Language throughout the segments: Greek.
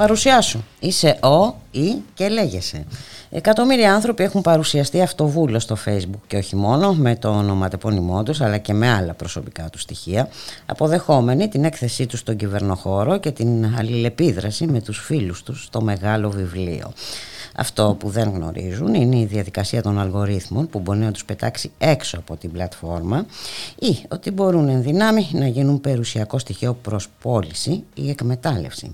Παρουσιάσου. Είσαι ο ή και λέγεσαι. Εκατομμύρια άνθρωποι έχουν παρουσιαστεί αυτοβούλο στο facebook και όχι μόνο με το ονοματεπώνυμό τους αλλά και με άλλα προσωπικά τους στοιχεία αποδεχόμενοι την έκθεσή τους στον κυβερνοχώρο και την αλληλεπίδραση με τους φίλους τους στο μεγάλο βιβλίο. Αυτό που δεν γνωρίζουν είναι η διαδικασία των αλγορίθμων που μπορεί να τους πετάξει έξω από την πλατφόρμα ή ότι μπορούν εν δυνάμει να γίνουν περιουσιακό στοιχείο προς πώληση ή εκμετάλλευση.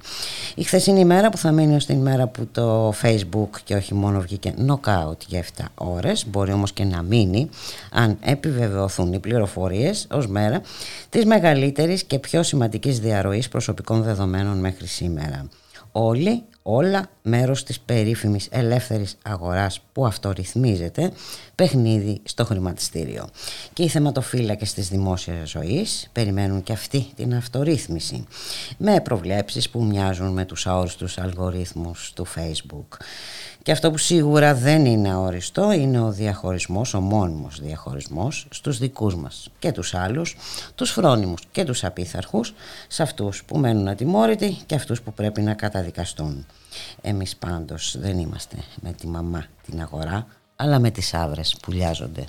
Η χθεσινή μέρα που θα μείνει ως την μέρα που το facebook και όχι μόνο βγήκε knockout για 7 ώρες μπορεί όμως και να μείνει αν επιβεβαιωθούν οι πληροφορίες ως μέρα της μεγαλύτερης και πιο σημαντικής διαρροής προσωπικών δεδομένων μέχρι σήμερα. Όλοι όλα μέρος της περίφημης ελεύθερης αγοράς που αυτορυθμίζεται παιχνίδι στο χρηματιστήριο. Και οι θεματοφύλακες της δημόσιας ζωής περιμένουν και αυτή την αυτορύθμιση με προβλέψεις που μοιάζουν με τους αόριστους αλγορίθμους του Facebook. Και αυτό που σίγουρα δεν είναι αόριστο είναι ο διαχωρισμός, ο μόνιμος διαχωρισμός στους δικούς μας και τους άλλους, τους φρόνιμους και τους απίθαρχους, σε αυτούς που μένουν ατιμόρυτοι και αυτούς που πρέπει να καταδικαστούν. Εμείς πάντως δεν είμαστε με τη μαμά την αγορά, αλλά με τις άβρες που λιάζονται.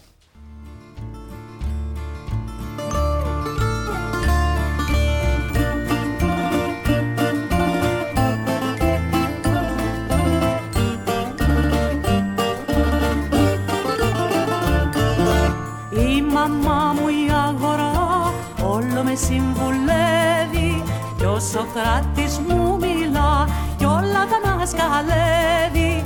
Μας καλεύει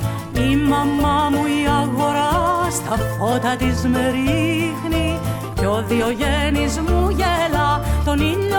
η μαμά μου η αγορά στα φώτα της με ρίχνει. Κι ο Διογέννης μου γέλα τον ήλιο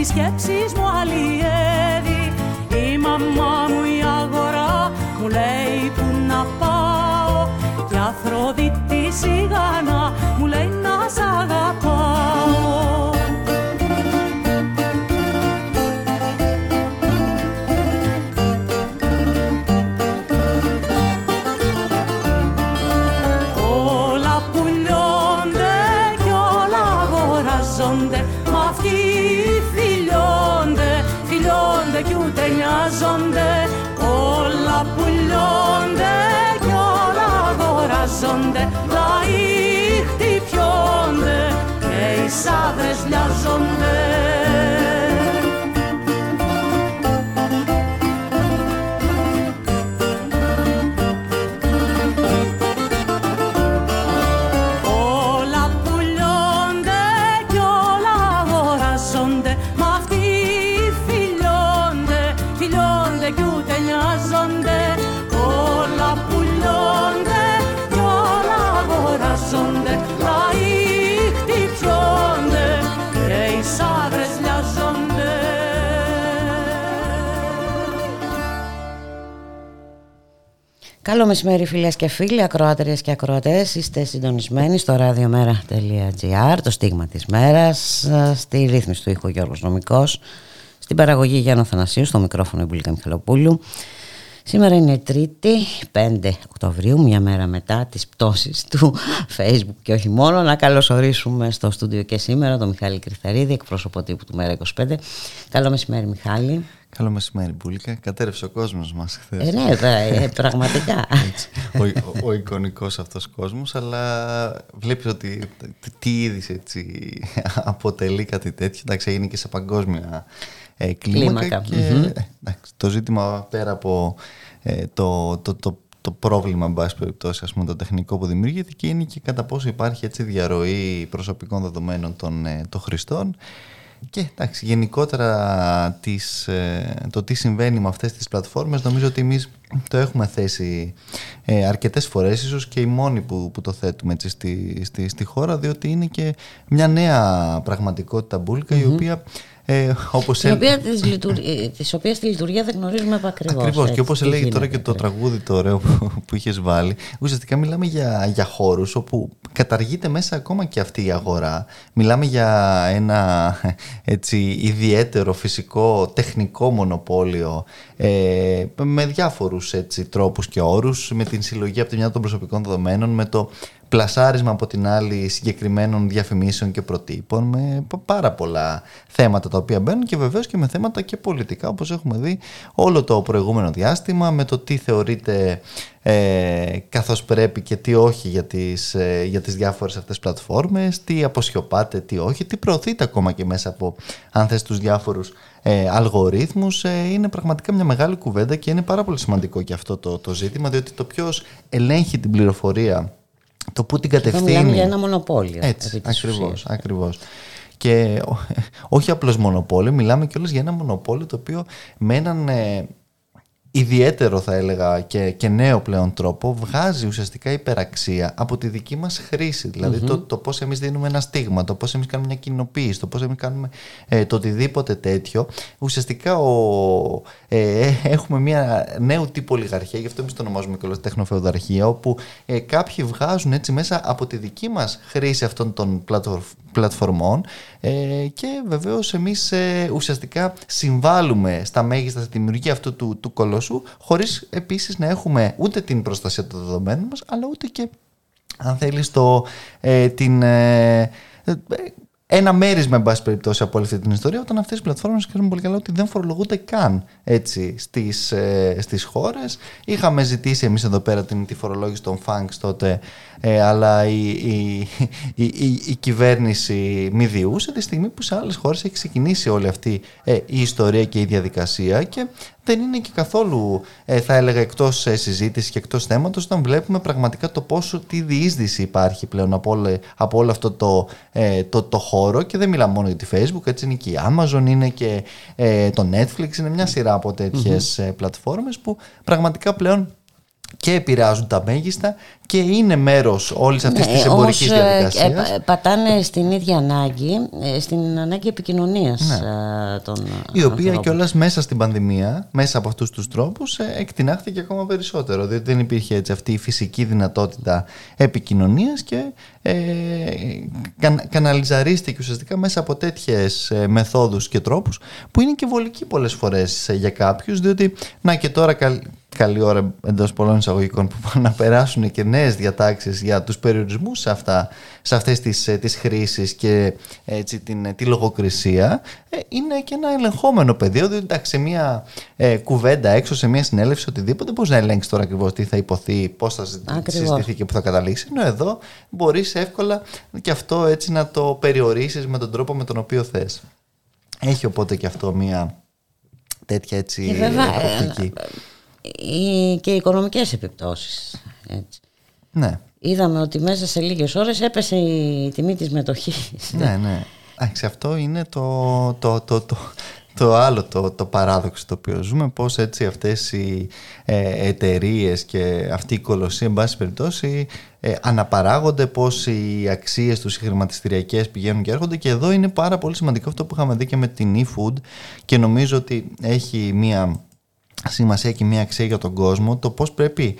τις σκέψεις μου αλλιεύει. Η μαμά μου η αγορά μου λέει που να πάω και Αφροδίτη σιγανά μου λέει Καλό μεσημέρι φίλες και φίλοι, ακροάτερες και ακροατές. Είστε συντονισμένοι στο radiomera.gr, το στίγμα της μέρας, στη ρύθμιση του ήχου Γιώργος Νομικός, στην παραγωγή Γιάννο Θανασίου, στο μικρόφωνο Ιμπουλίκα Μιχαλοπούλου. Σήμερα είναι Τρίτη, 5 Οκτωβρίου, μια μέρα μετά τις πτώσεις του Facebook και όχι μόνο. Να καλωσορίσουμε στο στούντιο και σήμερα τον Μιχάλη Κρυθαρίδη, εκπρόσωπο τύπου του Μέρα 25. Καλό μεσημέρι Μιχάλη. Καλό μεσημέρι, Μπούλικα. Κατέρευσε ο κόσμος μας χθες. Ε, ναι, ε, πραγματικά. ο, ο, ο εικονικός αυτός κόσμος, αλλά βλέπεις ότι τι είδηση έτσι αποτελεί κάτι τέτοιο. Εντάξει, έγινε και σε παγκόσμια ε, κλίμακα. Και, εντάξει, το ζήτημα πέρα από ε, το, το, το, το πρόβλημα, εν πάση περιπτώσει, ας πούμε, το τεχνικό που δημιουργείται και είναι και κατά πόσο υπάρχει έτσι διαρροή προσωπικών δεδομένων των, ε, των χρηστών και εντάξει, γενικότερα τις, ε, το τι συμβαίνει με αυτές τις πλατφόρμες νομίζω ότι εμείς το έχουμε θέσει ε, αρκετές φορές ίσως και οι μόνοι που, που το θέτουμε έτσι, στη, στη, στη χώρα διότι είναι και μια νέα πραγματικότητα η οποία ε, όπως την οποία, της, λειτουργία, της οποίας τη λειτουργία δεν γνωρίζουμε ακριβώς. Ακριβώς και όπως έλεγε τώρα και το τραγούδι το ωραίο που, που είχες βάλει ουσιαστικά μιλάμε για, για χώρους όπου καταργείται μέσα ακόμα και αυτή η αγορά. Μιλάμε για ένα έτσι, ιδιαίτερο φυσικό τεχνικό μονοπόλιο ε, με διάφορους έτσι, τρόπους και όρους με την συλλογή από τη μια των προσωπικών δεδομένων με το πλασάρισμα από την άλλη συγκεκριμένων διαφημίσεων και προτύπων με πάρα πολλά θέματα τα οποία μπαίνουν και βεβαίως και με θέματα και πολιτικά όπως έχουμε δει όλο το προηγούμενο διάστημα με το τι θεωρείται ε, καθώς πρέπει και τι όχι για τις, ε, για τις διάφορες αυτές πλατφόρμες, τι αποσιωπάτε, τι όχι, τι προωθείται ακόμα και μέσα από αν θες τους διάφορους ε, αλγορίθμους. Ε, είναι πραγματικά μια μεγάλη κουβέντα και είναι πάρα πολύ σημαντικό και αυτό το, το ζήτημα διότι το ποιος ελέγχει την πληροφορία το που την κατευθύνει. Μιλάμε για ένα μονοπόλιο. Έτσι, ακριβώς, ακριβώς. Και όχι απλώς μονοπόλιο, μιλάμε κιόλας για ένα μονοπόλιο το οποίο με έναν ε, ιδιαίτερο θα έλεγα και, και νέο πλέον τρόπο βγάζει ουσιαστικά υπεραξία από τη δική μας χρήση. Δηλαδή το, το πώς εμείς δίνουμε ένα στίγμα, το πώς εμείς κάνουμε μια κοινοποίηση, το πώς εμείς κάνουμε ε, το οτιδήποτε τέτοιο. Ουσιαστικά ο, ε, ε έχουμε μια νέου τύπου ολιγαρχία, γι' αυτό εμείς το ονομάζουμε και τεχνοφεουδαρχία, όπου ε, κάποιοι βγάζουν έτσι μέσα από τη δική μας χρήση αυτών των πλατφορμών ε, και βεβαίως εμείς ε, ουσιαστικά συμβάλλουμε στα μέγιστα στη δημιουργία αυτού του, του κολοσσού χωρίς επίσης να έχουμε ούτε την προστασία των δεδομένων μας αλλά ούτε και αν θέλεις το, ε, την, ένα μέρισμα, εν πάση περιπτώσει, από όλη αυτή την ιστορία, όταν αυτές οι πλατφόρμες ξέρουμε πολύ καλά ότι δεν φορολογούνται καν έτσι στις στις χώρες. Είχαμε ζητήσει εμείς εδώ πέρα την, τη φορολόγηση των FANKS τότε ε, αλλά η, η, η, η, κυβέρνηση μη διούσε τη στιγμή που σε άλλες χώρες έχει ξεκινήσει όλη αυτή ε, η ιστορία και η διαδικασία και δεν είναι και καθόλου ε, θα έλεγα εκτός ε, συζήτησης και εκτός θέματος όταν βλέπουμε πραγματικά το πόσο τι διείσδυση υπάρχει πλέον από, όλο, από όλο αυτό το, το, το χώρο και δεν μιλάμε μόνο για τη Facebook έτσι είναι και η Amazon είναι και το Netflix είναι μια σειρά από τέτοιες mm πλατφόρμες που πραγματικά πλέον και επηρεάζουν τα μέγιστα και είναι μέρος όλης αυτής ναι, της εμπορικής όμως, ε, διαδικασίας. Ε, πατάνε στην ίδια ανάγκη, ε, στην ανάγκη επικοινωνίας ναι. των Η οποία κιόλας μέσα στην πανδημία, μέσα από αυτούς τους τρόπους, εκτινάχθηκε ακόμα περισσότερο. Διότι δεν υπήρχε έτσι αυτή η φυσική δυνατότητα επικοινωνίας και ε, κα, καναλιζαρίστηκε ουσιαστικά μέσα από τέτοιες μεθόδους και τρόπους που είναι και βολικοί πολλές φορές για κάποιους διότι να και τώρα καλή ώρα εντός πολλών εισαγωγικών που πάνε να περάσουν και νέες διατάξεις για τους περιορισμούς σε, αυτά, σε αυτές τις τις ε, χρήσεις και έτσι, την, ε, τη λογοκρισία, ε, είναι και ένα ελεγχόμενο πεδίο. Διότι εντάξει, σε μια ε, κουβέντα έξω, σε μια συνέλευση, οτιδήποτε, μπορείς να ελέγξεις τώρα ακριβώς τι θα υποθεί, πώς θα συζητηθεί και πού θα καταλήξει. Ενώ εδώ μπορείς εύκολα και αυτό έτσι να το περιορίσεις με τον τρόπο με τον οποίο θες. Έχει οπότε και αυτό μια τέτοια έτσι. Και βέβαια, και οι οικονομικές επιπτώσεις. Έτσι. Ναι. Είδαμε ότι μέσα σε λίγες ώρες έπεσε η τιμή της μετοχής. Ναι, ναι. Άξι, αυτό είναι το, το, το, το, το άλλο το, το παράδοξο το οποίο ζούμε, πώς έτσι αυτές οι ε, εταιρείες και αυτή η κολοσσία, εν πάση περιπτώσει, ε, αναπαράγονται, πώς οι αξίες τους οι χρηματιστηριακές πηγαίνουν και έρχονται και εδώ είναι πάρα πολύ σημαντικό αυτό που είχαμε δει και με την eFood και νομίζω ότι έχει μία σημασία και μια αξία για τον κόσμο το πώς πρέπει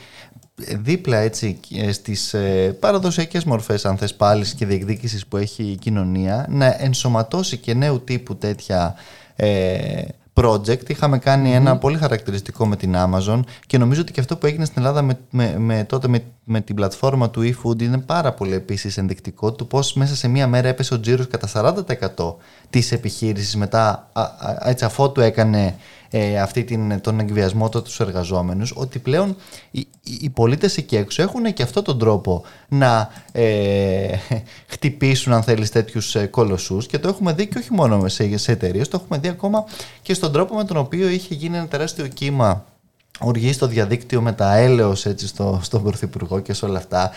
δίπλα έτσι στις ε, παραδοσιακές μορφές αν θες πάλι και διεκδίκησης που έχει η κοινωνία να ενσωματώσει και νέου τύπου τέτοια ε, project. Είχαμε ένα πολύ χαρακτηριστικό με την Amazon και νομίζω ότι και αυτό που έγινε στην Ελλάδα με, με, με τότε με, με την πλατφόρμα του eFood είναι πάρα πολύ επίσης ενδεικτικό του πώς μέσα σε μία μέρα έπεσε ο τζίρος κατά 40% της επιχείρησης μετά έτσι αφότου έκανε ε, αυτή την, τον εκβιασμό του τους εργαζόμενους ότι πλέον οι, οι πολίτες εκεί έξω έχουν και αυτόν τον τρόπο να ε, χτυπήσουν αν θέλεις τέτοιους ε, κολοσσούς. Και το έχουμε δει και όχι μόνο σε, σε εταιρείες, το έχουμε δει ακόμα και στον τρόπο με τον οποίο είχε γίνει ένα τεράστιο κύμα οργή στο διαδίκτυο με τα έλεος έτσι στο, στον Πρωθυπουργό και σε όλα αυτά.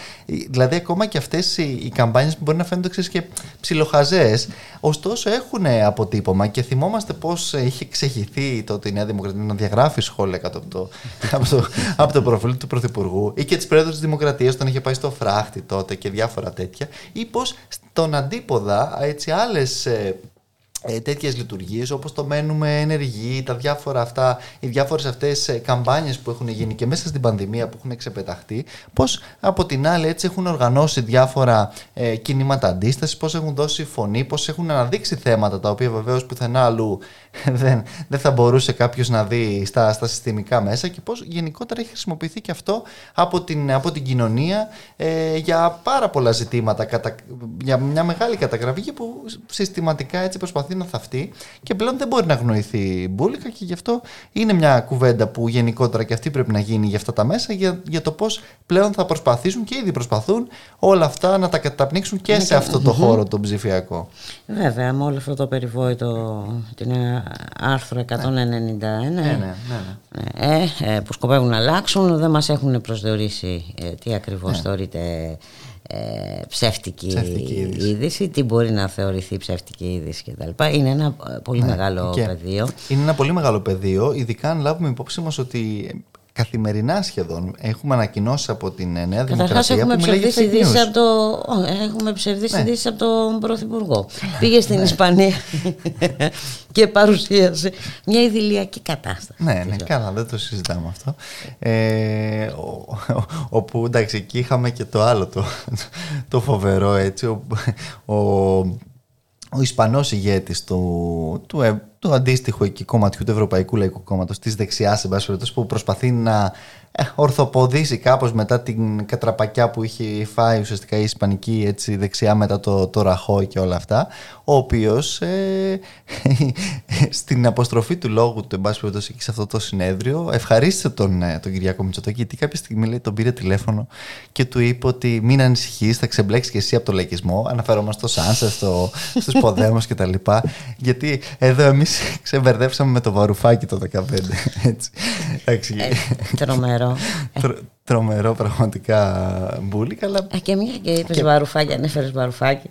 Δηλαδή ακόμα και αυτές οι, οι καμπάνιες που μπορεί να φαίνονται ξέρεις, και ψιλοχαζές, ωστόσο έχουν αποτύπωμα και θυμόμαστε πώς είχε ξεχυθεί τότε η Νέα Δημοκρατία να διαγράφει σχόλια κάτω από το, από το, από το προφίλ του Πρωθυπουργού ή και τις πρόεδρους της Δημοκρατίας τον είχε πάει στο φράχτη τότε και διάφορα τέτοια ή πως στον αντίποδα έτσι άλλες ε, ε, τέτοιες λειτουργίες όπως το μένουμε ενεργοί, τα διάφορα αυτά, οι διάφορες αυτές ε, καμπάνιες που έχουν γίνει και μέσα στην πανδημία που έχουν ξεπεταχτεί, πώς από την άλλη έτσι έχουν οργανώσει διάφορα ε, κινήματα αντίστασης, πώς έχουν δώσει φωνή, πώς έχουν αναδείξει θέματα τα οποία βεβαίως πουθενά αλλού δεν, δεν θα μπορούσε κάποιος να δει στα, στα συστημικά μέσα και πώς γενικότερα έχει χρησιμοποιηθεί και αυτό από την, από την κοινωνία ε, για πάρα πολλά ζητήματα, κατα, για μια μεγάλη καταγραφή που συστηματικά έτσι προσπαθεί να θαυτεί και πλέον δεν μπορεί να γνωριθεί μπουλικα και γι' αυτό είναι μια κουβέντα που γενικότερα και αυτή πρέπει να γίνει για αυτά τα μέσα για, για το πώς πλέον θα προσπαθήσουν και ήδη προσπαθούν όλα αυτά να τα καταπνίξουν και σε αυτό το χώρο τον ψηφιακό. Βέβαια, με όλο αυτό το περιβόητο, την άρθρο 191 ναι. Ναι, ναι, ναι, ναι. Ε, που σκοπεύουν να αλλάξουν δεν μας έχουν προσδιορίσει ε, τι ακριβώς ναι. θεωρείται ε, ψεύτικη, ψεύτικη είδηση. τι μπορεί να θεωρηθεί ψεύτικη είδηση κτλ. Είναι ένα πολύ ναι. μεγάλο πεδίο. Είναι ένα πολύ μεγάλο πεδίο, ειδικά αν λάβουμε υπόψη μας ότι καθημερινά σχεδόν έχουμε ανακοινώσει από την Νέα Δημοκρατία έχουμε που ψευδίσει ειδήσεις από, το... έχουμε ψευδίσει ναι. από τον Πρωθυπουργό. Πήγε στην ναι. Ισπανία και παρουσίασε μια ιδηλιακή κατάσταση. Ναι, ναι, καλά, δεν το συζητάμε αυτό. Ε, όπου εντάξει, εκεί είχαμε και το άλλο το, το φοβερό έτσι. Ο, ο, ο Ισπανός ηγέτης του, του, ε, του αντίστοιχου εκεί κομματιού του Ευρωπαϊκού Λαϊκού Κόμματος της δεξιάς, που προσπαθεί να ε, ορθοποδήσει κάπως μετά την κατραπακιά που είχε φάει ουσιαστικά η Ισπανική έτσι, δεξιά μετά το, το ραχό και όλα αυτά ο οποίος ε, στην αποστροφή του λόγου του εν πάση περιπτώσει σε αυτό το συνέδριο ευχαρίστησε τον, ε, τον Κυριάκο Μητσοτάκη γιατί κάποια στιγμή λέει, τον πήρε τηλέφωνο και του είπε ότι μην ανησυχείς θα ξεμπλέξεις και εσύ από το λαϊκισμό αναφερόμαστε στο Σάνσα, στο, στους Ποδέμους και τα λοιπά γιατί εδώ εμείς ξεμπερδέψαμε με το βαρουφάκι το 15 έτσι. Ε, τρομερό. τρομερό πραγματικά μπουλίκα. Αλλά... Ε, και μια και είπες και... βαρουφάκι, ανέφερε βαρουφάκι.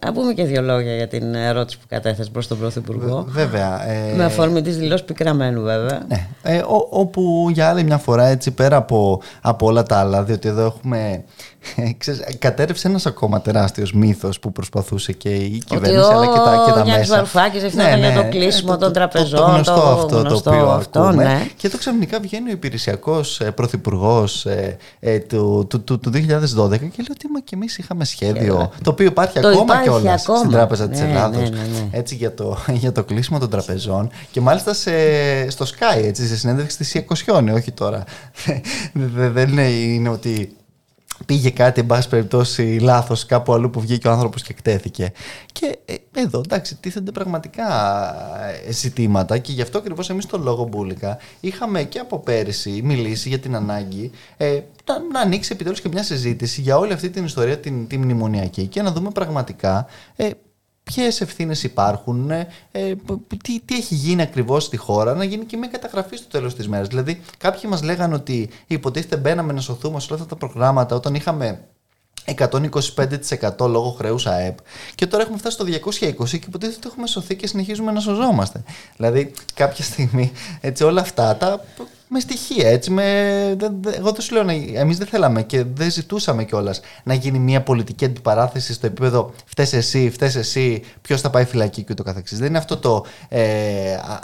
Να πούμε και δύο λόγια για την ερώτηση που κατέθεσες προς τον Πρωθυπουργό. Βέβαια. Ε... Με αφορμή της δηλώσης πικραμένου, βέβαια. Ναι. Ε, ό, όπου για άλλη μια φορά, έτσι πέρα από, από όλα τα άλλα, διότι εδώ έχουμε Ξέρεις, κατέρευσε ένας ακόμα τεράστιος μύθος που προσπαθούσε και η κυβέρνηση αλλά και τα, και τα μέσα. Ο Βαρουφάκης ευθύνεται ναι, ναι, για το κλείσιμο των τραπεζών. Το, το γνωστό το, αυτό γνωστό το οποίο αυτό, ακούμε. Ναι. Και εδώ ξαφνικά βγαίνει ο υπηρεσιακός ε, πρωθυπουργός ε, ε, του, του, του, του, 2012 και λέει ότι μα και εμείς είχαμε σχέδιο. το οποίο υπάρχει το ακόμα κιόλας στην Τράπεζα ναι, τη Ελλάδος. Ναι, ναι, έτσι για το, για το κλείσιμο των τραπεζών. Και μάλιστα σε, στο Sky, έτσι, σε συνέντευξη τη 20 όχι τώρα. Δεν είναι ότι πήγε κάτι, εν πάση περιπτώσει, λάθος κάπου αλλού που βγήκε ο άνθρωπος και εκτέθηκε. Και ε, εδώ, εντάξει, τίθενται πραγματικά ε, ζητήματα και γι' αυτό ακριβώς εμείς το λόγο Μπούλικα είχαμε και από πέρυσι μιλήσει για την ανάγκη ε, να, να ανοίξει επιτέλους και μια συζήτηση για όλη αυτή την ιστορία την, την μνημονιακή και να δούμε πραγματικά ε, ποιες ευθύνες υπάρχουν, ε, ε, τι, τι έχει γίνει ακριβώς στη χώρα, να γίνει και μια καταγραφή στο τέλος της μέρας. Δηλαδή, κάποιοι μας λέγανε ότι υποτίθεται μπαίναμε να σωθούμε σε όλα αυτά τα προγράμματα όταν είχαμε 125% λόγω χρέου ΑΕΠ και τώρα έχουμε φτάσει στο 220% και υποτίθεται ότι έχουμε σωθεί και συνεχίζουμε να σωζόμαστε. Δηλαδή, κάποια στιγμή έτσι όλα αυτά τα με στοιχεία. Έτσι, με, εγώ δεν σου λέω, εμείς δεν θέλαμε και δεν ζητούσαμε κιόλας να γίνει μια πολιτική αντιπαράθεση στο επίπεδο φταίει εσύ, φταίει εσύ, ποιος θα πάει φυλακή και ούτω καθεξής. Δεν είναι αυτό το, ε,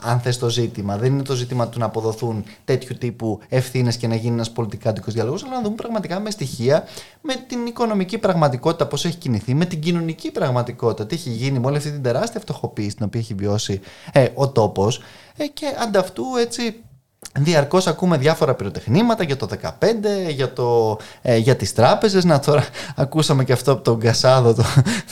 αν θες το ζήτημα. Δεν είναι το ζήτημα του να αποδοθούν τέτοιου τύπου ευθύνες και να γίνει ένας πολιτικάτικο διάλογος, αλλά να δούμε πραγματικά με στοιχεία, με την οικονομική πραγματικότητα, πώς έχει κινηθεί, με την κοινωνική πραγματικότητα, τι έχει γίνει με όλη αυτή την τεράστια φτωχοποίηση την οποία έχει βιώσει ε, ο τόπος. Ε, και ανταυτού έτσι Διαρκώς ακούμε διάφορα πυροτεχνήματα για το 15, για, το, ε, για τις τράπεζες. Να τώρα ακούσαμε και αυτό από τον Κασάδο, τον,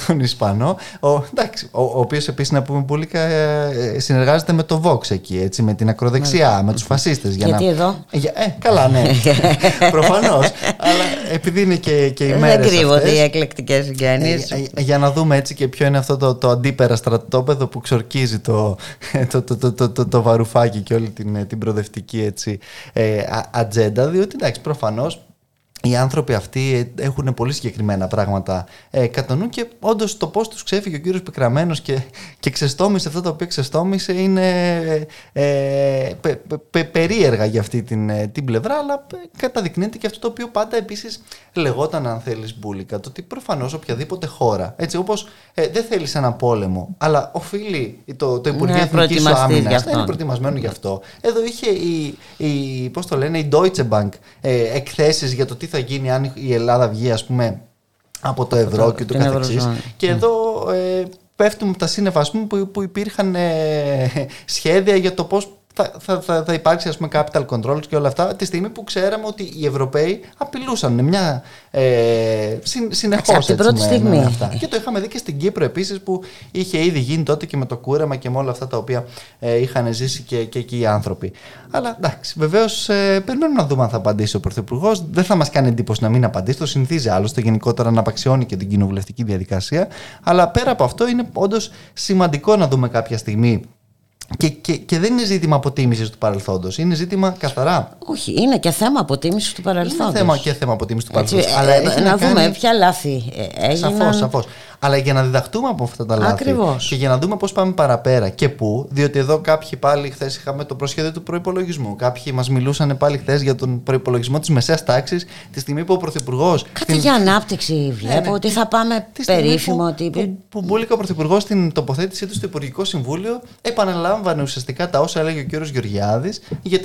τον Ισπανό, ο, εντάξει, ο, ο οποίος επίσης να πούμε πολύ ε, συνεργάζεται με το Vox εκεί, έτσι, με την ακροδεξιά, με τους φασίστες. Για Γιατί να, εδώ; Για, ε, καλά, ναι, προφανώς. αλλά επειδή είναι και, και οι μέρες Δεν κρύβονται οι εκλεκτικές συγγένειες. Ε, ε, για να δούμε έτσι και ποιο είναι αυτό το, το αντίπερα στρατόπεδο που ξορκίζει το, το, το, το, το, το, το βαρουφάκι και όλη την, την προοδευτική έτσι, ε, ατζέντα, διότι εντάξει, προφανώς οι άνθρωποι αυτοί ε, έχουν πολύ συγκεκριμένα πράγματα ε, κατά νου και όντως το πώς τους ξέφυγε ο κύριος Πικραμένος και, και ξεστόμησε αυτό το οποίο ξεστόμησε είναι ε, περίεργα για αυτή την, ε, την πλευρά, αλλά καταδεικνύεται και αυτό το οποίο πάντα επίσης λεγόταν, αν θέλεις, μπουλικα. Το ότι προφανώς οποιαδήποτε χώρα, έτσι όπως ε, δεν θέλει ένα πόλεμο, αλλά οφείλει το, το Υπουργείο Εθνικής Άμυνας να είναι προετοιμασμένο γι' αυτό. Εδώ είχε η, η, πώς το λένε, η Deutsche Bank ε, εκθέσεις για το τι θα γίνει αν η Ελλάδα βγει, ας πούμε, από το ευρώ και το καθεξής. Και εδώ ε, πέφτουμε από τα σύννεφα που, που υπήρχαν ε, σχέδια για το πώς θα, θα, θα, θα υπάρξει ας πούμε capital controls και όλα αυτά τη στιγμή που ξέραμε ότι οι Ευρωπαίοι απειλούσαν μια ε, συνεχώς από την πρώτη στιγμή. αυτά. και το είχαμε δει και στην Κύπρο επίσης που είχε ήδη γίνει τότε και με το κούρεμα και με όλα αυτά τα οποία ε, είχαν ζήσει και, και εκεί οι άνθρωποι αλλά εντάξει βεβαίως ε, περιμένουμε να δούμε αν θα απαντήσει ο Πρωθυπουργός. δεν θα μας κάνει εντύπωση να μην απαντήσει το συνηθίζει άλλωστε γενικότερα να απαξιώνει και την κοινοβουλευτική διαδικασία αλλά πέρα από αυτό είναι όντως σημαντικό να δούμε κάποια στιγμή και, και, και δεν είναι ζήτημα αποτίμησης του παρελθόντος. Είναι ζήτημα καθαρά. Όχι, είναι και θέμα αποτίμησης του παρελθόντος. Είναι θέμα και θέμα αποτίμησης του παρελθόντος. Αλλά ε, να δούμε κάνει... ποια λάθη ε, έγιναν. Σαφώς, σαφώς αλλά για να διδαχτούμε από αυτά τα λάθη. Ακριβώς. Και για να δούμε πώς πάμε παραπέρα και πού. Διότι εδώ κάποιοι πάλι χθες είχαμε το προσχέδιο του προπολογισμού. Κάποιοι μας μιλούσαν πάλι χθες για τον προπολογισμό της μεσαίας τάξης, τη στιγμή που ο Πρωθυπουργός. Κάτι την... για ανάπτυξη βλέπω, ναι, ναι. ότι θα πάμε περίφημο. Που, που, που, που ο Πρωθυπουργός στην τοποθέτησή του στο Υπουργικό Συμβούλιο επαναλάμβανε ουσιαστικά τα όσα έλεγε ο κ. Γεωργιάδης για,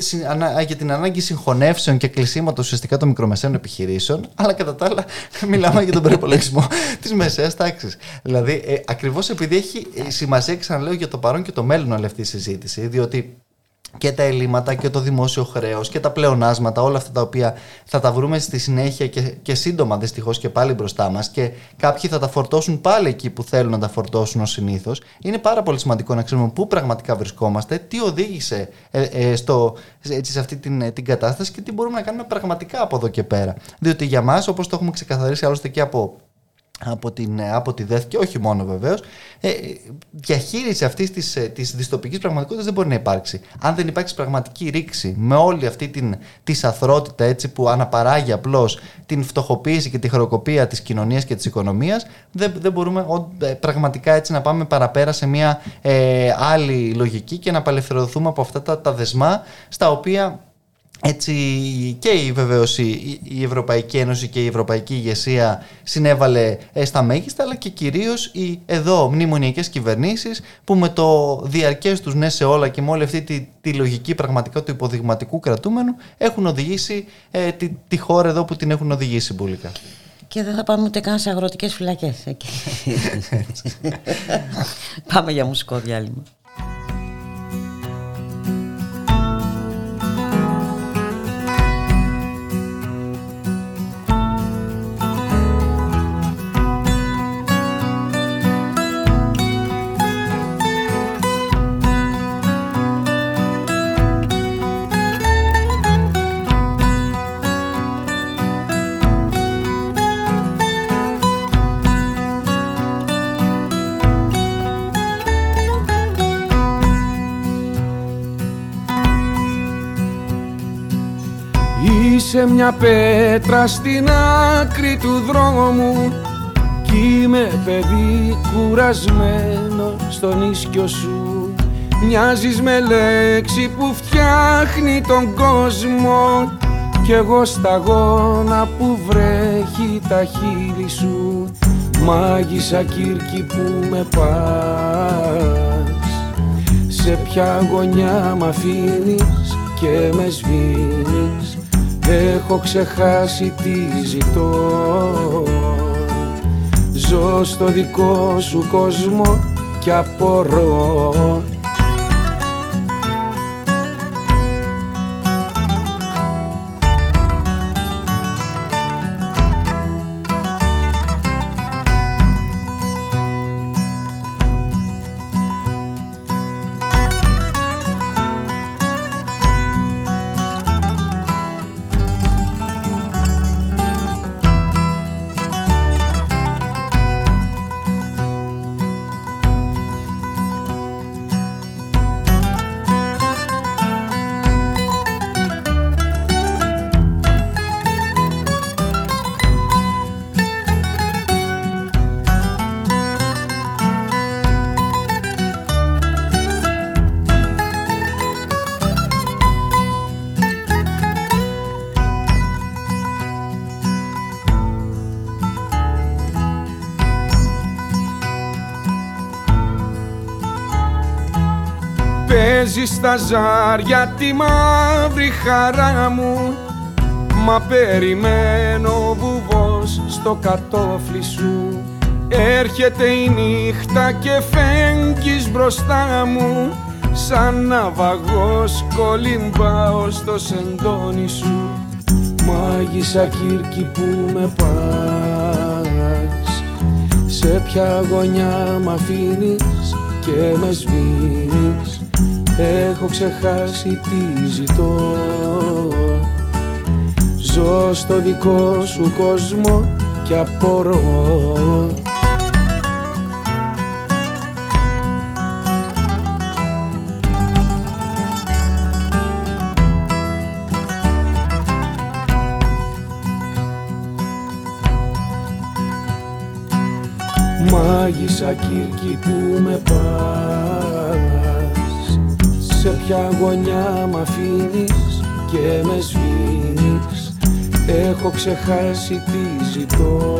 για την ανάγκη συγχωνεύσεων και κλεισίματος ουσιαστικά των μικρομεσαίων επιχειρήσεων. Αλλά κατά τα άλλα μιλάμε για τον προπολογισμό της μεσαίας τάξης. Δηλαδή, ε, ακριβώς επειδή έχει σημασία, ξαναλέω, για το παρόν και το μέλλον όλη αυτή η συζήτηση, διότι και τα ελλείμματα και το δημόσιο χρέος και τα πλεονάσματα, όλα αυτά τα οποία θα τα βρούμε στη συνέχεια και, και σύντομα δυστυχώς και πάλι μπροστά μας και κάποιοι θα τα φορτώσουν πάλι εκεί που θέλουν να τα φορτώσουν ως συνήθως. Είναι πάρα πολύ σημαντικό να ξέρουμε πού πραγματικά βρισκόμαστε, τι οδήγησε ε, ε, στο, έτσι, σε αυτή την, την κατάσταση και τι μπορούμε να κάνουμε πραγματικά από εδώ και πέρα. Διότι για μας, όπως το έχουμε ξεκαθαρίσει άλλωστε και από από, την, ε, από τη ΔΕΘ και όχι μόνο βεβαίως, ε, διαχείριση αυτής της της ε, δυστοπικής πραγματικότητας δεν μπορεί να υπάρξει. Αν δεν υπάρξει πραγματική ρήξη με όλη αυτή την της αθρότητα έτσι, που αναπαράγει απλώς την φτωχοποίηση και τη χρεοκοπία της κοινωνίας και της οικονομίας, δεν, δεν μπορούμε ε, πραγματικά έτσι να πάμε παραπέρα σε μια ε, άλλη λογική και να απελευθερωθούμε από αυτά τα, τα δεσμά στα οποία έτσι και η βεβαίως η Ευρωπαϊκή Ένωση και η Ευρωπαϊκή ηγεσία συνέβαλε ε, στα μέγιστα αλλά και κυρίως οι εδώ μνημονιακές κυβερνήσεις που με το διαρκές τους ναι σε όλα και με όλη αυτή τη, τη λογική πραγματικά του υποδειγματικού κρατούμενου έχουν οδηγήσει ε, τη, τη, χώρα εδώ που την έχουν οδηγήσει μπουλικά. Και δεν θα πάμε ούτε καν σε αγροτικές φυλακές. πάμε για μουσικό διάλειμμα. Είσαι μια πέτρα στην άκρη του δρόμου Κι είμαι παιδί κουρασμένο στον ίσκιο σου. Μοιάζεις με λέξη που φτιάχνει τον κόσμο Κι εγώ σταγόνα που βρέχει τα χείλη σου. Μάγισσα Κύρκη που με πας. Σε ποια γωνιά μ' αφήνεις και με σβήνεις Έχω ξεχάσει τι ζητώ. Ζω στο δικό σου κόσμο και απορώ στα ζάρια τη μαύρη χαρά μου. Μα περιμένω βουβός στο κατόφλι σου. Έρχεται η νύχτα και φέγγεις μπροστά μου. Σαν ναυαγός κολυμπάω στο σεντόνι σου. Μάγισσα Κύρκη που με πας. Σε ποια γωνιά μ' αφήνεις και με σβήνεις Έχω ξεχάσει τι ζητώ. Ζω στο δικό σου κόσμο και απορώ. Μάγισσα Κύρκη που με πάει σε ποια γωνιά μ' αφήνεις και με σβήνεις Έχω ξεχάσει τι ζητώ.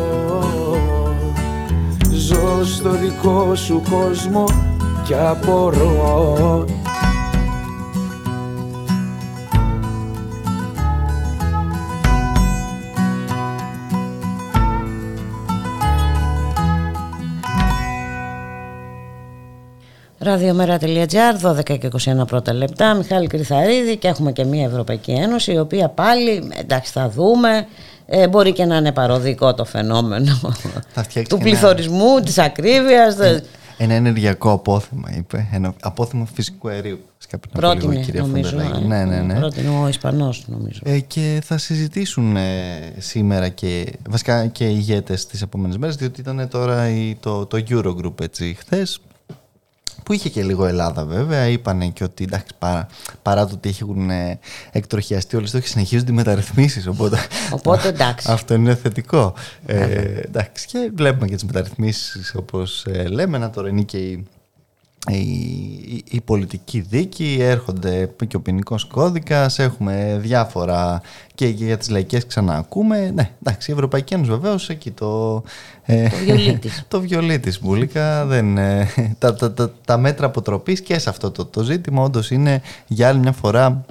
Ζω στο δικό σου κόσμο και απορώ Ραδιομέρα.gr, 12 και 21 πρώτα λεπτά. Μιχάλη Κρυθαρίδη και έχουμε και μια Ευρωπαϊκή Ένωση η οποία πάλι, εντάξει θα δούμε, ε, μπορεί και να είναι παροδικό το φαινόμενο του πληθωρισμού, ένα... της ακρίβειας. Ένα, ένα ενεργειακό απόθεμα, είπε. Ένα απόθεμα φυσικού αερίου. Πρότεινε, νομίζω. Ναι, ναι, ναι. Πρότεινε ο Ισπανός, νομίζω. Ε, και θα συζητήσουν ε, σήμερα και βασικά και οι ηγέτες τις επόμενες μέρες, διότι ήταν τώρα η, το, το Eurogroup έτσι χθες που είχε και λίγο Ελλάδα βέβαια, είπανε και ότι εντάξει, παρά, παρά το ότι έχουν ε, εκτροχιαστεί όλοι στόχοι, συνεχίζονται οι μεταρρυθμίσεις, οπότε, οπότε εντάξει. αυτό είναι θετικό. Ε, εντάξει, και βλέπουμε και τις μεταρρυθμίσεις όπως ε, λέμε, να τώρα είναι και η η, η, πολιτική δίκη, έρχονται και ο ποινικός κώδικας, έχουμε διάφορα και, για τις λαϊκές ξαναακούμε. Ναι, εντάξει, η Ευρωπαϊκή Ένωση βεβαίως εκεί το. Ε, το βιολί της. το βιολί της, Μπουλίκα. Δεν, ε, τα, τα, τα, τα, μέτρα αποτροπής και σε αυτό το, το ζήτημα όντως είναι για άλλη μια φορά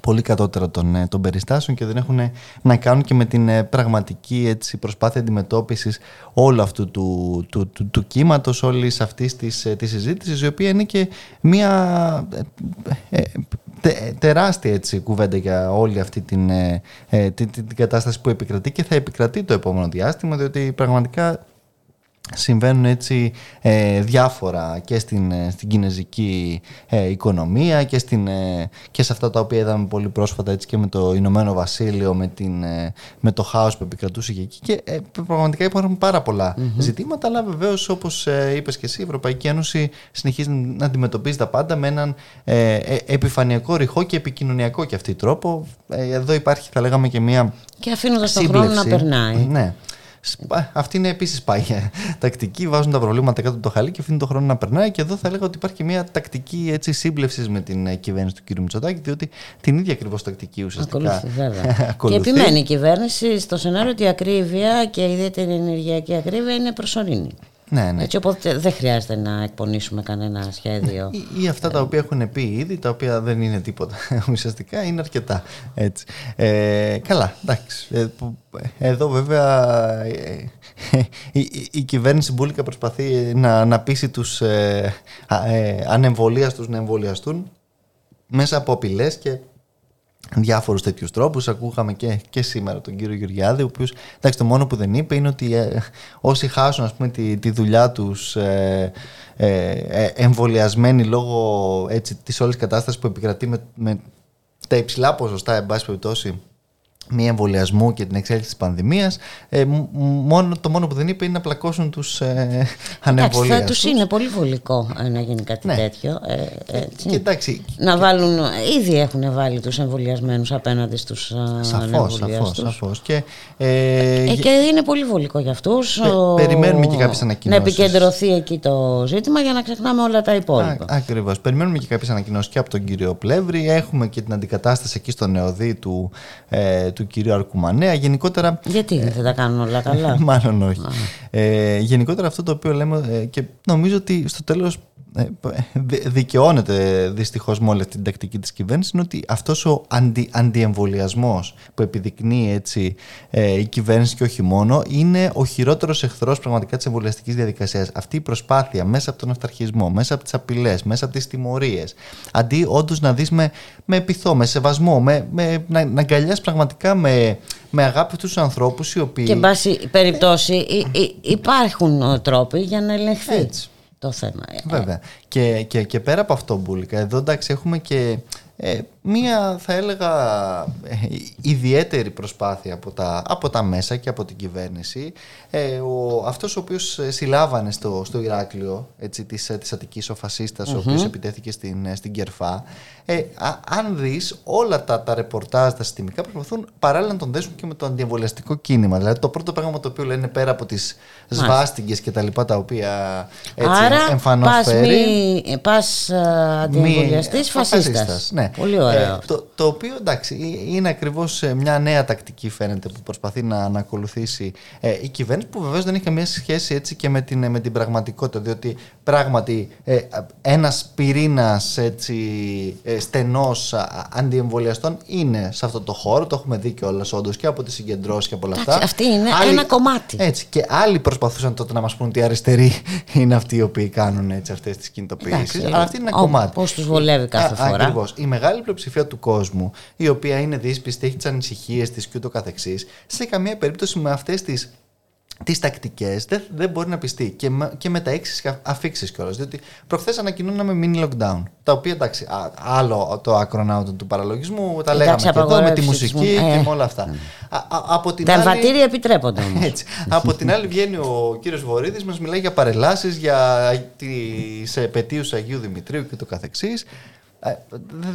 πολύ κατώτερα των, ε, των περιστάσεων και δεν έχουν να κάνουν και με την ε, πραγματική έτσι, προσπάθεια αντιμετώπισης όλου αυτού του, του, του, του κύματος, όλης αυτής της, ε, της συζήτησης, η οποία είναι και μια τεράστια έτσι, κουβέντα για όλη αυτή την, την, την, κατάσταση που επικρατεί και θα επικρατεί το επόμενο διάστημα, διότι πραγματικά συμβαίνουν έτσι ε, διάφορα και στην, ε, στην κινέζικη ε, οικονομία και, στην, και σε αυτά τα οποία είδαμε πολύ πρόσφατα έτσι και με το Ηνωμένο Βασίλειο με, την, με το χάος που επικρατούσε και εκεί. Και πραγματικά υπάρχουν πάρα ζητήματα αλλά βεβαίως όπως είπες και εσύ η Ευρωπαϊκή Ένωση συνεχίζει να αντιμετωπίζει τα πάντα με έναν επιφανειακό ρηχό και επικοινωνιακό και αυτή τρόπο. Εδώ υπάρχει θα λέγαμε και μια και αφήνοντας τον χρόνο να περνάει. Ναι Αυτή είναι επίσης πάγια τακτική. Βάζουν τα προβλήματα κάτω από το χαλί και αφήνουν τον χρόνο να περνάει. Και εδώ θα έλεγα ότι υπάρχει και μια τακτική έτσι, σύμπλευσης με την ε, κυβέρνηση του κ. Μητσοτάκη, διότι την ίδια ακριβώς τακτική ουσιαστικά. Ακολουθεί, βέβαια. και επιμένει η κυβέρνηση στο σενάριο ότι η ακρίβεια και η ιδιαίτερη ενεργειακή ακρίβεια είναι προσωρινή. Ναι, ναι. Έτσι, οπότε δεν χρειάζεται να εκπονήσουμε κανένα σχέδιο. Ή, ή αυτά τα οποία έχουν πει ήδη, τα οποία δεν είναι τίποτα. Ουσιαστικά είναι αρκετά. Έτσι. Ε, καλά, εντάξει. Ε, εδώ βέβαια ε, η, η, η, κυβέρνηση Μπούλικα προσπαθεί να, να πείσει τους ε, ε, ανεμβολίαστους να εμβολιαστούν μέσα από απειλές και διάφορους τέτοιους τρόπους. Ακούγαμε και, και σήμερα τον κύριο Γεωργιάδη, ο οποίος το μόνο που δεν είπε είναι ότι ε, όσοι χάσουν ας πούμε, τη, τη δουλειά τους ε, ε, ε, εμβολιασμένοι λόγω της όλης κατάστασης που επικρατεί με, με τα υψηλά ποσοστά, εν πάση περιπτώσει, μη εμβολιασμού και την εξέλιξη της πανδημίας ε, μόνο, το μόνο που δεν είπε είναι να πλακώσουν τους ε, ανεμβολίαστους. Θα τους είναι πολύ βολικό ε, να γίνει κάτι ναι. τέτοιο. Ε, ε και, εντάξει, να βάλουν, ήδη έχουν βάλει τους εμβολιασμένους απέναντι στους σαφώς, σαφώς, σαφώς. Και, ε, και είναι πολύ βολικό για αυτούς. Πε, περιμένουμε και κάποιες ανακοινώσεις. Να επικεντρωθεί εκεί το ζήτημα για να ξεχνάμε όλα τα υπόλοιπα. Α, ακριβώς. Περιμένουμε και κάποιες ανακοινώσεις και από τον κύριο Πλεύρη. Έχουμε και την αντικατάσταση εκεί στο νεοδί του του κυρίου Αρκουμανέα. Γενικότερα, Γιατί δεν τα κάνουν όλα καλά; Μάλλον όχι. Ε, γενικότερα αυτό το οποίο λέμε ε, και νομίζω ότι στο τέλος ε, δικαιώνεται δυστυχώς με όλη την τακτική της κυβέρνησης είναι ότι αυτός ο αντι, αντιεμβολιασμός που επιδεικνύει έτσι ε, η κυβέρνηση και όχι μόνο είναι ο χειρότερος εχθρός πραγματικά της εμβολιαστικής διαδικασίας. Αυτή η προσπάθεια μέσα από τον αυταρχισμό, μέσα από τις απειλές, μέσα από τις τιμωρίες αντί όντως να δεις με, με επιθό, με σεβασμό, με, με, να, να αγκαλιάς πραγματικά με, με αγάπη τους ανθρώπους οι οποίοι... Και εν πάση περιπτώσει υπάρχουν τρόποι για να ελεγχθεί. Έτσι το θέμα. Ε, Βέβαια. Και, και, και πέρα από αυτό, Μπούλικα, εδώ εντάξει έχουμε και ε, μία θα έλεγα ε, ιδιαίτερη προσπάθεια από τα, από τα μέσα και από την κυβέρνηση. Ε, ο, αυτός ο οποίος συλλάβανε στο, στο Ηράκλειο έτσι, της, της Αττικής ο φασιστας ο οποίος επιτέθηκε στην, στην Κερφά. Ε, αν δεις όλα τα, τα ρεπορτάζ τα συστημικά προσπαθούν παράλληλα να τον δέσουν και με το αντιεμβολιαστικό κίνημα. Δηλαδή το πρώτο πράγμα το οποίο λένε πέρα από τις σβάστιγγες και τα λοιπά τα οποία έτσι, Άρα, εμφανώς πας φέρει πας αντιεμβολιαστής φασίστας. ναι. Πολύ ωραίο. Ε, το, το οποίο εντάξει είναι ακριβώς ε, μια νέα τακτική φαίνεται που προσπαθεί να, να ακολουθήσει ε, η κυβέρνηση που βεβαίως δεν έχει καμία σχέση έτσι και με την, με την πραγματικότητα. Διότι πράγματι ε, ένας πυρήνας ε, στενός αντιεμβολιαστών είναι σε αυτό το χώρο. Το έχουμε δει κιόλας όντως και από τις συγκεντρώσεις και από όλα αυτά. Αυτή είναι άλλοι, ένα κομμάτι. Έτσι. Και άλλοι προσπαθούσαν τότε να μας πούν ότι οι αριστεροί είναι αυτοί οι οποίοι κάνουν αυτές τις κινητοποιήσεις. Αλλά αυτή είναι ένα κομμάτι. Πώς τους βολεύει κάθε φορά. Ακριβώς μεγάλη πλειοψηφία του κόσμου, η οποία είναι δύσπιστη, έχει τις ανησυχίες της και ούτω καθεξής, σε καμία περίπτωση με αυτές τις τις τακτικές δεν, δεν μπορεί να πιστεί και με, και με τα έξι αφήξεις κιόλας. Διότι προχθές ανακοινώναμε mini lockdown. Τα οποία εντάξει, άλλο το ακρονάουτο του παραλογισμού, τα λέγαμε και εδώ με τη μουσική ε. και με όλα αυτά. Α, α, από την τα άλλη, εμβατήρια επιτρέπονται όμως. Έτσι. από την άλλη βγαίνει ο κύριος Βορύδης, μας μιλάει για παρελάσεις, για τις επαιτίους Αγίου Δημητρίου και το καθεξής ε,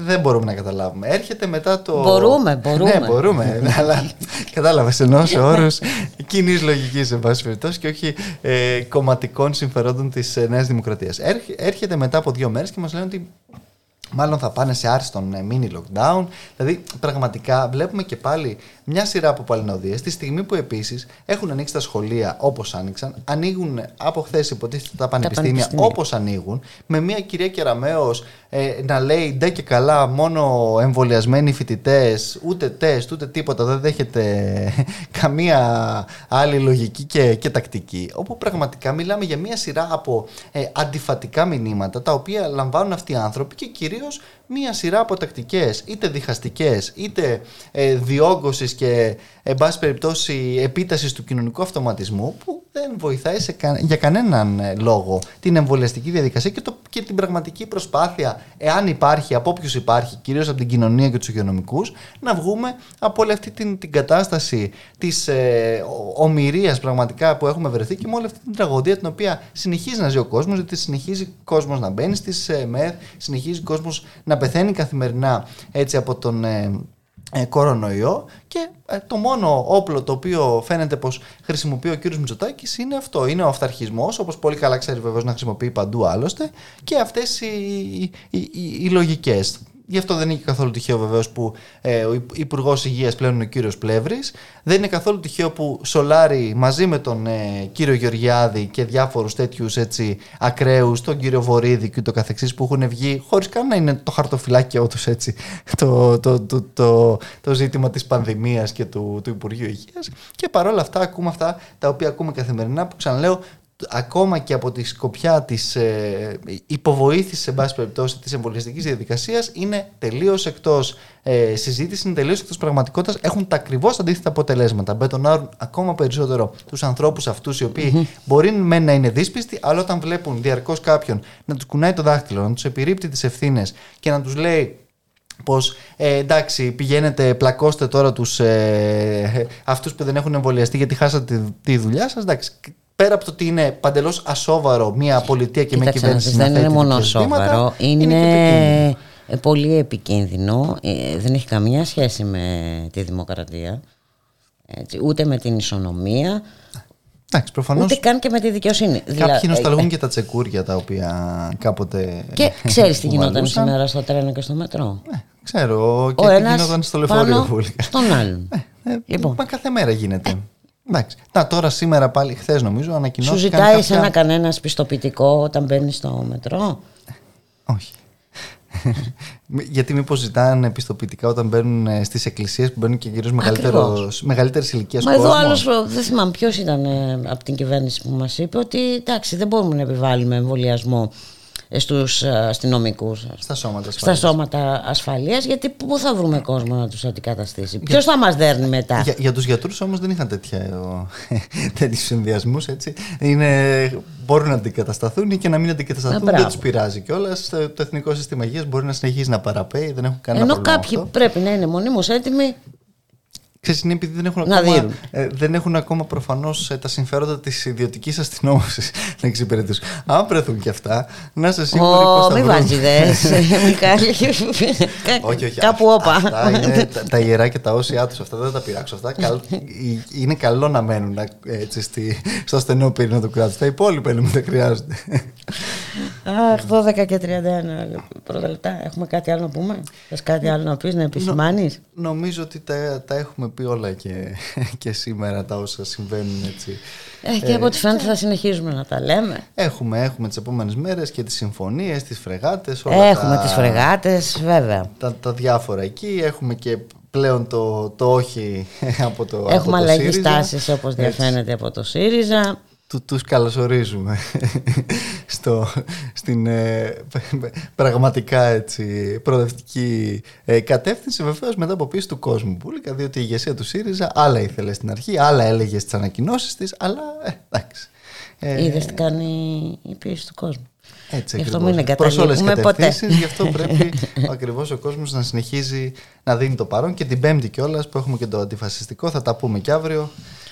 δεν μπορούμε να καταλάβουμε. Έρχεται μετά το. Μπορούμε, μπορούμε. Ναι, μπορούμε. αλλά κατάλαβες ενώ σε όρου κοινής λογικής, εν πάση περιπτώσει, και όχι ε, κομματικών συμφερόντων της ε, Νέας Δημοκρατίας. Έρχεται μετά από δύο μέρες και μας λένε ότι μάλλον θα πάνε σε άριστον ε, mini lockdown. Δηλαδή, πραγματικά βλέπουμε και πάλι μια σειρά από παλινοδίες. Τη στιγμή που επίσης έχουν ανοίξει τα σχολεία όπως άνοιξαν, ανοίγουν από χθες υποτίθεται τα πανεπιστήμια όπως ανοίγουν, με μια κυρία Κεραμέο ε, να λέει ντε και καλά, μόνο εμβολιασμένοι φοιτητές, ούτε τεστ, ούτε τίποτα, δεν δέχεται καμία άλλη λογική και, και τακτική. Όπου πραγματικά μιλάμε για μια σειρά από ε, αντιφατικά μηνύματα τα οποία λαμβάνουν αυτοί οι άνθρωποι και κυρίως videos μία σειρά από τακτικές, είτε διχαστικές, είτε ε, διόγκωσης και εν πάση περιπτώσει επίτασης του κοινωνικού αυτοματισμού που δεν βοηθάει σε για κανέναν ε, λόγο την εμβολιαστική διαδικασία και, το, και την πραγματική προσπάθεια, εάν υπάρχει, από όποιους υπάρχει, κυρίως από την κοινωνία και τους υγειονομικούς, να βγούμε από όλη αυτή την, την κατάσταση της ε, ομοιρίας πραγματικά που έχουμε βρεθεί και με όλη αυτή την τραγωδία την οποία συνεχίζει να ζει ο κόσμος, γιατί συνεχίζει ο κόσμος να μπαίνει στις ε, ΜΕΘ, συνεχίζει ο κόσμος να πεθαίνει καθημερινά έτσι από τον, ε, ε, κορονοϊό και ε, το μόνο όπλο το οποίο φαίνεται πως χρησιμοποιεί ο κύριος Μητσοτάκης είναι αυτό, είναι ο αυταρχισμός όπως πολύ καλά ξέρει βεβαίως να χρησιμοποιεί παντού άλλωστε και αυτές οι, οι, οι, οι λογικές. Γι' αυτό δεν είναι καθόλου τυχαίο βεβαίως που ε, ο Υπουργός Υγείας πλέον είναι ο κύριος Πλεύρης. Δεν είναι καθόλου τυχαίο που Σολάρη μαζί με τον ε, κύριο Γεωργιάδη και διάφορους τέτοιους ακραίους, τον κύριο Βορύδη και το καθεξής που έχουν βγει χωρίς καν να είναι το χαρτοφυλάκιό τους έτσι το, το, το, το, το ζήτημα της πανδημίας και του, του Υπουργείου Υγείας. Και παρόλα αυτά ακούμε αυτά τα οποία ακούμε καθημερινά που ξαναλέω ακόμα και από τη σκοπιά της ε, υποβοήθησης σε πάση περιπτώσει της εμβολιαστικής διαδικασίας είναι τελείως εκτός ε, συζήτηση, είναι τελείως εκτός πραγματικότητας. Έχουν τα ακριβώς αντίθετα αποτελέσματα. Μπετονάρουν ακόμα περισσότερο τους ανθρώπους αυτούς οι οποιοι μπορεί μεν να είναι δύσπιστοι αλλά όταν βλέπουν διαρκώς κάποιον να τους κουνάει το δάχτυλο, να τους επιρρύπτει τις ευθύνες και να τους λέει πως ε, εντάξει πηγαίνετε πλακώστε τώρα τους, ε, αυτούς που δεν έχουν εμβολιαστεί γιατί χάσατε τη, τη δουλειά σας εντάξει πέρα από το ότι είναι παντελώς ασόβαρο μια πολιτεία και μια κυβέρνηση δεν είναι μόνο ασόβαρο, είναι, είναι πολύ επικίνδυνο. Ε, δεν έχει καμία σχέση με τη δημοκρατία, έτσι, ούτε με την ισονομία. Εντάξει, προφανώς, ούτε καν και με τη δικαιοσύνη. Κάποιοι δηλαδή, νοσταλγούν ε, και τα τσεκούρια τα οποία κάποτε. Και ξέρεις τι γινόταν σήμερα στο τρένο και στο μετρό; Ε, ξέρω. Και τι γινόταν στο λεωφορείο. Στον άλλον. Ε, ε, λοιπόν. Μα κάθε μέρα γίνεται. Εντάξει. Να, τώρα σήμερα πάλι, χθες νομίζω, ανακοινώσει. Σου ζητάει κάποια... ένα κανένας πιστοποιητικό όταν μπαίνεις στο μετρό; Όχι. Γιατί μήπως ζητάνε πιστοποιητικά όταν μπαίνουν ε, στις εκκλησίες που μπαίνουν και κυρίω μεγαλύτερη ηλικία Μα εδώ άλλος, δεν θυμάμαι ποιος ήταν ε, από την κυβέρνηση που μας είπε ότι εντάξει, δεν μπορούμε να επιβάλλουμε εμβολιασμό στους αστυνομικούς. Στα σώματα ασφαλείας. Στα σώματα ασφαλείας, γιατί πού θα βρούμε κόσμο να τους αντικαταστήσει; Ποιος θα μας δέρνει μετά; Για, για τους γιατρούς όμως δεν είχαν τέτοιους συνδυασμούς. μπορούν να αντικατασταθούν ή και να μην αντικατασταθούν. δεν τους πειράζει κιόλας. Το Εθνικό Σύστημα Υγείας μπορεί να συνεχίσει να παραπέει, δεν έχουν κανένα Ενώ κάποιοι πρέπει να είναι μονίμως έτοιμοι Ξέρεις, είναι επειδή δεν έχουν ακόμα, ε, δεν έχουν ακόμα προφανώς ε, τα συμφέροντα της ιδιωτικής αστυνόμευσης να εξυπηρετήσουν. Αν βρεθούν και αυτά, να σε σίγουροι oh, πώς θα μην βάζεις δες, Μιχάλη. όχι, όχι. Κάπου όπα. Αυτά είναι τα, τα ιερά και τα όσια τους. Αυτά δεν τα πειράξω. Αυτά είναι καλό να μένουν έτσι, στη, στο στενό πύρινο του κράτους. Τα υπόλοιπα είναι δεν χρειάζονται. Αχ, 12 και 31 πρώτα λεπτά. Έχουμε κάτι άλλο να πούμε; Θες κάτι άλλο να πεις, να επισημάνεις; νομίζω ότι τα, τα έχουμε πει όλα και, και σήμερα τα όσα συμβαίνουν έτσι. Ε, και από ό,τι φαίνεται θα συνεχίζουμε να τα λέμε. Έχουμε, έχουμε τις επόμενες μέρες και τις συμφωνίες, τις φρεγάτες. Όλα έχουμε τα, τις φρεγάτες, βέβαια. Τα, τα διάφορα εκεί. Έχουμε και πλέον το, το όχι από το Έχουμε αλλαγή στάσεις όπως διαφαίνεται από το ΣΥΡΙΖΑ του, τους καλωσορίζουμε στο, στην ε, πραγματικά έτσι, προοδευτική ε, κατεύθυνση. Βεβαίως μετά από πίεση του κόσμου Πούλικα διότι η ηγεσία του ΣΥΡΙΖΑ άλλα ήθελε στην αρχή, άλλα έλεγε στις ανακοινώσεις της αλλά ε, εντάξει. Ε, Είδες τι κάνει η πίεση του κόσμου έτσι γι' αυτό μην εγκαταλείπουμε ποτέ. Γι' αυτό πρέπει ακριβώς ο κόσμος να συνεχίζει να δίνει το παρόν και την Πέμπτη κιόλας που έχουμε και το αντιφασιστικό. Θα τα πούμε και αύριο.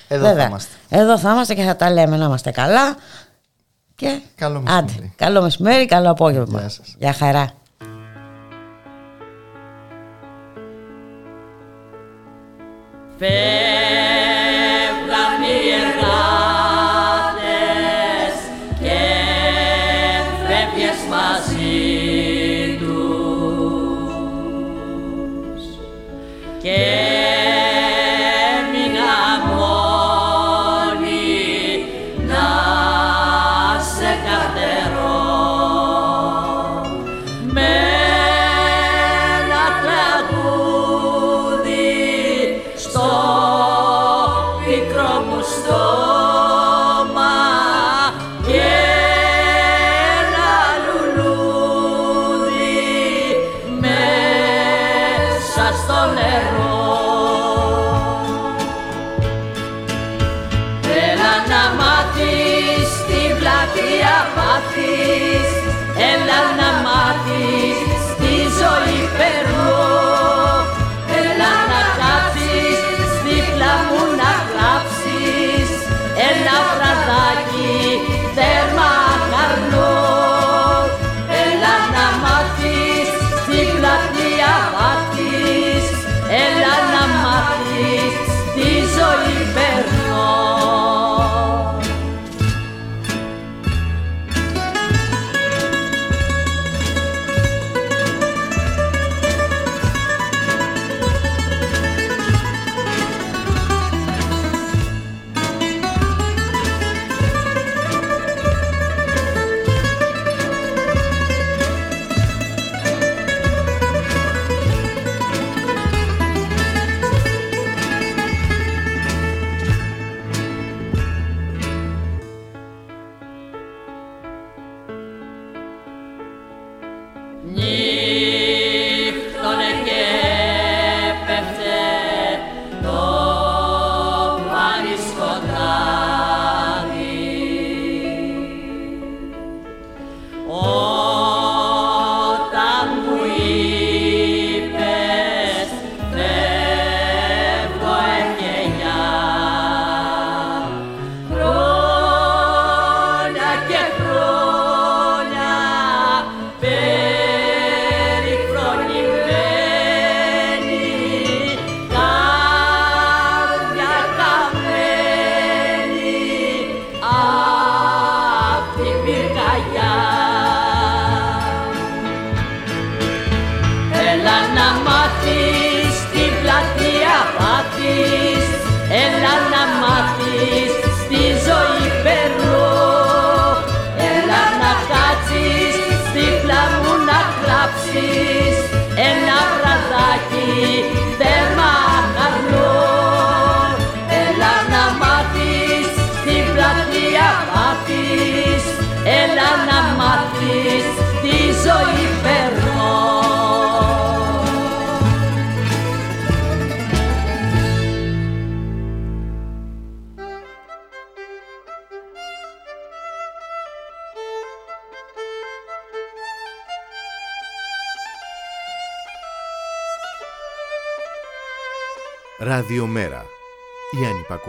Εδώ θα είμαστε. Εδώ θα είμαστε και θα τα λέμε να είμαστε καλά. Και... Καλό μεσημέρι. Άντε, καλό μεσημέρι, καλό απόγευμα. Γεια, σας. Γεια χαρά.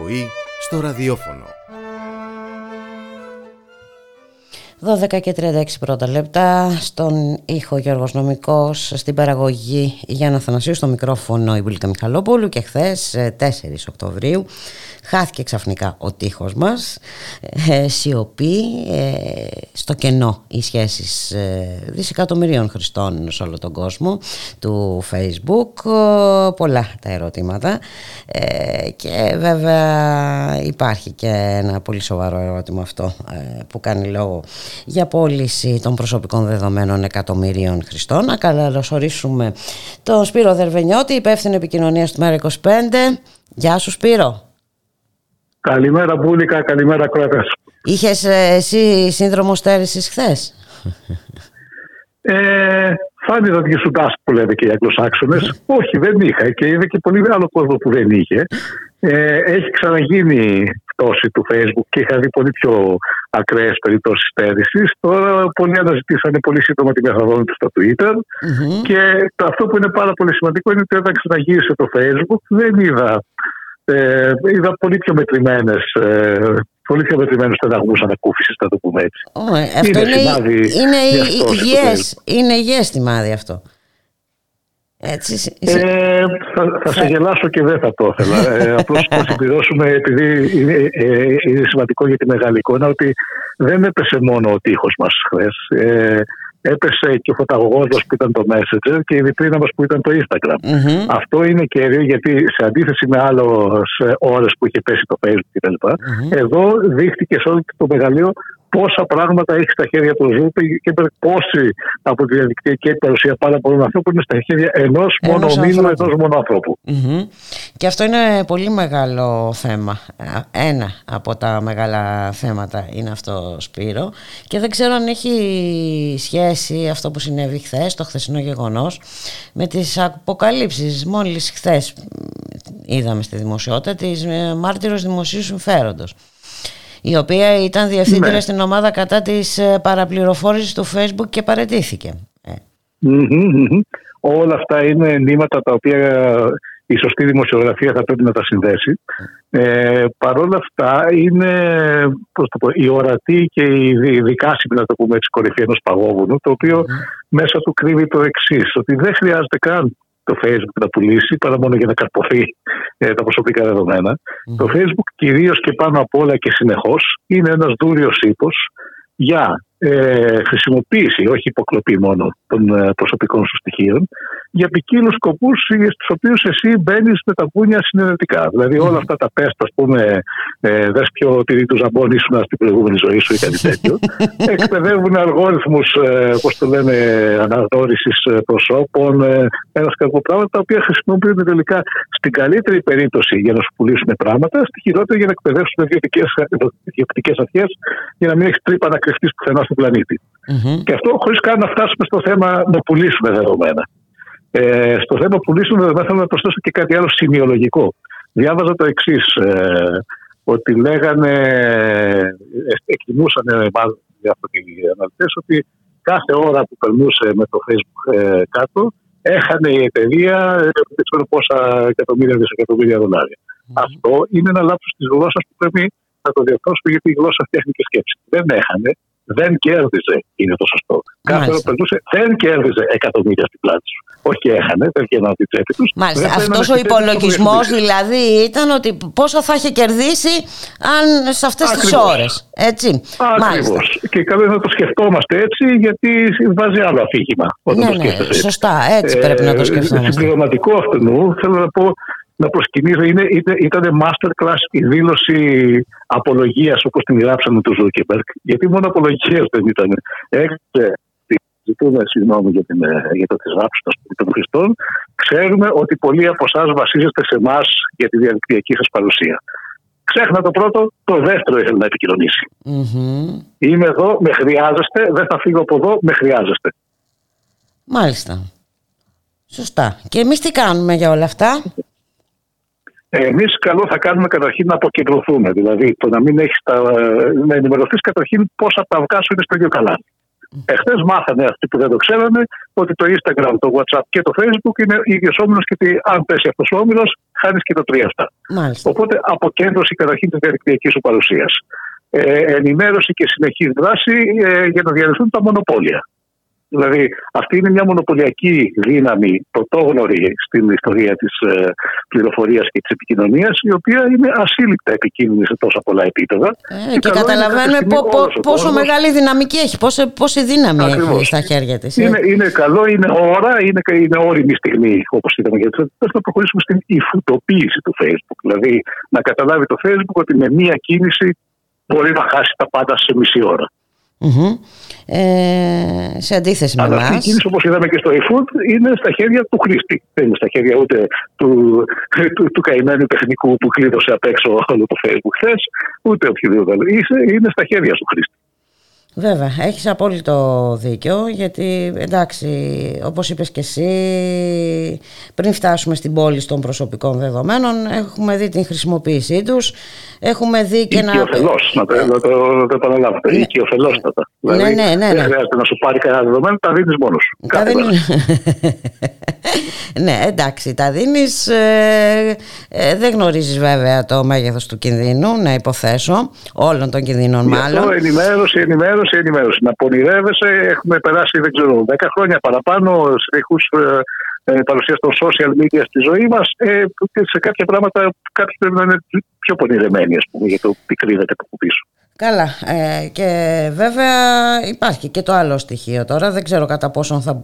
Η ανυπακοή στο ραδιόφωνο. 12 και 36 πρώτα λεπτά στον ήχο Γιώργος Νομικός στην παραγωγή Γιάννα Θανασίου στο μικρόφωνο η Μπουλίκα Μιχαλόπουλου και χθες 4 Οκτωβρίου χάθηκε ξαφνικά ο τείχος μας ε, σιωπή ε, στο κενό οι σχέσεις ε, δισεκατομμυρίων χρηστών σε όλο τον κόσμο του facebook ε, πολλά τα ερωτήματα. Ε, και βέβαια υπάρχει και ένα πολύ σοβαρό ερώτημα αυτό που κάνει λόγο για πώληση των προσωπικών δεδομένων εκατομμυρίων χρηστών. Να καλωσορίσουμε τον Σπύρο Δερβενιώτη υπεύθυνο επικοινωνίας του Μέρα 25 Γεια σου Σπύρο Καλημέρα Μπούλικα, καλημέρα Κράτας. Είχες ε, εσύ σύνδρομο στέρησης χθες; Ε, φάνηκε ότι σου που λέτε και οι Αγγλοσάξονες. Όχι, δεν είχα και είδε και πολύ άλλο κόσμο που δεν είχε. Ε, έχει ξαναγίνει πτώση του Facebook και είχα δει πολύ πιο ακραίες περιπτώσεις στέρησης. Τώρα πολλοί αναζητήσανε πολύ σύντομα τη μεθοδόν τους στο Twitter. Και αυτό που είναι πάρα πολύ σημαντικό είναι ότι όταν ξαναγύρισε το Facebook δεν είδα ε, είδα πολύ πιο μετρημένες. Ε, πολύ πιο μετρημένους στεναγμούς ανακούφισης, θα το πούμε έτσι. Oh, αυτό είναι, είναι, είναι υγιές σημάδι αυτό. Έτσι, ε, θα, θα σε γελάσω και δεν θα το ήθελα. ε, Απλώς να συμπληρώσουμε, επειδή είναι, ε, είναι σημαντικό για τη μεγάλη εικόνα, ότι δεν έπεσε μόνο ο τείχος μας χθες. Ε, έπεσε και ο φωταγωγός μα που ήταν το Messenger και η βιτρίνα μας που ήταν το Instagram. Αυτό είναι κέριο γιατί σε αντίθεση με άλλες ώρες που είχε πέσει το Facebook κτλ., mm-hmm. εδώ δείχτηκε σε όλο το μεγαλείο πόσα πράγματα έχει στα χέρια του ζου και πόσοι από τη διαδικτυακή παρουσία πάρα πολλών ανθρώπων είναι στα χέρια ενός μόνο ομίλου, ενός μόνο Και αυτό είναι πολύ μεγάλο θέμα. Ένα από τα μεγάλα θέματα είναι αυτό, Σπύρο. Και δεν ξέρω αν έχει σχέση αυτό που συνέβη χθες, το χθεσινό γεγονός, με τις αποκαλύψεις. Μόλις χθες είδαμε στη δημοσιότητα της ε, μάρτυρος δημοσίου συμφέροντος η οποία ήταν διευθύντρια ναι. στην ομάδα κατά της ε, παραπληροφόρησης του Facebook και παρετήθηκε. Ε. Όλα αυτά είναι ενήματα τα οποία η σωστή δημοσιογραφία θα πρέπει να τα συνδέσει. Ε, Παρ' όλα αυτά είναι πώς το πω, η ορατή και η δικάσιμη να το πούμε έτσι κορυφή ενός παγόβουνου το οποίο μέσα του κρύβει το εξής ότι δεν χρειάζεται καν το Facebook να πουλήσει παρά μόνο για να καρποθεί ε, τα προσωπικά Το Facebook κυρίως και πάνω απ' όλα και συνεχώς είναι ένας δούριο ύπος για ε, χρησιμοποίηση, όχι υποκλοπή μόνο των ε, προσωπικών σου στοιχείων, για ποικίλους σκοπούς στου οποίους εσύ μπαίνεις με τα πούνια συνενετικά. Δηλαδή, όλα αυτά τα πέστα, ας πούμε, ε, δες πιο τυρί του ζαμπόν ήσουν στην προηγούμενη ζωή σου ή κάτι τέτοιο, εκπαιδεύουν αλγόριθμους, ε, όπως το λένε, αναγνώρισης ε, προσώπων, ε, ένας κακό πράγματα, τα οποία χρησιμοποιούνται τελικά στην καλύτερη περίπτωση για να σου πουλήσουν πράγματα, στη χειρότερη για να εκπαιδεύσουν ιδιωτικές αρχές για να μην έχεις τρύπα να κρυφτείς πουθενά του πλανητη Και αυτό χωρίς καν να φτάσουμε στο θέμα να πουλήσουμε δεδομένα. Ε, στο θέμα που πουλήσουμε δεδομένα θέλω να προσθέσω και κάτι άλλο σημειολογικό. Διάβαζα το εξής. Ε, ότι λέγανε, ε, εκτιμούσαν μάλλον διάφοροι αναλυτές ότι κάθε ώρα που περνούσε με το Facebook ε, κάτω έχανε η εταιρεία ε, δεν ξέρω πόσα εκατομμύρια δισεκατομμύρια δολάρια. Αυτό είναι ένα λάθος της γλώσσας που πρέπει να το διορθώσουμε γιατί η γλώσσα φτιάχνει και σκέψη. Δεν έχανε, δεν κέρδιζε, είναι το σωστό. Κάθε ώρα περνούσε, δεν κέρδιζε εκατομμύρια στην πλάτη σου. Όχι έχανε, δεν βγαίναν από την τσέπη τους. Μάλιστα. Αυτός ο υπολογισμός δηλαδή ήταν ότι πόσο θα είχε κερδίσει αν σε αυτές τις ώρες. Έτσι. Ακριβώς. Και καλό είναι να το σκεφτόμαστε έτσι, γιατί βάζει άλλο αφήγημα όταν ναι, το σκέφτεσαι. Ναι, σωστά, έτσι πρέπει να το ε, σκεφτόμαστε. Συμπληρωματικό αυτού θέλω να πω να προσκυνήσω. Είναι, ήταν masterclass η δήλωση απολογίας όπως την γράψαμε του Ζούκερμπεργκ. Γιατί μόνο απολογία δεν ήταν. Έρχεται, ζητούμε συγγνώμη για, την, για το της των χρηστών. Ξέρουμε ότι πολλοί από εσάς βασίζεστε σε εμάς για τη διαδικτυακή σας παρουσία. Ξέχνα το πρώτο, το δεύτερο ήθελε να επικοινωνήσει. Είμαι εδώ, με χρειάζεστε, δεν θα φύγω από εδώ, με χρειάζεστε. Μάλιστα. Σωστά. Και εμείς τι κάνουμε για όλα αυτά; Εμείς καλό θα κάνουμε καταρχήν να αποκεντρωθούμε. Δηλαδή, το να μην έχεις τα, να ενημερωθείς καταρχήν πόσα τα αυγά σου είναι στο ίδιο καλάθι. Εχθές μάθανε αυτοί που δεν το ξέρανε ότι το Instagram, το WhatsApp και το Facebook είναι ίδιο όμιλο και ότι αν πέσει αυτός ο όμιλος, χάνεις και το 3 Οπότε αποκέντρωση καταρχήν της διαδικτυακής σου παρουσίας. Ε, ενημέρωση και συνεχής δράση ε, για να διαρρευθούν τα μονοπόλια. Δηλαδή, αυτή είναι μια μονοπωλιακή δύναμη πρωτόγνωρη στην ιστορία της ε, πληροφορίας και της επικοινωνίας, η οποία είναι ασύλληπτα επικίνδυνη σε τόσα πολλά επίπεδα. Ε, και, και καταλαβαίνουμε πόσο μεγάλη δυναμική έχει, πόση, πόση δύναμη Ακριβώς. έχει στα χέρια της. Ε. Είναι, είναι καλό, είναι ώρα, είναι, είναι όριμη στιγμή, όπως είδαμε. Γιατί θα να προχωρήσουμε στην υφουτοποίηση του Facebook. Δηλαδή, να καταλάβει το Facebook ότι με μία κίνηση μπορεί να χάσει τα πάντα σε μισή ώρα. Ε, σε αντίθεση με εμά. αυτή η κίνηση, όπως είδαμε και στο eFood, είναι στα χέρια του χρήστη. Δεν είναι στα χέρια ούτε του, του, του καημένου τεχνικού που κλείδωσε απ' έξω όλο το Facebook χθες, ούτε οποιοδήποτε άλλο. Είναι στα χέρια του χρήστη. Βέβαια, έχεις απόλυτο δίκιο γιατί εντάξει όπως είπες και εσύ πριν φτάσουμε στην πόλη των προσωπικών δεδομένων έχουμε δει την χρησιμοποίησή τους έχουμε δει και να... Οικειοφελώς, να το, να το, να το επαναλάβετε, ναι. οικειοφελώστατα. Ναι, δηλαδή, ναι, ναι, ναι, δεν χρειάζεται να σου πάρει κανένα δεδομένο, τα δίνεις μόνος σου. Τα δίνεις... ναι, εντάξει, τα δίνεις, ε, ε, δεν γνωρίζεις βέβαια το μέγεθος του κινδύνου, να υποθέσω, όλων των κινδύνων μάλλον. Αυτό ενημέρωση, ενημέρωση ενημέρωση, ενημέρωση. Να πονηρεύεσαι, έχουμε περάσει, δεν ξέρω, 10 χρόνια παραπάνω συνεχού ε, ε, παρουσίας των social media στη ζωή μας. Ε, σε κάποια πράγματα κάποιοι πρέπει να είναι πιο πονηρεμένοι, ας πούμε, για το τι κρύβεται από πίσω. Καλά. Ε, και βέβαια υπάρχει και το άλλο στοιχείο τώρα. Δεν ξέρω κατά πόσον θα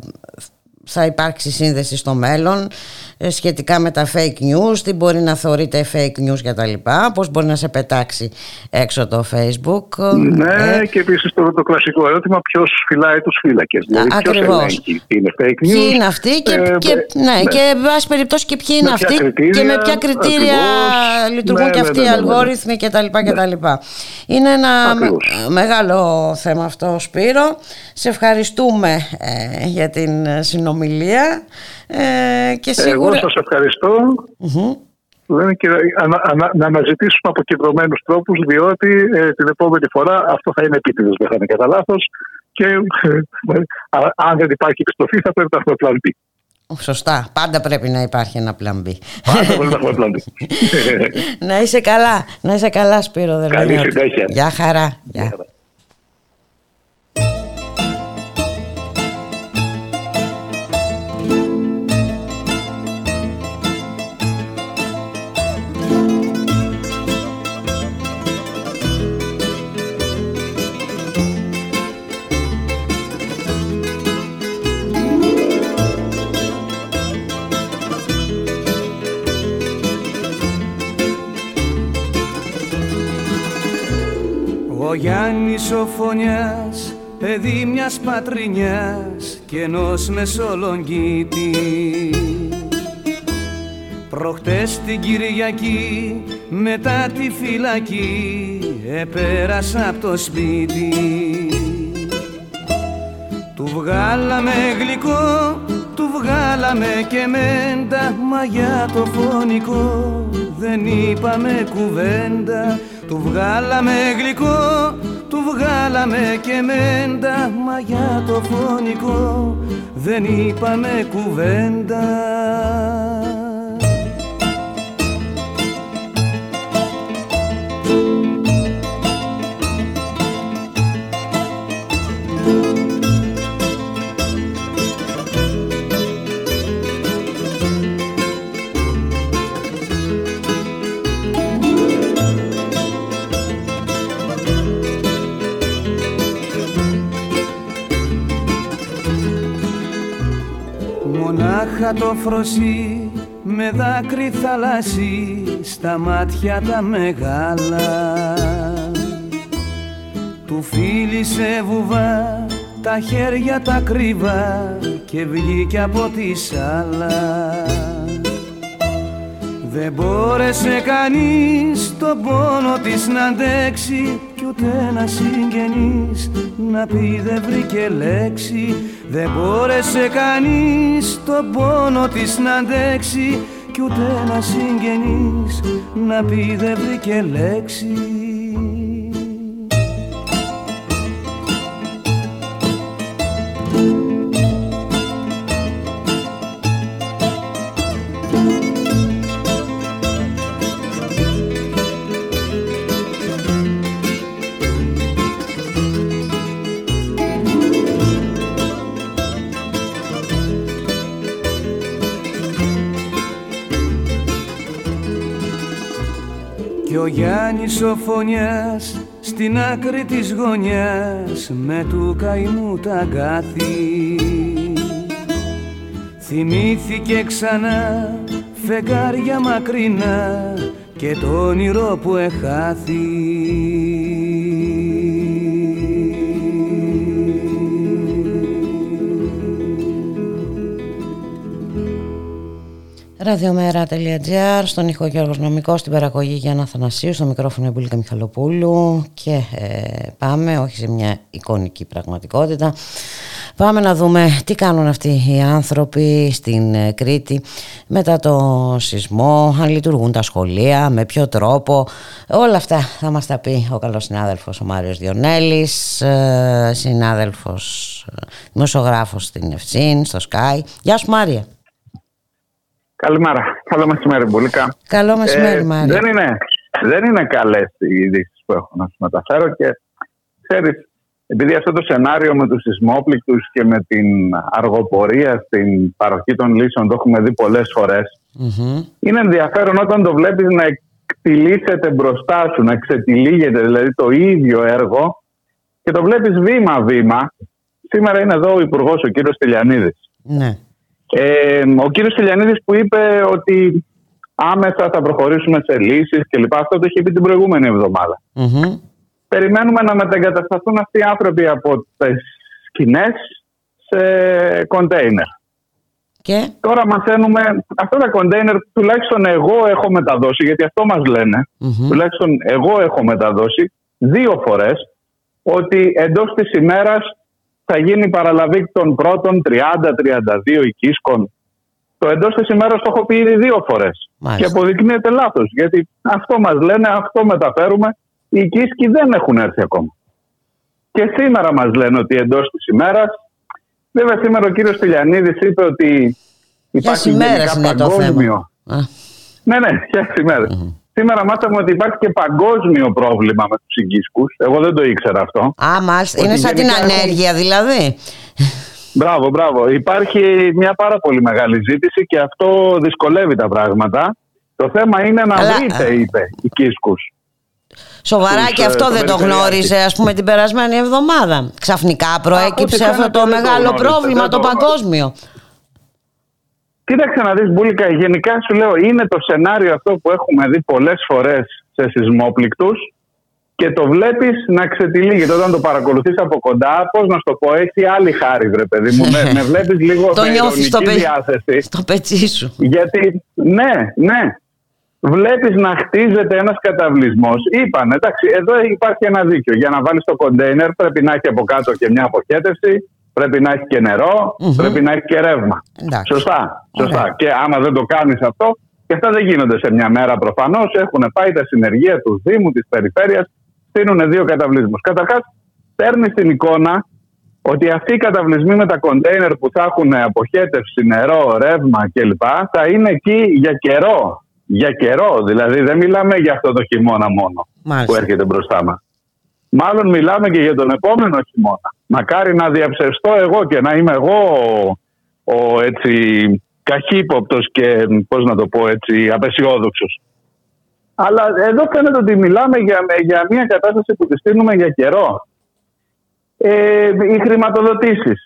θα υπάρξει σύνδεση στο μέλλον ε, σχετικά με τα fake news, τι μπορεί να θεωρείται fake news και τα λοιπά, πώς μπορεί να σε πετάξει έξω το facebook. Ναι ε, και επίσης το, το κλασικό ερώτημα ποιος φυλάει τους φύλακες, δηλαδή Ακριβώς. ποιος είναι fake news. Ποιοι είναι αυτοί και, ε, και, ναι, ναι. και βάση περιπτώσει και ποιοι είναι αυτοί και με ποια κριτήρια ακριβώς, λειτουργούν ναι, και αυτοί ναι, οι ναι, ναι, αλγόριθμοι κτλ. Είναι ένα μεγάλο θέμα αυτό Σπύρο. Σε ευχαριστούμε ε, για την συνομιλία συνομιλία ε, και σίγουρα... Εγώ σας ευχαριστώ και να αναζητήσουμε αποκεντρωμένους τρόπους διότι ε, την επόμενη φορά αυτό θα είναι επίτηδες, δεν θα είναι κατά λάθος. και ε, αν δεν υπάρχει επιστροφή θα πρέπει να έχουμε πλάν B. Σωστά. Πάντα πρέπει να υπάρχει ένα πλάν B. Πάντα πρέπει να έχουμε πλάν B. να είσαι καλά. Να είσαι καλά Σπύρο Καλή συνέχεια. Γεια χαρά. Γεια. Γιάννης ο Φωνιάς, παιδί μιας πατρινιάς και ενός μεσολογγίτη Προχτές την Κυριακή μετά τη φυλακή επέρασα από το σπίτι. Του βγάλαμε γλυκό, του βγάλαμε και μέντα Μα για το φωνικό δεν είπαμε κουβέντα. Του βγάλαμε γλυκό, του βγάλαμε και μέντα Μα για το φωνικό. Δεν είπαμε κουβέντα Μονάχα το φροσί με δάκρυ θαλάσσι στα μάτια τα μεγάλα. Του φίλησε βουβά τα χέρια τα κρύβα και βγήκε από τη σάλα. Δεν μπόρεσε κανείς τον πόνο της να αντέξει κι ούτε ένα συγγενής να πει δεν βρήκε λέξη δεν μπόρεσε κανείς τον πόνο της να αντέξει κι ούτε ένα συγγενής να πει δεν βρήκε λέξη Γιάννης ο φωνιάς στην άκρη της γωνιάς με του καημού τα αγκάθι. Θυμήθηκε ξανά φεγγάρια μακρινά και το όνειρο που εχάθη Ραδιομέρα.gr Στον ήχο Γιώργος Νομικός Στην παραγωγή Γιάννα Θανασίου Στο μικρόφωνο Εμπούλικα Μιχαλοπούλου Και ε, πάμε όχι σε μια εικονική πραγματικότητα Πάμε να δούμε τι κάνουν αυτοί οι άνθρωποι στην ε, Κρήτη μετά το σεισμό, αν λειτουργούν τα σχολεία, με ποιο τρόπο. Όλα αυτά θα μας τα πει ο καλός συνάδελφος ο Μάριος Διονέλης, ε, συνάδελφος, δημοσιογράφος στην Ευσύν, στο Sky. Γεια σου Μάρια. Καλημέρα. Καλό μεσημέρι, Μπουλίκα. Καλό μεσημέρι, ε, Μάρια. Δεν είναι, δεν είναι καλές οι ειδήσεις που έχω να σου μεταφέρω και ξέρεις, επειδή αυτό το σενάριο με τους σεισμόπληκτους και με την αργοπορία στην παροχή των λύσεων το έχουμε δει πολλές είναι ενδιαφέρον όταν το βλέπεις να εκτιλήσεται μπροστά σου, να ξετυλίγεται δηλαδή το ίδιο έργο και το βλέπεις βήμα-βήμα. Σήμερα είναι εδώ ο Υπουργός, ο κύριος Τελιανίδης. Ναι. Ε, ο κύριος Τελιανίδης που είπε ότι άμεσα θα προχωρήσουμε σε λύσεις και λοιπά. Αυτό το είχε πει την προηγούμενη Περιμένουμε να μετεγκατασταθούν αυτοί οι άνθρωποι από τις σκηνές σε κοντέινερ. Και; Τώρα μαθαίνουμε αυτά τα κοντέινερ τουλάχιστον εγώ έχω μεταδώσει γιατί αυτό μας λένε τουλάχιστον εγώ έχω μεταδώσει δύο φορές ότι εντός της ημέρας θα γίνει παραλαβή των πρώτων 30-32 οικίσκων. Το εντός της ημέρας το έχω πει ήδη δύο φορές. Και αποδεικνύεται λάθος. Γιατί αυτό μας λένε, αυτό μεταφέρουμε. Οι οικίσκοι δεν έχουν έρθει ακόμα. Και σήμερα μας λένε ότι εντός της ημέρας. Βέβαια, σήμερα ο κύριος Τηλιανίδη είπε ότι υπάρχει γενικά παγκόσμιο. Ναι, ναι, για σημερα Σήμερα μάθαμε ότι υπάρχει και παγκόσμιο πρόβλημα με τους οικίσκου. Εγώ δεν το ήξερα αυτό. Α, μάλιστα. Είναι σαν την ανέργεια δηλαδή. Μπράβο, μπράβο. Υπάρχει μια πάρα πολύ μεγάλη ζήτηση και αυτό δυσκολεύει τα πράγματα. Το θέμα είναι να Αλλά... βρείτε, είπε, οικίσκους. Σοβαρά και αυτό δεν το γνώριζε, ας πούμε, την περασμένη εβδομάδα. Ξαφνικά προέκυψε αυτό το μεγάλο πρόβλημα, το παγκόσμιο. Κοίταξε να δεις Μπούλικα, γενικά σου λέω είναι το σενάριο αυτό που έχουμε δει πολλές φορές σε σεισμόπληκτους και το βλέπεις να ξετυλίγεται όταν το παρακολουθείς από κοντά, πώς να σου το πω, έχει άλλη χάρη βρε παιδί μου, με, με βλέπεις λίγο το με στο διάθεση. Στο πετσί σου. Γιατί, ναι, ναι, βλέπεις να χτίζεται ένας καταβλισμός. Είπαν, εντάξει, εδώ υπάρχει ένα δίκιο. Για να βάλεις το κοντέινερ πρέπει να έχει από κάτω και μια αποχέτευση Πρέπει να έχεις και νερο πρέπει να έχεις και ρεύμα. Σωστά. Σωστά. Και άμα δεν το κάνεις αυτό, και αυτά δεν γίνονται σε μια μέρα προφανώς. Έχουν πάει τα συνεργεία του Δήμου, της Περιφέρειας, στείλουν δύο καταβλισμούς. Καταρχάς, παίρνει την εικόνα ότι αυτοί οι καταβλισμοί με τα κοντέινερ που θα έχουν αποχέτευση, νερό, ρεύμα κλπ. θα είναι εκεί για καιρό. Για καιρό, δηλαδή δεν μιλάμε για αυτό το χειμώνα μόνο που έρχεται μπροστά μας. Μάλλον μιλάμε και για τον επόμενο χειμώνα. Μακάρι να διαψευστώ εγώ και να είμαι εγώ ο, ο έτσι καχύποπτος και πώς να το πω έτσι απεσιόδοξος. Αλλά εδώ φαίνεται ότι μιλάμε για, για μια κατάσταση που τη στείλουμε για καιρό. Ε, οι χρηματοδοτήσεις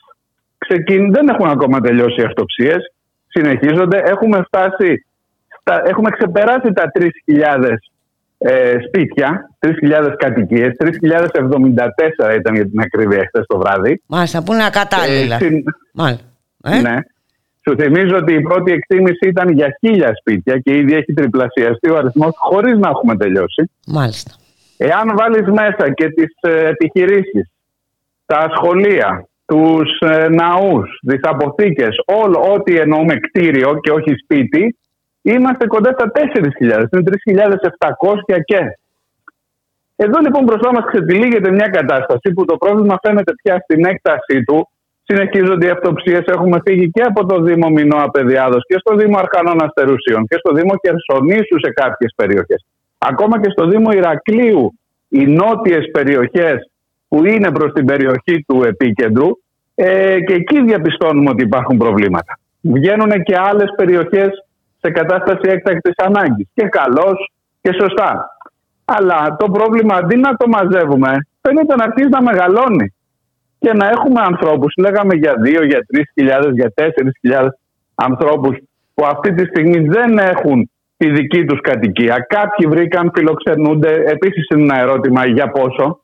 δεν έχουν ακόμα τελειώσει οι αυτοψίες, συνεχίζονται. Έχουμε φτάσει, στα, έχουμε ξεπεράσει τα 3.000 ε, σπίτια, 3.000 κατοικίες, 3.074 ήταν για την ακρίβεια χθε το βράδυ. Μάλιστα, που είναι ακατάλληλα. Ε, συν... Μάλιστα. Ε; Ναι. Σου θυμίζω ότι η πρώτη εκτίμηση ήταν για χίλια σπίτια και ήδη έχει τριπλασιαστεί ο αριθμός χωρίς να έχουμε τελειώσει. Μάλιστα. Εάν βάλεις μέσα και τις ε, επιχειρήσεις, τα σχολεία, τους ε, ναούς, τις αποθήκες, όλο ό,τι εννοούμε κτίριο και όχι σπίτι, είμαστε κοντά στα 4.000, είναι 3.700 και. Εδώ λοιπόν μπροστά μας ξετυλίγεται μια κατάσταση που το πρόβλημα φαίνεται πια στην έκτασή του συνεχίζονται οι αυτοψίες. Έχουμε φύγει και από το Δήμο Μινό Απεδιάδος και στο Δήμο Αρχανών Αστερουσίων και στο Δήμο Κερσονήσου σε κάποιες περιοχές. Ακόμα και στο Δήμο Ηρακλείου, οι νότιες περιοχές που είναι προς την περιοχή του επίκεντρου ε, και εκεί διαπιστώνουμε ότι υπάρχουν προβλήματα. Βγαίνουν και άλλες περιοχές σε κατάσταση έκτακτης ανάγκης. Και καλώ και σωστά. Αλλά το πρόβλημα αντί να το μαζεύουμε, φαίνεται να αρχίζει να μεγαλώνει και να έχουμε ανθρώπους, λέγαμε για 2, για 3.000, για 4.000 ανθρώπους που αυτή τη στιγμή δεν έχουν τη δική τους κατοικία. Κάποιοι βρήκαν, φιλοξενούνται. Επίσης είναι ένα ερώτημα για ποσο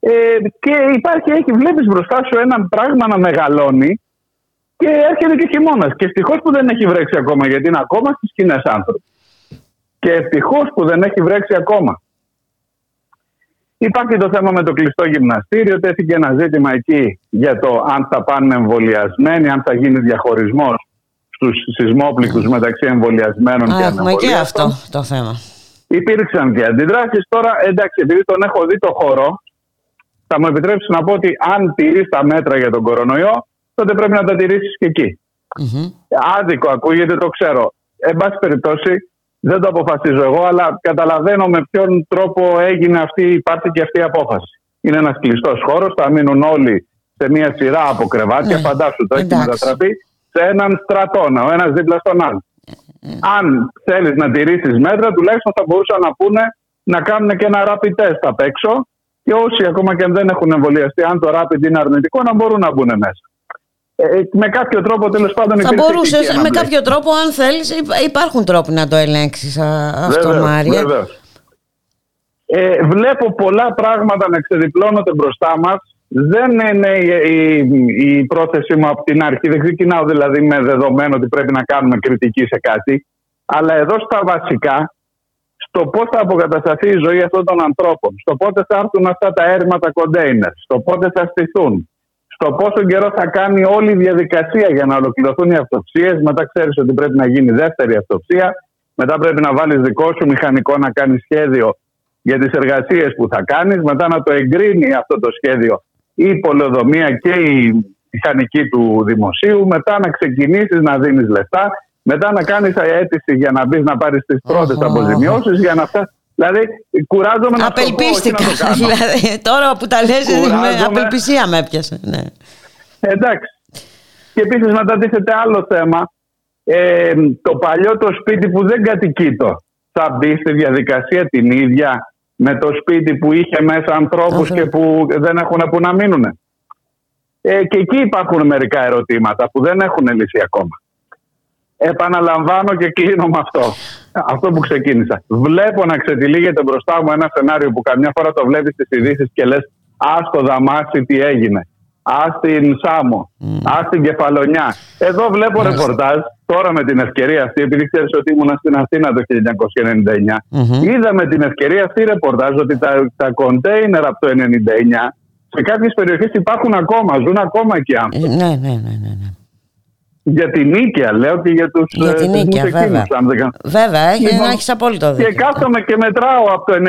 Ε, και υπάρχει, έχει, βλέπεις μπροστά σου ένα πράγμα να μεγαλώνει και έρχεται και χειμώνας. Και ευτυχώς που δεν έχει βρέξει ακόμα, γιατί είναι ακόμα στις κοινέ άνθρωποι. Και ευτυχώς που δεν έχει βρέξει ακόμα. Υπάρχει το θέμα με το κλειστό γυμναστήριο. Τέθηκε ένα ζήτημα εκεί για το αν θα πάνε εμβολιασμένοι, αν θα γίνει διαχωρισμός στους σεισμόπληκτου μεταξύ εμβολιασμένων και ανεμβολιασμένων. Έχουμε και αυτό το θέμα. Υπήρξαν και αντιδράσεις. Τώρα, εντάξει, επειδή τον έχω δει το χώρο, θα μου επιτρέψεις να πω ότι αν τηρεί τα μέτρα για τον κορονοϊό, τότε πρέπει να τα τηρήσεις και εκεί. Άδικο ακούγεται, το ξέρω. Εν πάση περιπτώσει, δεν το αποφασίζω εγώ, αλλά καταλαβαίνω με ποιον τρόπο έγινε αυτή, υπάρχει και αυτή η απόφαση. Είναι ένας κλειστός χώρος, θα μείνουν όλοι σε μια σειρά από κρεβάτια. Ναι. Φαντάσου το έχεις μετατραπεί σε έναν στρατόνα, ο ένας δίπλα στον άλλο. Αν θέλεις να τηρήσεις μέτρα, τουλάχιστον θα μπορούσαν να πούνε να κάνουν και ένα rapid test απ' έξω και όσοι ακόμα και αν δεν έχουν εμβολιαστεί, αν το rapid είναι αρνητικό, να μπορούν να μπουν μέσα. Ε, με κάποιο τρόπο τέλος πάντων Θα μπορούσες με κάποιο τρόπο, αν θέλεις, υπάρχουν τρόποι να το ελέγξεις αυτό, βεβαίως, Μάρια. Ε, βλέπω πολλά πράγματα να ξεδιπλώνονται μπροστά μας. Δεν είναι η, η, πρόθεσή μου από την αρχή. Δεν ξεκινάω δηλαδή με δεδομένο ότι πρέπει να κάνουμε κριτική σε κάτι. Αλλά εδώ στα βασικά, στο πώς θα αποκατασταθεί η ζωή αυτών των ανθρώπων, στο πότε θα έρθουν αυτά τα έρματα κοντέινερ, στο πότε θα στηθούν, στο πόσο καιρό θα κάνει όλη η διαδικασία για να ολοκληρωθούν οι αυτοψίες. Μετά ξέρεις ότι πρέπει να γίνει δεύτερη αυτοψία. Μετά πρέπει να βάλεις δικό σου μηχανικό να κάνει σχέδιο για τις εργασίες που θα κάνεις. Μετά να το εγκρίνει αυτό το σχέδιο η πολεοδομία και η μηχανική του δημοσίου. Μετά να ξεκινήσεις να δίνεις λεφτά. Μετά να κάνεις αίτηση για να μπεις να πάρεις τις πρώτες αποζημιώσεις για να φτάσεις. Δηλαδή, κουράζομαι να Απελπίστηκα. Να το δηλαδή, τώρα που τα λες, με απελπισία με έπιασε. Ναι. Εντάξει. Και επίσης μετατίθεται άλλο θέμα. Ε, το παλιό το σπίτι που δεν κατοικείτο θα μπει στη διαδικασία την ίδια με το σπίτι που είχε μέσα ανθρώπους και που δεν έχουν που να μείνουν. Ε, και εκεί υπάρχουν μερικά ερωτήματα που δεν έχουν λύσει ακόμα. Επαναλαμβάνω και κλείνω με αυτό. Αυτό που ξεκίνησα. Βλέπω να ξετυλίγεται μπροστά μου ένα σενάριο που καμιά φορά το βλέπεις στις ειδήσεις και λες: Α το δαμάσι τι έγινε. Α την Σάμο. Α την Κεφαλονιά. Εδώ βλέπω ρεπορτάζ τώρα με την ευκαιρία αυτή, επειδή ξέρεις ότι ήμουν στην Αθήνα το 1999. Είδα με την ευκαιρία αυτή ρεπορτάζ ότι τα, τα κοντέινερ από το 1999 Σε κάποιες περιοχές υπάρχουν ακόμα, ζουν ακόμα εκεί άνθρωποι. Ναι, ναι, ναι, ναι. ναι. Για την Νίκαια, λέω και για τους Για την Νίκαια, βέβαια. Βέβαια, έχει, λοιπόν, έχεις απόλυτο δίκιο. Και κάθομαι και μετράω από το 99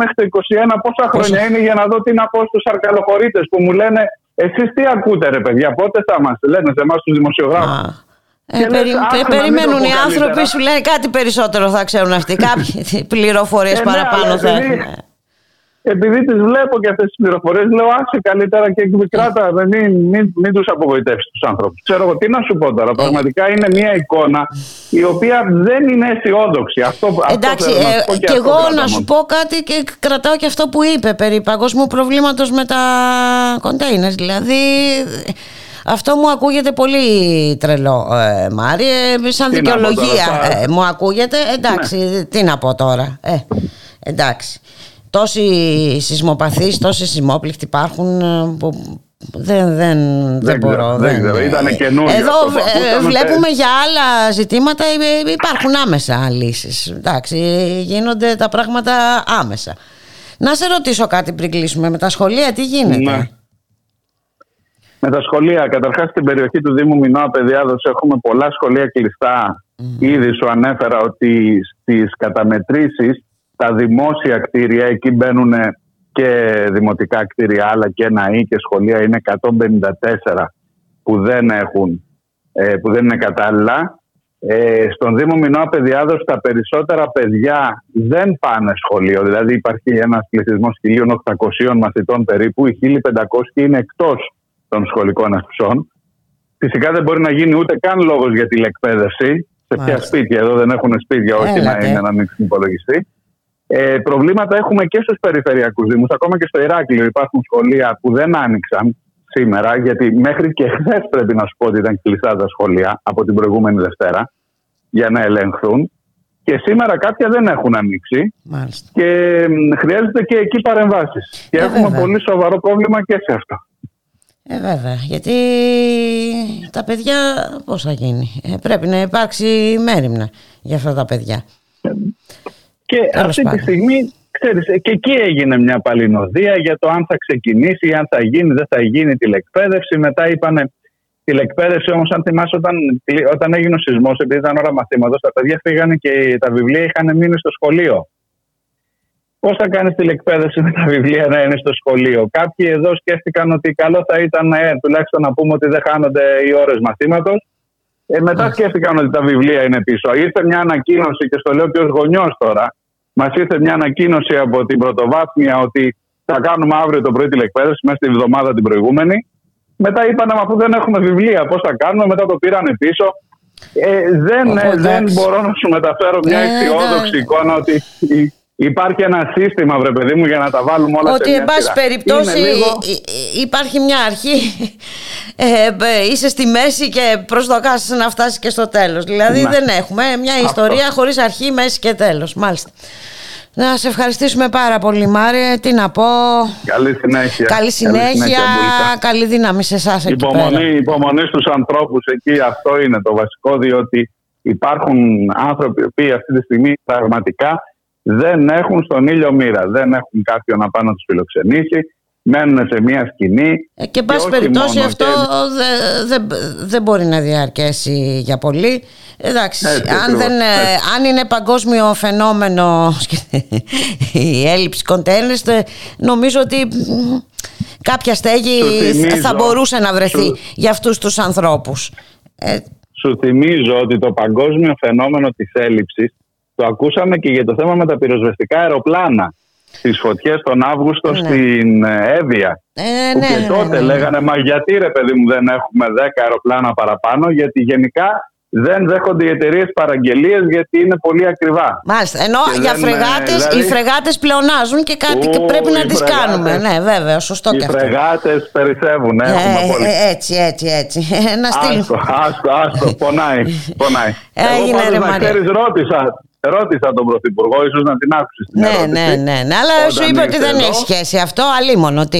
μέχρι το 21 πόσα χρόνια είναι για να δω τι να πω στους αρκαλοχωρίτες που μου λένε Εσείς τι ακούτε, ρε παιδιά, πότε θα μα λένε σε εμάς τους δημοσιογράφους. Ε, περι, περιμένουν οι άνθρωποι, σου λένε κάτι περισσότερο θα ξέρουν αυτοί. Κάποιοι πληροφορίες ε, ναι, παραπάνω θα έχουν επειδή τις βλέπω και αυτές τις πληροφορίες, λέω άσε καλύτερα και κράτα, μην, μην, μην τους απογοητεύσεις τους άνθρωπους. Ξέρω εγώ τι να σου πω τώρα. Πραγματικά είναι μια εικόνα η οποία δεν είναι αισιόδοξη. Αυτό, Εντάξει, αυτό ε, και, και εγώ να σου πω κάτι και κρατάω και αυτό που είπε περί παγκόσμιου προβλήματος με τα κοντέινερ. Δηλαδή. Αυτό μου ακούγεται πολύ τρελό, ε, Μάρι, ε, σαν τι δικαιολογία ε, μου ακούγεται. Εντάξει, ναι. τι να πω τώρα. Ε, εντάξει τόσοι σεισμοπαθείς, τόσοι σεισμόπληκτοι υπάρχουν ε, που δεν, δεν, δεν, μπορώ. Δεν, δεν, Ήταν Εδώ ε, βλέπουμε για άλλα ζητήματα ε, υπάρχουν άμεσα λύσεις. Εντάξει, γίνονται τα πράγματα άμεσα. Να σε ρωτήσω κάτι πριν κλείσουμε. Με τα σχολεία τι γίνεται; Ναι. Με τα σχολεία, καταρχάς στην περιοχή του Δήμου Μινώα Παιδιάδος έχουμε πολλά σχολεία κλειστά. Mm. Ήδη σου ανέφερα ότι στις καταμετρήσεις τα δημόσια κτίρια, εκεί μπαίνουν και δημοτικά κτίρια, αλλά και ένα ή και σχολεία, είναι 154 που δεν, έχουν, ε, που δεν είναι κατάλληλα. Ε, στον Δήμο Μινώα Παιδιάδος τα περισσότερα παιδιά δεν πάνε σχολείο. Δηλαδή υπάρχει ένας πληθυσμός 1.800 μαθητών περίπου, οι 1.500 είναι εκτός των σχολικών αίθουσών. Φυσικά δεν μπορεί να γίνει ούτε καν λόγος για τηλεκπαίδευση. Σε ποια σπίτια, εδώ δεν έχουν σπίτια, όχι να είναι να ανοίξουν υπολογιστή. Ε, προβλήματα έχουμε και στους περιφερειακούς Δήμους. Ακόμα και στο Ηράκλειο υπάρχουν σχολεία που δεν άνοιξαν σήμερα, γιατί μέχρι και χθες πρέπει να σου πω ότι ήταν κλειστά τα σχολεία από την προηγούμενη Δευτέρα για να ελεγχθούν. Και σήμερα κάποια δεν έχουν ανοίξει. Μάλιστα. Και χρειάζεται και εκεί παρεμβάσεις. Και ε, έχουμε πολύ σοβαρό πρόβλημα και σε αυτό. Ε, βέβαια. Γιατί τα παιδιά πώς θα γίνει; Ε, πρέπει να υπάρξει μέρημνα για αυτά τα παιδιά. Και αυτή τη στιγμή, ξέρεις, και εκεί έγινε μια παλινοδία για το αν θα ξεκινήσει, αν θα γίνει, δεν θα γίνει τηλεκπαίδευση. Μετά είπανε τηλεκπαίδευση, όμως, αν θυμάσαι, όταν, όταν έγινε ο σεισμός, επειδή ήταν ώρα μαθήματος, τα παιδιά φύγανε και τα βιβλία είχαν μείνει στο σχολείο. Πώς θα κάνεις τηλεκπαίδευση με τα βιβλία να είναι στο σχολείο; Κάποιοι εδώ σκέφτηκαν ότι καλό θα ήταν ε, τουλάχιστον να πούμε ότι δεν χάνονται οι ώρες μαθήματος. Ε, μετά σκέφτηκαν ότι τα βιβλία είναι πίσω. Ήρθε μια ανακοίνωση και στο λέω και ως γονιός τώρα. Μας ήρθε μια ανακοίνωση από την πρωτοβάθμια ότι θα κάνουμε αύριο το πρωί τηλεκπαίδευση μέσα στη βδομάδα την προηγούμενη. Μετά είπαν, αφού δεν έχουμε βιβλία, πώς θα κάνουμε; Μετά το πήρανε πίσω. Ε, δεν, ε, δεν μπορώ να σου μεταφέρω μια ναι, αισιόδοξη ναι. εικόνα ότι Υπάρχει ένα σύστημα, βρε παιδί μου, για να τα βάλουμε όλα Ότι, εν πάση περιπτώσει, υπάρχει μια αρχή, ε, είσαι στη μέση και προσδοκάς να φτάσεις και στο τέλος. Δηλαδή ναι. δεν έχουμε μια ιστορία χωρίς αρχή, μέση και τέλος. Μάλιστα. Να σε ευχαριστήσουμε πάρα πολύ Μάρια. Τι να πω; Καλή συνέχεια. Καλή συνέχεια. Καλή, δύναμη σε εσάς εκεί υπομονή, πέρα. Υπομονή στους ανθρώπους εκεί. Αυτό είναι το βασικό διότι υπάρχουν άνθρωποι οι αυτή τη στιγμή πραγματικά δεν έχουν στον ήλιο μοίρα. Δεν έχουν κάποιον να πάνε να τους φιλοξενήσει. Μένουν σε μια σκηνή. Ε, και, εν πάση περιπτώσει, αυτό δεν δε, μπορεί να διαρκέσει για πολύ. Εντάξει, αν, δεν, ε, αν είναι παγκόσμιο φαινόμενο η έλλειψη κοντέινερς, νομίζω ότι κάποια στέγη θα μπορούσε να βρεθεί για αυτούς τους ανθρώπους. Ε, Σου θυμίζω ότι το παγκόσμιο φαινόμενο της έλλειψης το ακούσαμε και για το θέμα με τα πυροσβεστικά αεροπλάνα. Στις φωτιές τον Αύγουστο ναι. στην ε, Εύβοια. Ε, ναι, και ναι, τότε ναι, ναι. λέγανε Μα γιατί ρε παιδί μου δεν έχουμε 10 αεροπλάνα παραπάνω, Γιατί γενικά δεν δέχονται οι εταιρείες παραγγελίες γιατί είναι πολύ ακριβά. Μάλιστα. Ενώ και για φρεγάτες, δηλαδή... οι φρεγάτες πλεονάζουν και κάτι Ού, πρέπει να τις κάνουμε. Ναι, βέβαια, σωστό οι και αυτό. Οι φρεγάτες περισσεύουν. Ε, ε, έτσι, έτσι, έτσι. Να στείλω. Άστο, άστο, άστο. πονάει. πονάει. Έγινε, Εγώ, ρε, να ξέρεις, ρώτησα Ρώτησα τον Πρωθυπουργό, ίσως να την άκουσει την ναι, ναι, ναι, ναι, αλλά σου είπε ότι δεν έχει σχέση αυτό, αλίμονο. Τι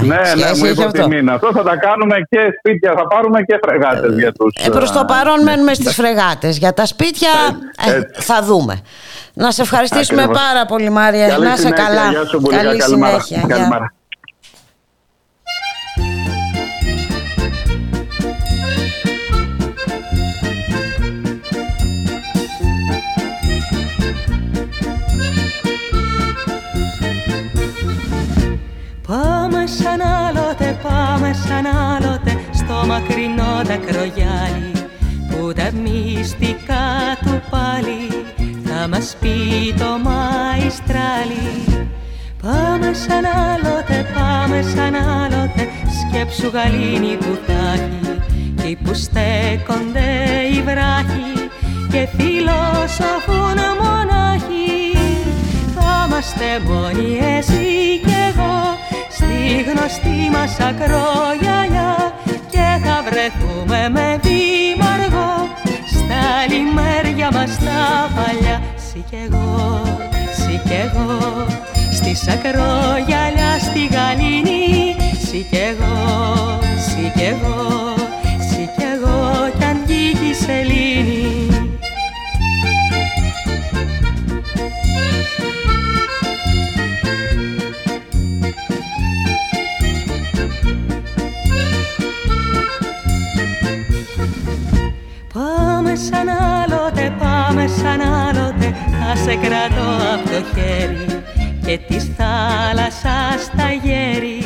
ναι, ναι, μου είπε ότι μήνα. Αυτό θα τα κάνουμε και σπίτια, θα πάρουμε και φρεγάτες για τους. Ε, Προς το παρόν μένουμε στις φρεγάτες. Για τα σπίτια ε, θα δούμε. Να σε ευχαριστήσουμε πάρα πολύ, Μάρια. να είσαι καλά. Καλή συνέχεια. Μακρινό κρογιάλι που τα μυστικά του πάλι θα μας πει το μαϊστράλι. Πάμε σαν άλλοτε, πάμε σαν άλλοτε σκέψου γαλήνη που θα έχει εκεί που στέκονται οι βράχοι και φιλόσοφουν μονάχοι. Θα είμαστε μόνοι εσύ κι εγώ στη γνωστή μας ακρογιαλιά και θα βρεθούμε με δήμαργο στα λιμέρια μας τα παλιά Συ κι εγώ, συ κι εγώ. Στη σακρογιαλιά στη γαλήνη Συ κι εγώ, συ κι εγώ, σαν άλλοτε, πάμε σαν άλλοτε. Θα σε κρατώ από το χέρι και της θάλασσας τα γέρι.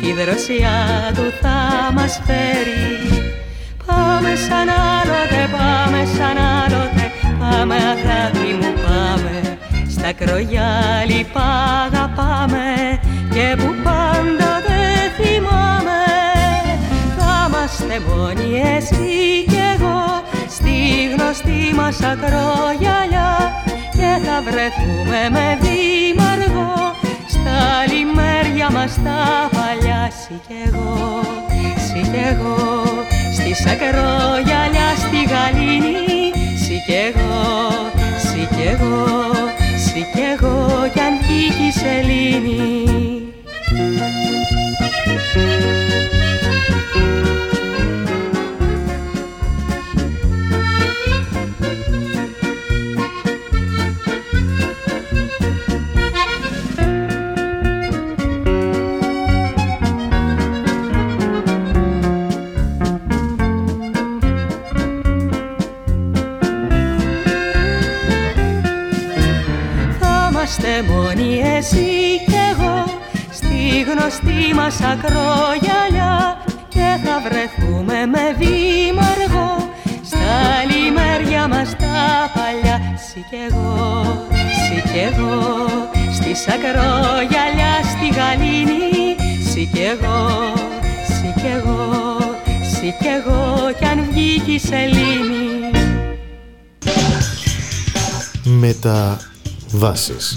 Τη δροσιά του θα μας φέρει. Πάμε σαν άλλοτε, πάμε σαν άλλοτε. Πάμε αγάπη μου πάμε. Στα κρογιάλι αγαπάμε Και που πάντοτε θυμάμαι. Θα είμαστε μόνοι εσύ και εγώ στη γνωστή μας ακρογιαλιά και θα βρεθούμε με δήμαργο στα λιμέρια μας τα παλιά Συ κι εγώ, συ κι εγώ. Στη σακρογιαλιά στη γαλήνη Συ κι εγώ, συ κι εγώ, συ κι εγώ κι αν τύχει σελήνη μόνοι εσύ κι εγώ στη γνωστή μας ακρογιαλιά και θα βρεθούμε με δήμαργο στα λιμέρια μας τα παλιά Συ κι εγώ, συ κι εγώ. Στη σακρογιαλιά στη γαλήνη Συ κι εγώ, συ κι εγώ, συ κι εγώ. Κι αν βγήκε η σελήνη. Μεταβάσεις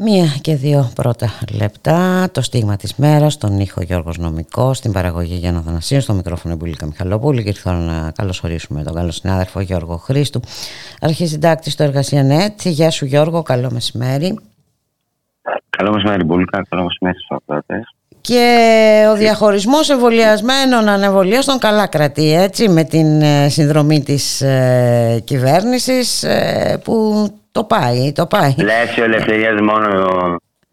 Μία και δύο πρώτα λεπτά, το στίγμα της μέρας, τον ήχο Γιώργος Νομικό, στην παραγωγή Γιάννα Θανασίου, στο μικρόφωνο Εμπουλίκα Μιχαλόπουλου και ήρθα να καλωσορίσουμε τον καλό συνάδελφο Γιώργο Χρήστου, αρχισυντάκτης στο Εργασία ΝΕΤ. Γεια σου Γιώργο, καλό μεσημέρι. Καλό μεσημέρι Μπουλίκα, καλό μεσημέρι στους ακροατές. Και ο διαχωρισμός εμβολιασμένων ανεμβολίαστων καλά κρατεί έτσι με την ε, συνδρομή της ε, κυβέρνησης ε, που το πάει, το πάει. Λέξη ελευθερία μόνο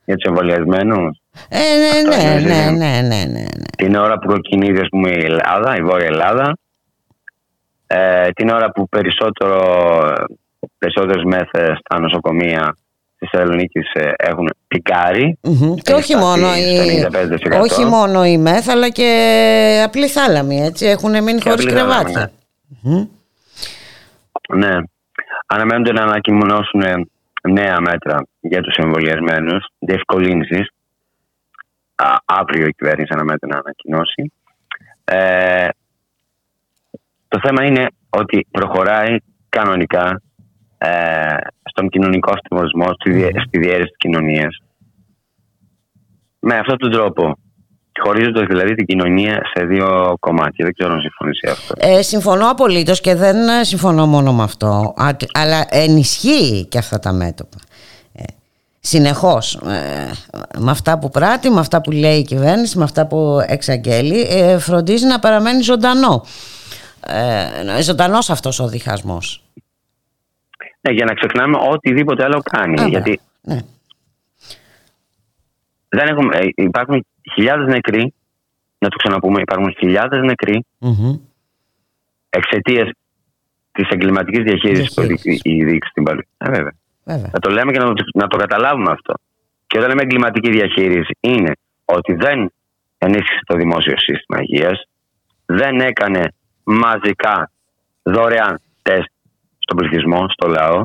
για τους εμβολιασμένους; Ε, ναι, ναι, ναι, ναι, ναι, ναι, ναι. Την ώρα που κοκκινίζει ας πούμε, η Ελλάδα, η Βόρεια Ελλάδα, ε, την ώρα που περισσότερο, περισσότερες μέθες στα νοσοκομεία της Θεσσαλονίκης ε, έχουν πικάρει. Mm-hmm. Και όχι μόνο, η, όχι μόνο η ΜΕΘ αλλά και απλή θάλαμη, έτσι, έχουν μείνει χωρίς κρεβάτια. Ναι. Mm-hmm. ναι αναμένονται να ανακοινώσουν νέα μέτρα για τους εμβολιασμένους, διευκολύνσεις. Αύριο η κυβέρνηση αναμένεται να ανακοινώσει. Ε, το θέμα είναι ότι προχωράει κανονικά ε, στον κοινωνικό αστυνομισμό, στη, στη διαίρεση της κοινωνίας. Με αυτόν τον τρόπο χωρίζοντας δηλαδή την κοινωνία σε δύο κομμάτια. Δεν ξέρω αν συμφωνείς αυτό. Ε, συμφωνώ απολύτως και δεν ε, συμφωνώ μόνο με αυτό, αλλά ενισχύει και αυτά τα μέτωπα. Ε, συνεχώς ε, με αυτά που πράττει, με αυτά που λέει η κυβέρνηση, με αυτά που εξαγγέλει, ε, φροντίζει να παραμένει ζωντανό. Ε, ζωντανός αυτός ο διχασμός. Ναι, για να ξεχνάμε οτιδήποτε άλλο κάνει. γιατί ναι. δεν έχουμε, ε, υπάρχουν χιλιάδες νεκροί, να το ξαναπούμε, υπάρχουν χιλιάδες νεκροί mm-hmm. εξαιτίας της εγκληματικής διαχείρισης που έχει η διοίκηση στην Παλαιό. Ε, βέβαια. βέβαια. Θα το λέμε και να το, να το καταλάβουμε αυτό. Και όταν λέμε εγκληματική διαχείριση, είναι ότι δεν ενίσχυσε το δημόσιο σύστημα υγείας, δεν έκανε μαζικά δωρεάν τεστ στον πληθυσμό, στο λαό,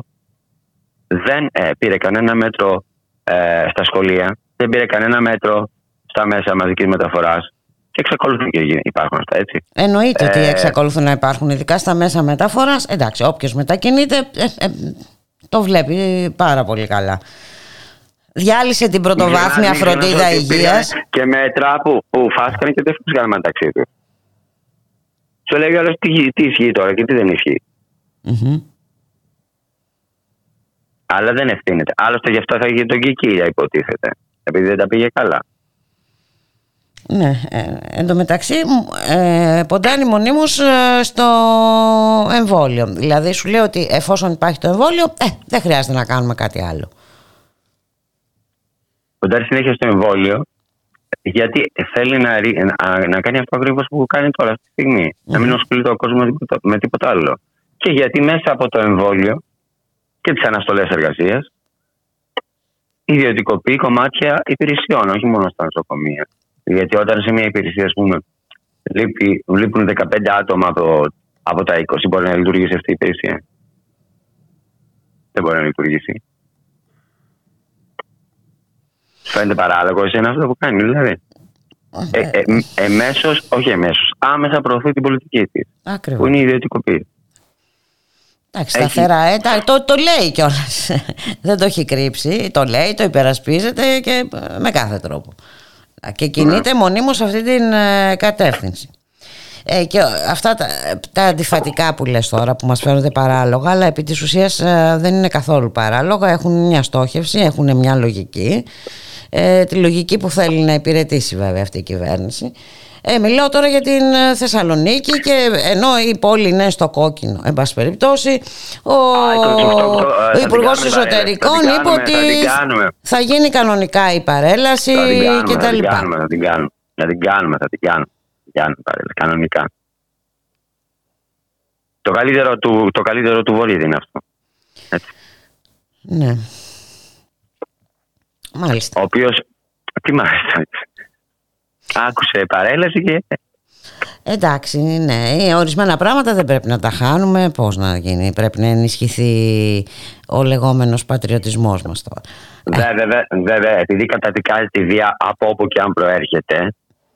δεν ε, πήρε κανένα μέτρο ε, στα σχολεία, δεν πήρε κανένα μέτρο στα μέσα μαζικής μεταφοράς και εξακολουθούν και υπάρχουν αυτά, έτσι. Εννοείται ότι ε, εξακολουθούν να υπάρχουν, ειδικά στα μέσα μεταφοράς. Εντάξει, όποιος μετακινείται ε, το βλέπει πάρα πολύ καλά. Διάλυσε την πρωτοβάθμια φροντίδα υγείας. Και μέτρα που, που φάσκανε και δεν φύγανε μεταξύ τους. Σου λέει άλλος τι, τι ισχύει τώρα και τι δεν ισχύει. Mm-hmm. Αλλά δεν ευθύνεται. Άλλωστε γι' αυτό θα είχε τον Κικίλια, υποτίθεται. Επειδή δεν τα πήγε καλά. Ναι, ε, εν τω μεταξύ ε, ποντάνει μονίμως ε, στο εμβόλιο. Δηλαδή σου λέει ότι εφόσον υπάρχει το εμβόλιο, ε, δεν χρειάζεται να κάνουμε κάτι άλλο. Ποντάρει συνέχεια στο εμβόλιο, γιατί θέλει να, να, να κάνει αυτό ακριβώς που κάνει τώρα αυτή τη στιγμή. Να μην ασχολείται ο κόσμος με τίποτα άλλο. Και γιατί μέσα από το εμβόλιο και τις αναστολές εργασίας ιδιωτικοποιεί κομμάτια υπηρεσιών, όχι μόνο στα νοσοκομεία. Γιατί όταν σε μια υπηρεσία, ας πούμε, λείπουν 15 άτομα από, από τα 20, μπορεί να λειτουργήσει αυτή η υπηρεσία. Δεν μπορεί να λειτουργήσει. Φαίνεται παράλογο εσένα αυτό που κάνει, δηλαδή. Ε, ε, εμέσως, όχι εμέσως, άμεσα προωθεί την πολιτική της. Που είναι η ιδιωτικοποίηση. Εντάξει, σταθερά, ε, το, το λέει κιόλας. Δεν το έχει κρύψει. Το λέει, το υπερασπίζεται και με κάθε τρόπο. Και κινείται μονίμως σε αυτή την ε, κατεύθυνση. Ε, και αυτά τα, τα αντιφατικά που λες τώρα που μας φαίνονται παράλογα αλλά επί της ουσίας ε, δεν είναι καθόλου παράλογα. Έχουν μια στόχευση, έχουν μια λογική. Ε, τη λογική που θέλει να υπηρετήσει βέβαια αυτή η κυβέρνηση ε, μιλάω τώρα για την ε, Θεσσαλονίκη και ενώ η πόλη είναι στο κόκκινο, εν πάση περιπτώσει, ο, ο Υπουργός Εσωτερικών είπε ότι θα γίνει κανονικά η παρέλαση και τα λοιπά. Θα την κάνουμε, θα την κάνουμε, θα την κάνουμε, κανονικά. Το καλύτερο του, το καλύτερο του Βορύδη είναι αυτό. Έτσι. Ναι. Μάλιστα. Ο οποίος. Τι μάλιστα. Άκουσε παρέλαση και... Εντάξει, ναι, ορισμένα πράγματα δεν πρέπει να τα χάνουμε. Πώς να γίνει, πρέπει να ενισχυθεί ο λεγόμενος πατριωτισμός μας τώρα. Βέβαια, βέβαια, επειδή καταδικάζει τη βία από όπου και αν προέρχεται,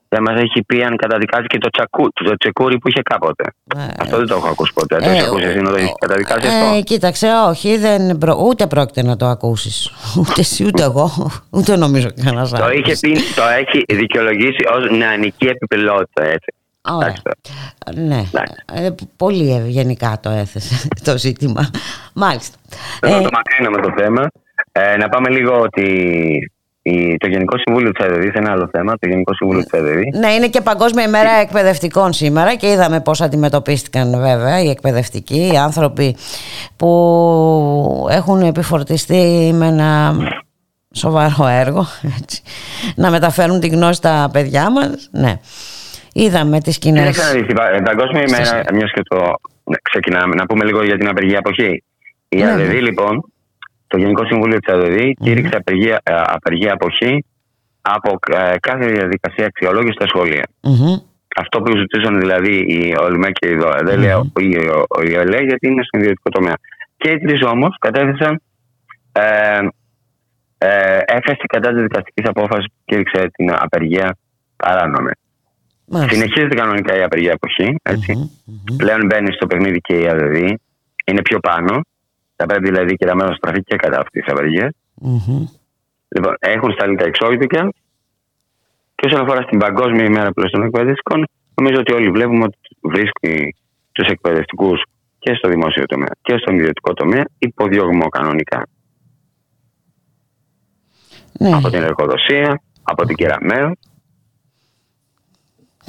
δεν μας έχει πει αν καταδικάζει και το, τσακού, το τσεκούρι που είχε κάποτε. Ε, αυτό δεν το έχω ακούσει ποτέ. το ε, έχει ακούσει εσύ να το έχει καταδικάσει αυτό; Ε, κοίταξε, όχι, δεν ούτε πρόκειται να το ακούσεις. Ούτε εσύ, ούτε εγώ, ούτε νομίζω κανένας άλλος. Το, είχε πει, το έχει δικαιολογήσει ως νεανική επιπλότητα, έτσι. Ωραία. Ναι, ε, πολύ ευγενικά το έθεσε το ζήτημα. Μάλιστα. Θέλω ε, το μακρύνω το θέμα. Ε, να πάμε λίγο ότι το Γενικό Συμβούλιο της ΑΔΔ, ένα άλλο θέμα, το Γενικό Συμβούλιο της ΑΔΔ. Ναι, είναι και Παγκόσμια ημέρα εκπαιδευτικών σήμερα και είδαμε πώς αντιμετωπίστηκαν βέβαια οι εκπαιδευτικοί, οι άνθρωποι που έχουν επιφορτιστεί με ένα σοβαρό έργο, έτσι, να μεταφέρουν την γνώση στα παιδιά μας. Ναι. Είδαμε τις κοινέ. Η Παγκόσμια ημέρα, μιας και το ναι, ξεκινάμε, να πούμε λίγο για την απεργία αποχή. Η ναι, ΑΔΔ, λοιπόν, το Γενικό Συμβούλιο της ΑΔΔ κήρυξε απεργία, ε, απεργία αποχή από ε, κάθε διαδικασία αξιολόγησης στα σχολεία. Αυτό που ζητούσαν δηλαδή οι ΟΛΜΕ και οι ΔΟΕ. Δεν λέω η ΕΛΕ γιατί είναι στον ιδιωτικό τομέα. Και οι τρεις όμως κατέθεσαν ε, ε, έφεση κατά της δικαστικής απόφασης που κήρυξε την απεργία παράνομη. Συνεχίζεται κανονικά η απεργία αποχή. Πλέον μπαίνει στο παιχνίδι και η ΑΔΔ. Είναι πιο πάνω. Θα πρέπει δηλαδή και να στραφεί και κατά αυτής τη απεργία. Mm-hmm. Λοιπόν, έχουν σταλεί τα εξώδικα. Και όσον αφορά στην Παγκόσμια ημέρα των εκπαιδευτικών, νομίζω ότι όλοι βλέπουμε ότι βρίσκει τους εκπαιδευτικούς και στο δημόσιο τομέα και στον ιδιωτικό τομέα υποδιώγμο κανονικά. Ναι. Από την εργοδοσία, από την κεραμαίο.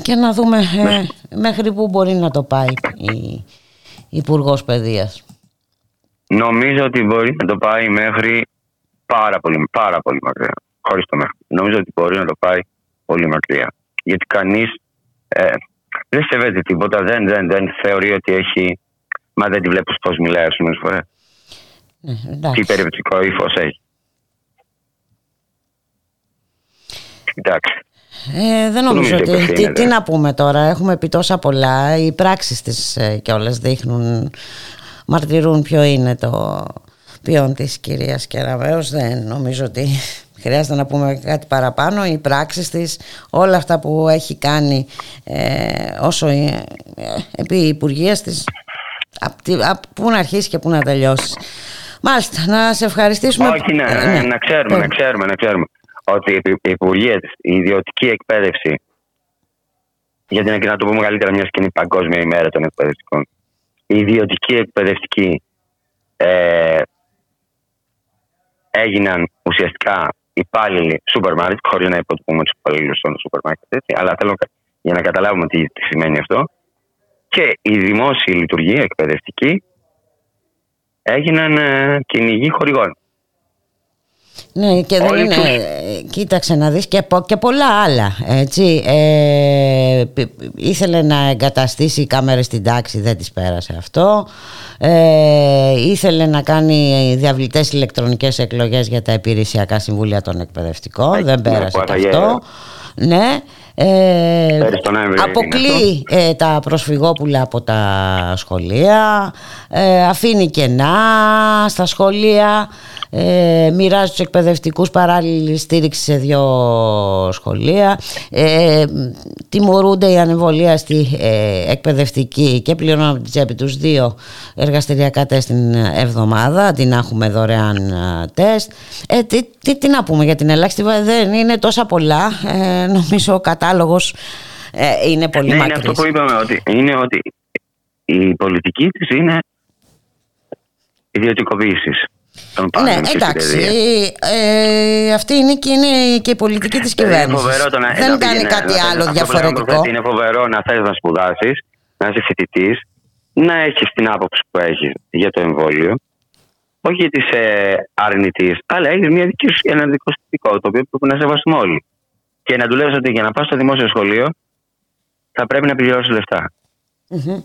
Και να δούμε ε, μέχρι πού μπορεί να το πάει η Υπουργός Παιδείας. Νομίζω ότι μπορεί να το πάει μέχρι πάρα πολύ, πάρα πολύ μακριά. Χωρίς το μέχρι. Νομίζω ότι μπορεί να το πάει πολύ μακριά. Γιατί κανείς ε, δεν σεβέται τίποτα, δεν, δεν, δεν θεωρεί ότι έχει. Μα δεν τη βλέπεις πώς μιλάει, ας πούμε, φορέ. Ναι, Τι περιπτωτικό ύφος έχει. Εντάξει. Ε, δεν νομίζω ότι. Τι, τι, να πούμε τώρα, έχουμε πει τόσα πολλά. Οι πράξεις της ε, κιόλας δείχνουν, μαρτυρούν ποιο είναι το ποιόν της κυρίας Κεραμέως. Δεν νομίζω ότι χρειάζεται να πούμε κάτι παραπάνω. Οι πράξεις της, όλα αυτά που έχει κάνει ε, όσο ε, επί υπουργείας της. Πού να αρχίσει και πού να τελειώσει. Μάλιστα, να σε ευχαριστήσουμε. Όχι, ναι, ναι, ναι. να ξέρουμε, να ξέρουμε, να ξέρουμε ότι η Υπουργεία η ιδιωτική εκπαίδευση, γιατί να το πούμε καλύτερα, μια και είναι η Παγκόσμια ημέρα των εκπαιδευτικών, η ιδιωτική εκπαιδευτική ε, έγιναν ουσιαστικά υπάλληλοι σούπερ μάρκετ, χωρίς να υποτιμούμε τους υπαλλήλους των σούπερ μάρκετ, αλλά θέλω για να καταλάβουμε τι, τι σημαίνει αυτό. Και η δημόσια λειτουργία εκπαιδευτική έγιναν ε, κυνηγοί χορηγών. Ναι και δεν είναι, κοίταξε να δεις και, και πολλά άλλα έτσι. Ε, ήθελε να εγκαταστήσει κάμερες στην τάξη δεν τις πέρασε αυτό. Ε, ήθελε να κάνει διαβλητές ηλεκτρονικές εκλογές για τα υπηρεσιακά συμβούλια των εκπαιδευτικών. Δεν πέρασε αυτό. Ναι ε, αποκλεί ε, τα προσφυγόπουλα από τα σχολεία ε, αφήνει κενά στα σχολεία ε, μοιράζει τους εκπαιδευτικούς παράλληλη στήριξη σε δύο σχολεία. Ε, τιμωρούνται οι ανεμβολίαστοι ε, εκπαιδευτικοί και πληρώνουν από την τσέπη τους δύο εργαστηριακά τεστ την εβδομάδα αντί να έχουμε δωρεάν ε, τεστ. Ε, τι, τι, τι, να πούμε για την ελάχιστη δεν είναι τόσα πολλά. Ε, νομίζω ο κατάλογος ε, είναι πολύ ναι, μακρύς. είναι αυτό που είπαμε ότι, είναι ότι η πολιτική της είναι ιδιωτικοποίηση ναι, εντάξει. Ε, αυτή είναι και, είναι και η πολιτική της κυβέρνησης. Δεν κάνει κάτι άλλο διαφορετικό. Είναι φοβερό να θες να σπουδάσεις, να είσαι φοιτητής, να έχεις την άποψη που έχεις για το εμβόλιο. Όχι γιατί είσαι αρνητής, αλλά έχεις μια δική σου, ένα δικό σου το οποίο πρέπει να σεβαστούμε όλοι. Και να του λες ότι για να πας στο δημόσιο σχολείο θα πρέπει να πληρώσεις λεφτά. Mm-hmm.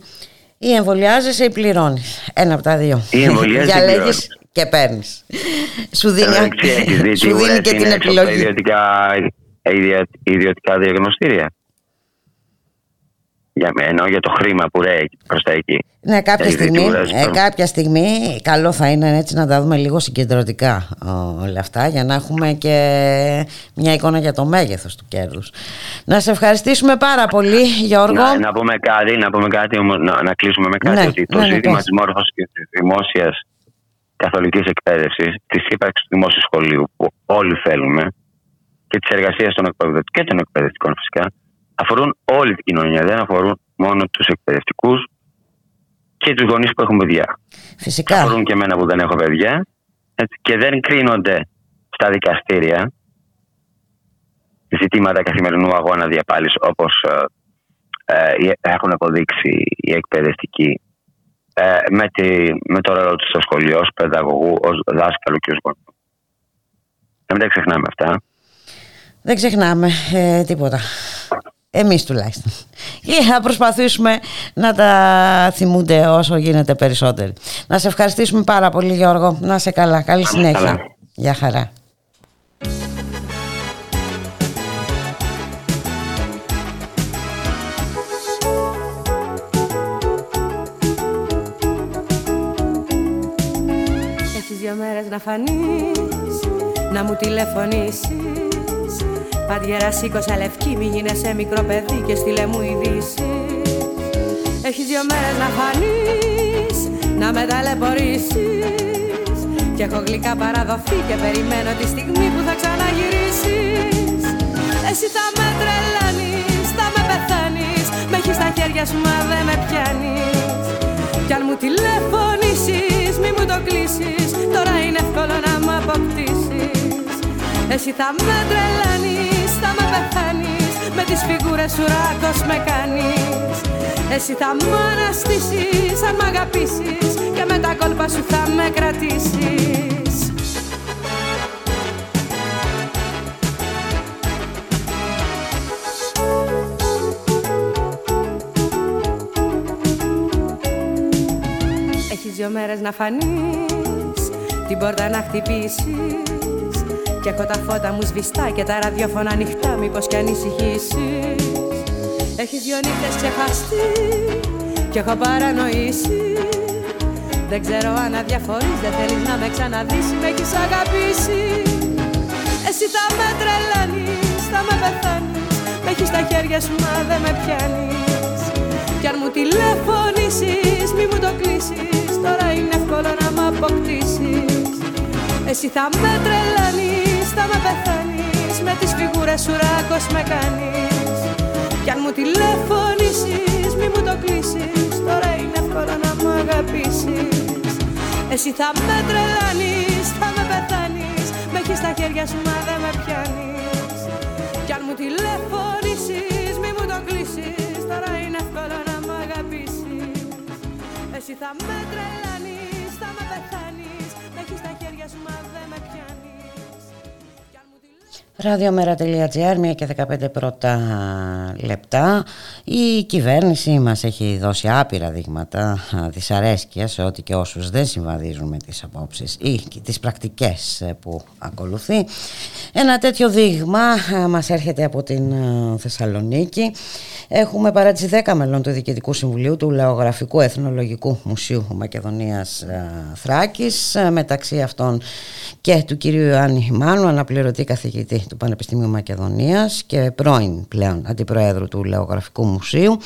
Ή εμβολιάζεσαι ή πληρώνεις. Ένα από τα δύο. Ή εμβολιάζεσαι και παίρνεις. Σου δίνει, σου δίνει και την επιλογή. Ιδιωτικά, ιδιωτικά διαγνωστήρια. Για μένα, για το χρήμα που ρέει προς τα εκεί. Ναι, κάποια στιγμή, ε, κάποια στιγμή καλό θα είναι έτσι να τα δούμε λίγο συγκεντρωτικά όλα αυτά για να έχουμε και μια εικόνα για το μέγεθος του κέρδους. Να σε ευχαριστήσουμε πάρα πολύ Γιώργο. Να, να πούμε κάτι, να, πούμε κάτι να, να κλείσουμε με κάτι ναι, ότι το ναι, ναι ζήτημα της μόρφωσης και της δημόσιας καθολικής εκπαίδευσης, της ύπαρξης του δημόσιου σχολείου που όλοι θέλουμε και της εργασίας των εκπαιδευτικών και των εκπαιδευτικών φυσικά, αφορούν όλη την κοινωνία. Δεν αφορούν μόνο τους εκπαιδευτικούς και τους γονείς που έχουν παιδιά. Φυσικά. Αφορούν και εμένα που δεν έχω παιδιά έτσι, και δεν κρίνονται στα δικαστήρια ζητήματα καθημερινού αγώνα διαπάλης όπως ε, ε, έχουν αποδείξει οι εκπαιδευτικοί ε, με, τη, με το ρόλο τους στο σχολείο ως παιδαγωγού, ως δάσκαλο και ως γονιό. Να μην τα ξεχνάμε αυτά. Δεν ξεχνάμε ε, τίποτα. Εμείς τουλάχιστον. Και θα προσπαθήσουμε να τα θυμούνται όσο γίνεται περισσότερο. Να σε ευχαριστήσουμε πάρα πολύ Γιώργο. Να σε καλά. Καλή συνέχεια. Γεια χαρά. δύο μέρες να φανείς Να μου τηλεφωνήσεις Παντιέρα σήκωσα λευκή Μη γίνεσαι μικρό παιδί και στείλε μου ειδήσεις. Έχεις δύο μέρες να φανείς Να με ταλαιπωρήσεις. Κι έχω γλυκά παραδοθεί Και περιμένω τη στιγμή που θα ξαναγυρίσεις. Εσύ θα με τρελάνεις Θα με πεθάνεις Με έχεις στα χέρια σου μα δεν με πιάνεις. Κι αν μου τηλεφωνήσεις Μη μου το κλείσεις. Τώρα είναι εύκολο να μ' αποκτήσεις. Εσύ θα με τρελάνεις, θα με πεθάνεις. Με τις φιγούρες σου ράκος με κάνεις. Εσύ θα μ' αναστήσεις αν μ' αγαπήσεις. Και με τα κόλπα σου θα με κρατήσεις. Έχεις δύο μέρες να φανείς Την πόρτα να χτυπήσεις Και έχω τα φώτα μου σβηστά Και τα ραδιόφωνα ανοιχτά Μήπως κι ανησυχήσεις Έχεις δυο νύχτες ξεχαστεί Κι έχω παρανοήσει. Δεν ξέρω αν αδιαφορείς Δεν θέλεις να με ξαναδείς Με έχεις αγαπήσει. Εσύ θα με τρελάνεις Θα με πεθάνεις Με έχεις στα χέρια σου μα δεν με πιάνεις. Κι αν μου τηλεφωνήσεις Μη μου το κλείσεις Τώρα είναι εύκολο να μ' αποκτήσεις. Εσύ θα με τρελάνεις Θα με πεθάνεις Με τις φιγούρες σου ράκος με κάνεις. Κι αν μου τηλεφωνήσεις μη μου το κλείσεις Τώρα είναι εύκολο να μου αγαπήσεις. Εσύ θα με τρελάνεις, θα με πεθάνεις Με έχεις στα χέρια σου μα δεν με πιάνεις. Κι αν μου τηλεφωνήσεις μη μου το κλείσεις Τώρα είναι εύκολο να μου αγαπήσεις. Εσύ θα με τρελάνεις, Ραδιομέρα.gr, μία και 15 πρώτα λεπτά. Η κυβέρνηση μας έχει δώσει άπειρα δείγματα δυσαρέσκειας σε ό,τι και όσους δεν συμβαδίζουν με τις απόψεις ή τις πρακτικές που ακολουθεί. Ένα τέτοιο δείγμα μας έρχεται από την Θεσσαλονίκη. Έχουμε παράτηση 10 μελών του Διοικητικού Συμβουλίου του Λαογραφικού Εθνολογικού Μουσείου Μακεδονίας Θράκης, μεταξύ αυτών και του κυρίου Ιωάννη Μάνου, αναπληρωτή καθηγητή του Πανεπιστημίου Μακεδονίας και πρώην πλέον αντιπροέδρου του Λεωγραφικού Μουσείου.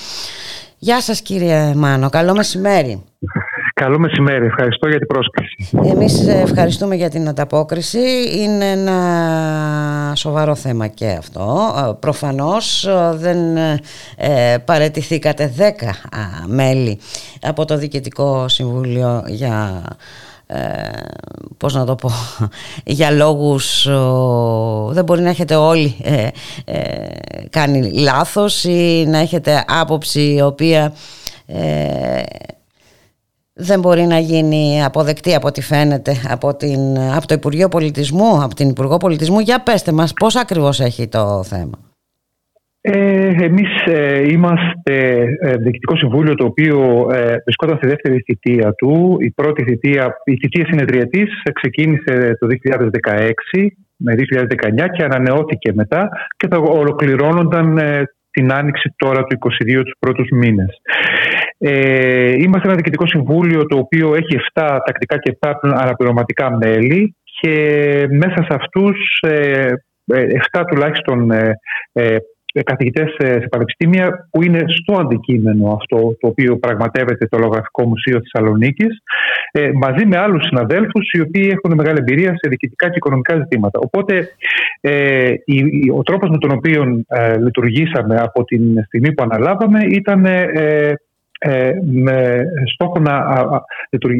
Γεια σας κύριε Μάνο, καλό μεσημέρι. Καλό μεσημέρι, ευχαριστώ για την πρόσκληση. Εμείς ευχαριστούμε για την ανταπόκριση. Είναι ένα σοβαρό θέμα και αυτό. Προφανώς δεν ε, παρετηθήκατε 10 μέλη από το Διοικητικό Συμβούλιο για ε, πώς να το πω για λόγους δεν μπορεί να έχετε όλοι ε, ε, κάνει λάθος ή να έχετε άποψη η οποία ε, δεν μπορεί να γίνει αποδεκτή από ό,τι φαίνεται από, την, από το Υπουργείο Πολιτισμού από την Υπουργό Πολιτισμού για πέστε μας πώς ακριβώς έχει το θέμα ε, εμείς ε, είμαστε ε, διοικητικό συμβούλιο το οποίο ε, βρισκόταν στη δεύτερη θητεία του. Η πρώτη θητεία, η θητεία συνεδριατής ξεκίνησε το 2016 με 2019 και ανανεώθηκε μετά και θα ολοκληρώνονταν ε, την άνοιξη τώρα του 2022 τους πρώτους μήνες. Ε, είμαστε ένα διοικητικό συμβούλιο το οποίο έχει 7 τακτικά και 7 αναπληρωματικά μέλη και μέσα σε αυτούς 7 τουλάχιστον ε, καθηγητές σε πανεπιστήμια που είναι στο αντικείμενο αυτό το οποίο πραγματεύεται το Λογραφικό Μουσείο Θεσσαλονίκης, ε, μαζί με άλλους συναδέλφους οι οποίοι έχουν μεγάλη εμπειρία σε διοικητικά και οικονομικά ζητήματα. Οπότε ε, ο τρόπος με τον οποίο ε, λειτουργήσαμε από την στιγμή που αναλάβαμε ήταν ε, ε, με στόχο να,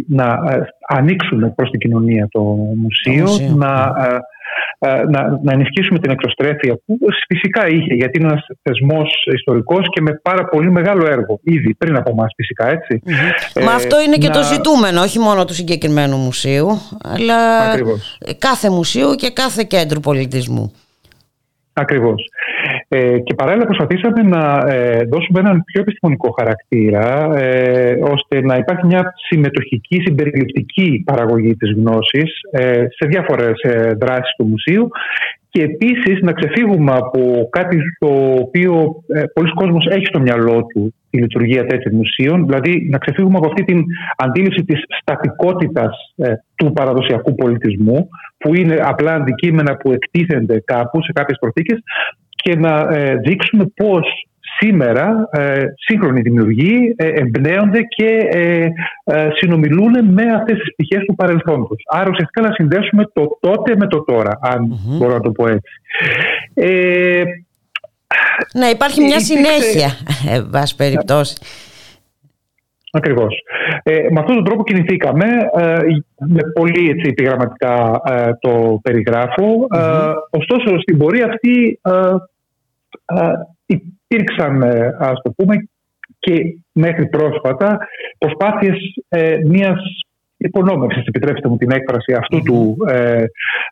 να ανοίξουμε προς την κοινωνία το μουσείο, να ε, να, να ενισχύσουμε την εκτροστρέφεια που φυσικά είχε, γιατί είναι ένας θεσμός ιστορικός και με πάρα πολύ μεγάλο έργο. Ήδη πριν από εμάς, φυσικά, έτσι. Ε, Μα αυτό είναι και το ζητούμενο, όχι μόνο του συγκεκριμένου μουσείου, αλλά κάθε μουσείου και κάθε κέντρου πολιτισμού. Ακριβώς. Ε, και παράλληλα προσπαθήσαμε να ε, δώσουμε έναν πιο επιστημονικό χαρακτήρα ε, ώστε να υπάρχει μια συμμετοχική, συμπεριληπτική παραγωγή της γνώσης ε, σε διάφορες δράσεις του μουσείου. Και επίσης να ξεφύγουμε από κάτι το οποίο ε, πολλοί κόσμος έχει στο μυαλό του τη λειτουργία τέτοιων μουσείων, δηλαδή να ξεφύγουμε από αυτή την αντίληψη της στατικότητας του παραδοσιακού πολιτισμού που είναι απλά αντικείμενα που εκτίθενται κάπου σε κάποιες προθήκες και να ε, δείξουμε πώς σήμερα ε, σύγχρονοι δημιουργοί ε, εμπνέονται και ε, ε, συνομιλούν με αυτές τις πτυχές του παρελθόντος. Άρα ουσιαστικά να συνδέσουμε το τότε με το τώρα, αν mm-hmm. μπορώ να το πω έτσι. Ε, να υπάρχει μια συνέχεια, βάση περιπτώσει. Ακριβώς. Ε, με αυτόν τον τρόπο κινηθήκαμε, ε, με πολύ έτσι, επιγραμματικά ε, το περιγράφω. Mm-hmm. ωστόσο, στην πορεία αυτή υπήρξαν, ας το πούμε, και μέχρι πρόσφατα προσπάθειες ε, μιας υπονόμευσης, επιτρέψτε μου την έκφραση του, ε,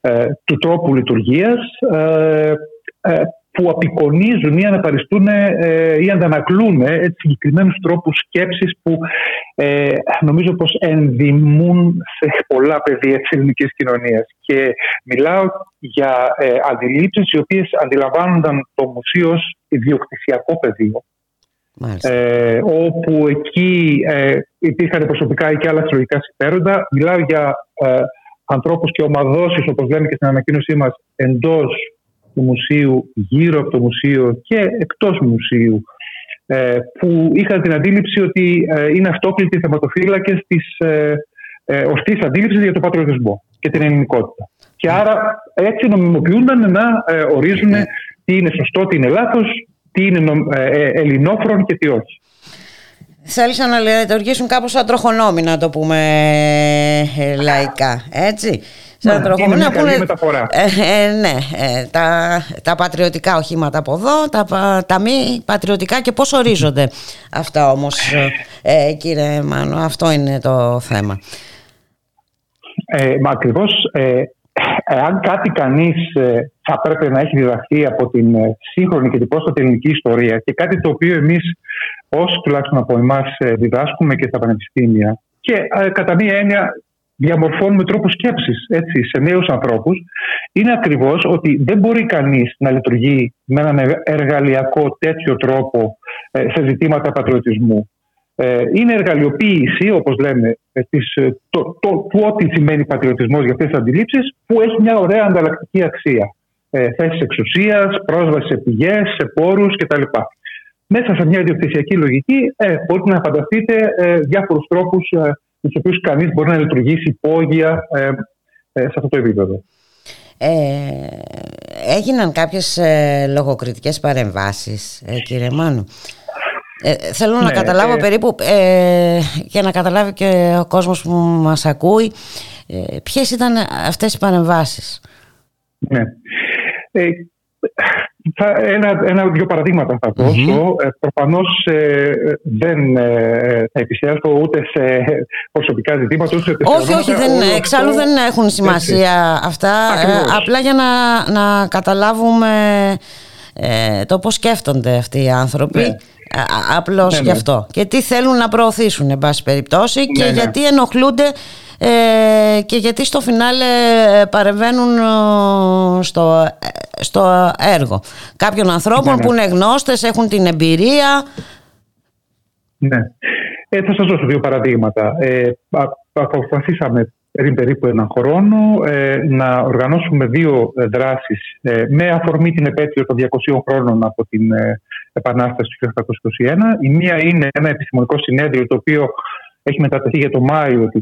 ε, του τρόπου λειτουργίας. Ε, που απεικονίζουν ή αναπαριστούν ή αντανακλούν ε, συγκεκριμένους τρόπους σκέψης που ε, νομίζω πως ενδημούν σε πολλά πεδία της ελληνικής κοινωνίας. Και μιλάω για ε, αντιλήψεις οι οποίες αντιλαμβάνονταν το μουσείο ως ιδιοκτησιακό πεδίο ε, όπου εκεί ε, υπήρχαν προσωπικά ή και άλλα συλλογικά συμφέροντα. Μιλάω για ε, ανθρώπους και ομαδώσεις, όπως λέμε και στην ανακοίνωσή μας, εντός του μουσείου, γύρω από το μουσείο και εκτός μουσείου, ε, που είχαν την αντίληψη ότι ε, είναι αυτόκλητοι θεματοφύλακες της ε, ε, ορθής αντίληψης για το πατριωτισμό και την ελληνικότητα. Και άρα έτσι νομιμοποιούνταν να ε, ορίζουν τι είναι σωστό, τι είναι λάθος, τι είναι ε, ε, ελληνόφρον και τι όχι. Θέλησαν να λειτουργήσουν κάπως σαν τροχονόμοι, να το πούμε ε, λαϊκά, έτσι. Σαν ναι, είναι μια καλή μεταφορά. Ε, ναι, τα, τα πατριωτικά οχήματα από εδώ, τα, τα μη πατριωτικά και πώς ορίζονται αυτά όμως, κύριε Μάνο, αυτό είναι το θέμα. Ε, μα ακριβώς, εάν κάτι κανείς ε, θα πρέπει να έχει διδαχθεί από την ε, σύγχρονη και την πρόσφατη ελληνική ιστορία και κάτι το οποίο εμείς όσοι τουλάχιστον από εμάς ε, διδάσκουμε και στα πανεπιστήμια και κατά μία έννοια διαμορφώνουμε τρόπους σκέψης έτσι, σε νέους ανθρώπους είναι ακριβώς ότι δεν μπορεί κανείς να λειτουργεί με έναν εργαλειακό τέτοιο τρόπο σε ζητήματα πατριωτισμού. Ε, είναι εργαλειοποίηση, όπως λέμε, ε, της, ε, το, το, του ό,τι σημαίνει πατριωτισμός για αυτές τις αντιλήψεις, που έχει μια ωραία ανταλλακτική αξία. Ε, θέσεις εξουσίας, πρόσβαση σε πηγές, σε πόρους κτλ. Μέσα σε μια ιδιοκτησιακή λογική ε, μπορείτε να φανταστείτε ε, διάφορους τρόπους ε, με τους οποίους κανείς μπορεί να λειτουργήσει υπόγεια ε, σε αυτό το επίπεδο. Ε, έγιναν κάποιες ε, λογοκριτικές παρεμβάσεις, κύριε Μάνου. Ε, θέλω να ναι, καταλάβω ε, περίπου ε, και να καταλάβει και ο κόσμος που μας ακούει ε, ποιες ήταν αυτές οι παρεμβάσεις; Ναι. Ε, θα, ένα, ένα, δύο παραδείγματα θα δώσω. Mm-hmm. προφανώς δεν θα επισέλθω ούτε σε προσωπικά ζητήματα ούτε σε Όχι, όχι, δεν, εξάλλου δεν έχουν σημασία αυτά. απλά για να, να καταλάβουμε το πώς σκέφτονται αυτοί οι άνθρωποι. Ναι. Απλώς ναι, γι' ναι. αυτό. Και τι θέλουν να προωθήσουν, εν πάση περιπτώσει, ναι, και γιατί ενοχλούνται ε, και γιατί στο φινάλε ε, παρεμβαίνουν ε, στο, στο έργο κάποιων ανθρώπων που είναι γνώστες, έχουν την εμπειρία. Ναι. Ε, θα σας δώσω δύο παραδείγματα. Ε, αποφασίσαμε πριν περίπου έναν χρόνο να οργανώσουμε δύο δράσεις με αφορμή την επέτειο των 200 χρόνων από την Επανάσταση του 1821. Η μία είναι ένα επιστημονικό συνέδριο το οποίο έχει μετατεθεί για το Μάιο του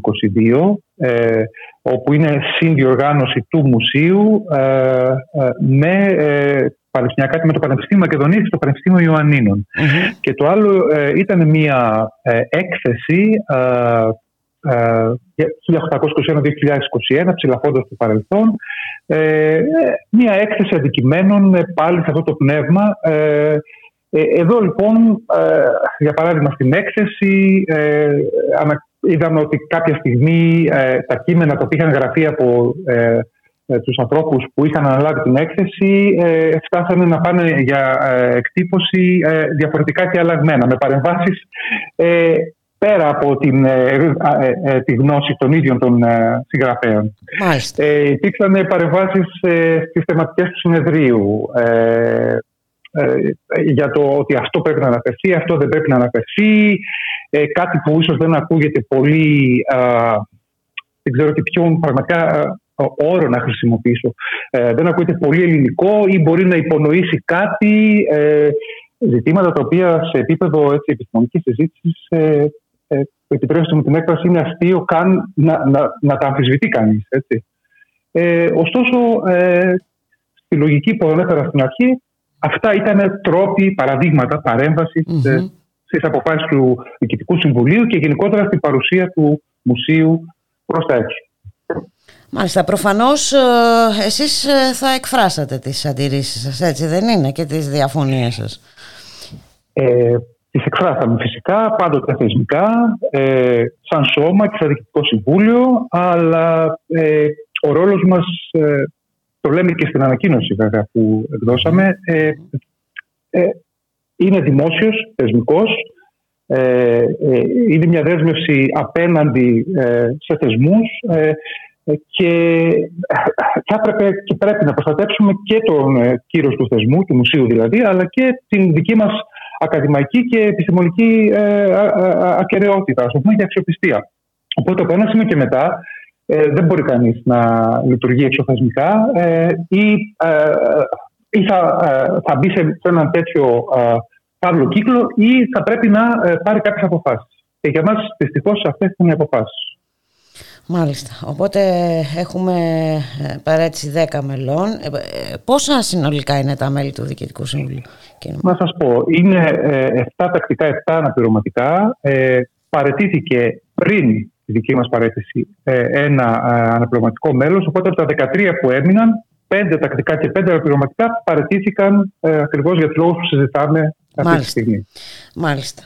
2022 ε, όπου είναι συνδιοργάνωση του μουσείου ε, ε, με ε, με το Πανεπιστήμιο Μακεδονίας και το Πανεπιστήμιο Και το άλλο ε, ήταν μια ε, έκθεση 1821-2021, ψηλαφώντας το παρελθόν, μια έκθεση αντικειμένων πάλι σε αυτό το πνεύμα ε, εδώ λοιπόν, ε, για παράδειγμα στην έκθεση, ε, είδαμε ότι κάποια στιγμή τα κείμενα τα οποία είχαν γραφεί από τους ανθρώπους που είχαν αναλάβει την έκθεση φτάσανε να πάνε για εκτύπωση διαφορετικά και αλλαγμένα, με παρεμβάσεις πέρα από την, τη γνώση των ίδιων των συγγραφέων. Ε, υπήρξαν παρεμβάσεις στις θεματικές του συνεδρίου, ε, για το ότι αυτό πρέπει να αναφερθεί, αυτό δεν πρέπει να αναφερθεί. Ε, κάτι που ίσως δεν ακούγεται πολύ, δεν ξέρω και ποιον πραγματικά όρο να χρησιμοποιήσω. Ε, δεν ακούγεται πολύ ελληνικό ή μπορεί να υπονοήσει κάτι, ζητήματα τα οποία σε επίπεδο έτσι, επιστημονικής συζήτησης ε, επιτρέψτε μου την έκφραση, είναι αστείο καν να, να, να τα αμφισβητεί κανείς. Έτσι. ωστόσο, στη λογική που ανέφερα στην αρχή, Αυτά ήταν τρόποι, παραδείγματα παρέμβασης mm-hmm. στις αποφάσεις του Διοικητικού Συμβουλίου και γενικότερα στην παρουσία του μουσείου προς τα έξω. Μάλιστα, προφανώς ε, εσείς ε, θα εκφράσατε τις αντιρρήσεις σας, έτσι δεν είναι, και τις διαφωνίες σας; Ε, τις εκφράσαμε φυσικά πάντοτε θεσμικά, ε, σαν σώμα και σαν διοικητικό συμβούλιο, αλλά ε, ο ρόλος μας, ε, το λέμε και στην ανακοίνωση βέβαια που εκδώσαμε, ε, ε, είναι δημόσιος, θεσμικός, είναι μια δέσμευση απέναντι σε θεσμούς. Και θα έπρεπε και πρέπει να προστατεύσουμε και τον κύριο του θεσμού, του μουσείου δηλαδή, αλλά και την δική μας ακαδημαϊκή και επιστημονική ε, ακαιρεότητα, ας πούμε, και αξιοπιστία. Οπότε από ένας σημείο και μετά ε, δεν μπορεί κανείς να λειτουργεί εξωθεσμικά ε, ή, ή θα, θα μπει σε, έναν τέτοιο παύλο κύκλο ή θα πρέπει να πάρει κάποιες αποφάσεις. Και για μας δυστυχώς αυτές είναι οι αποφάσεις. Μάλιστα. Οπότε έχουμε ε, παρέτηση 10 μελών. Ε, ε, πόσα συνολικά είναι τα μέλη του Διοικητικού Συμβουλίου, Να σας πω, είναι 7 τακτικά, 7 αναπληρωματικά. Ε, παρετήθηκε πριν τη δική μας παρέτηση ένα αναπληρωματικό μέλος, οπότε από τα 13 που έμειναν, 5 τακτικά και 5 αναπληρωματικά παρετήθηκαν ε, ακριβώς για τους λόγους που συζητάμε αυτή τη στιγμή. Μάλιστα.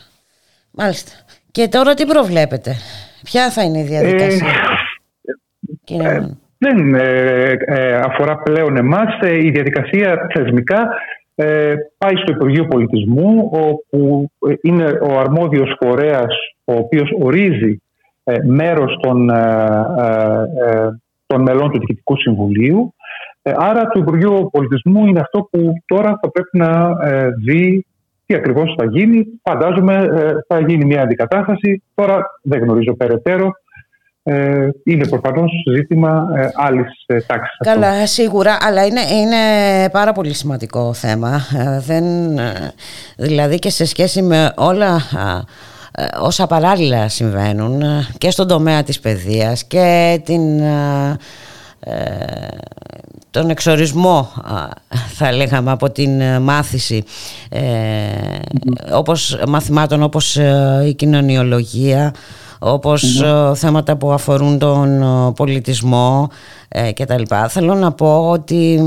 Μάλιστα. Και τώρα τι προβλέπετε; Ποια θα είναι η διαδικασία; Ε, ε, δεν ε, ε, αφορά πλέον εμάς. Η διαδικασία θεσμικά πάει στο Υπουργείο Πολιτισμού όπου είναι ο αρμόδιος φορέας ο οποίος ορίζει μέρος των, των μελών του Διοικητικού Συμβουλίου. Άρα το Υπουργείο Πολιτισμού είναι αυτό που τώρα θα πρέπει να δει τι ακριβώς θα γίνει. Φαντάζομαι ε, θα γίνει μια αντικατάσταση. Τώρα δεν γνωρίζω περαιτέρω. Ε, είναι προφανώς ζήτημα ε, άλλης ε, τάξης. Καλά, σίγουρα, αλλά είναι, είναι πάρα πολύ σημαντικό θέμα. δεν, δηλαδή και σε σχέση με όλα όσα παράλληλα συμβαίνουν και στον τομέα της παιδείας και την τον εξορισμό θα λέγαμε από την ε, μάθηση ε, όπως, μαθημάτων όπως ε, η κοινωνιολογία όπως θέματα που αφορούν τον πολιτισμό ε, και τα λοιπά. Θέλω να πω ότι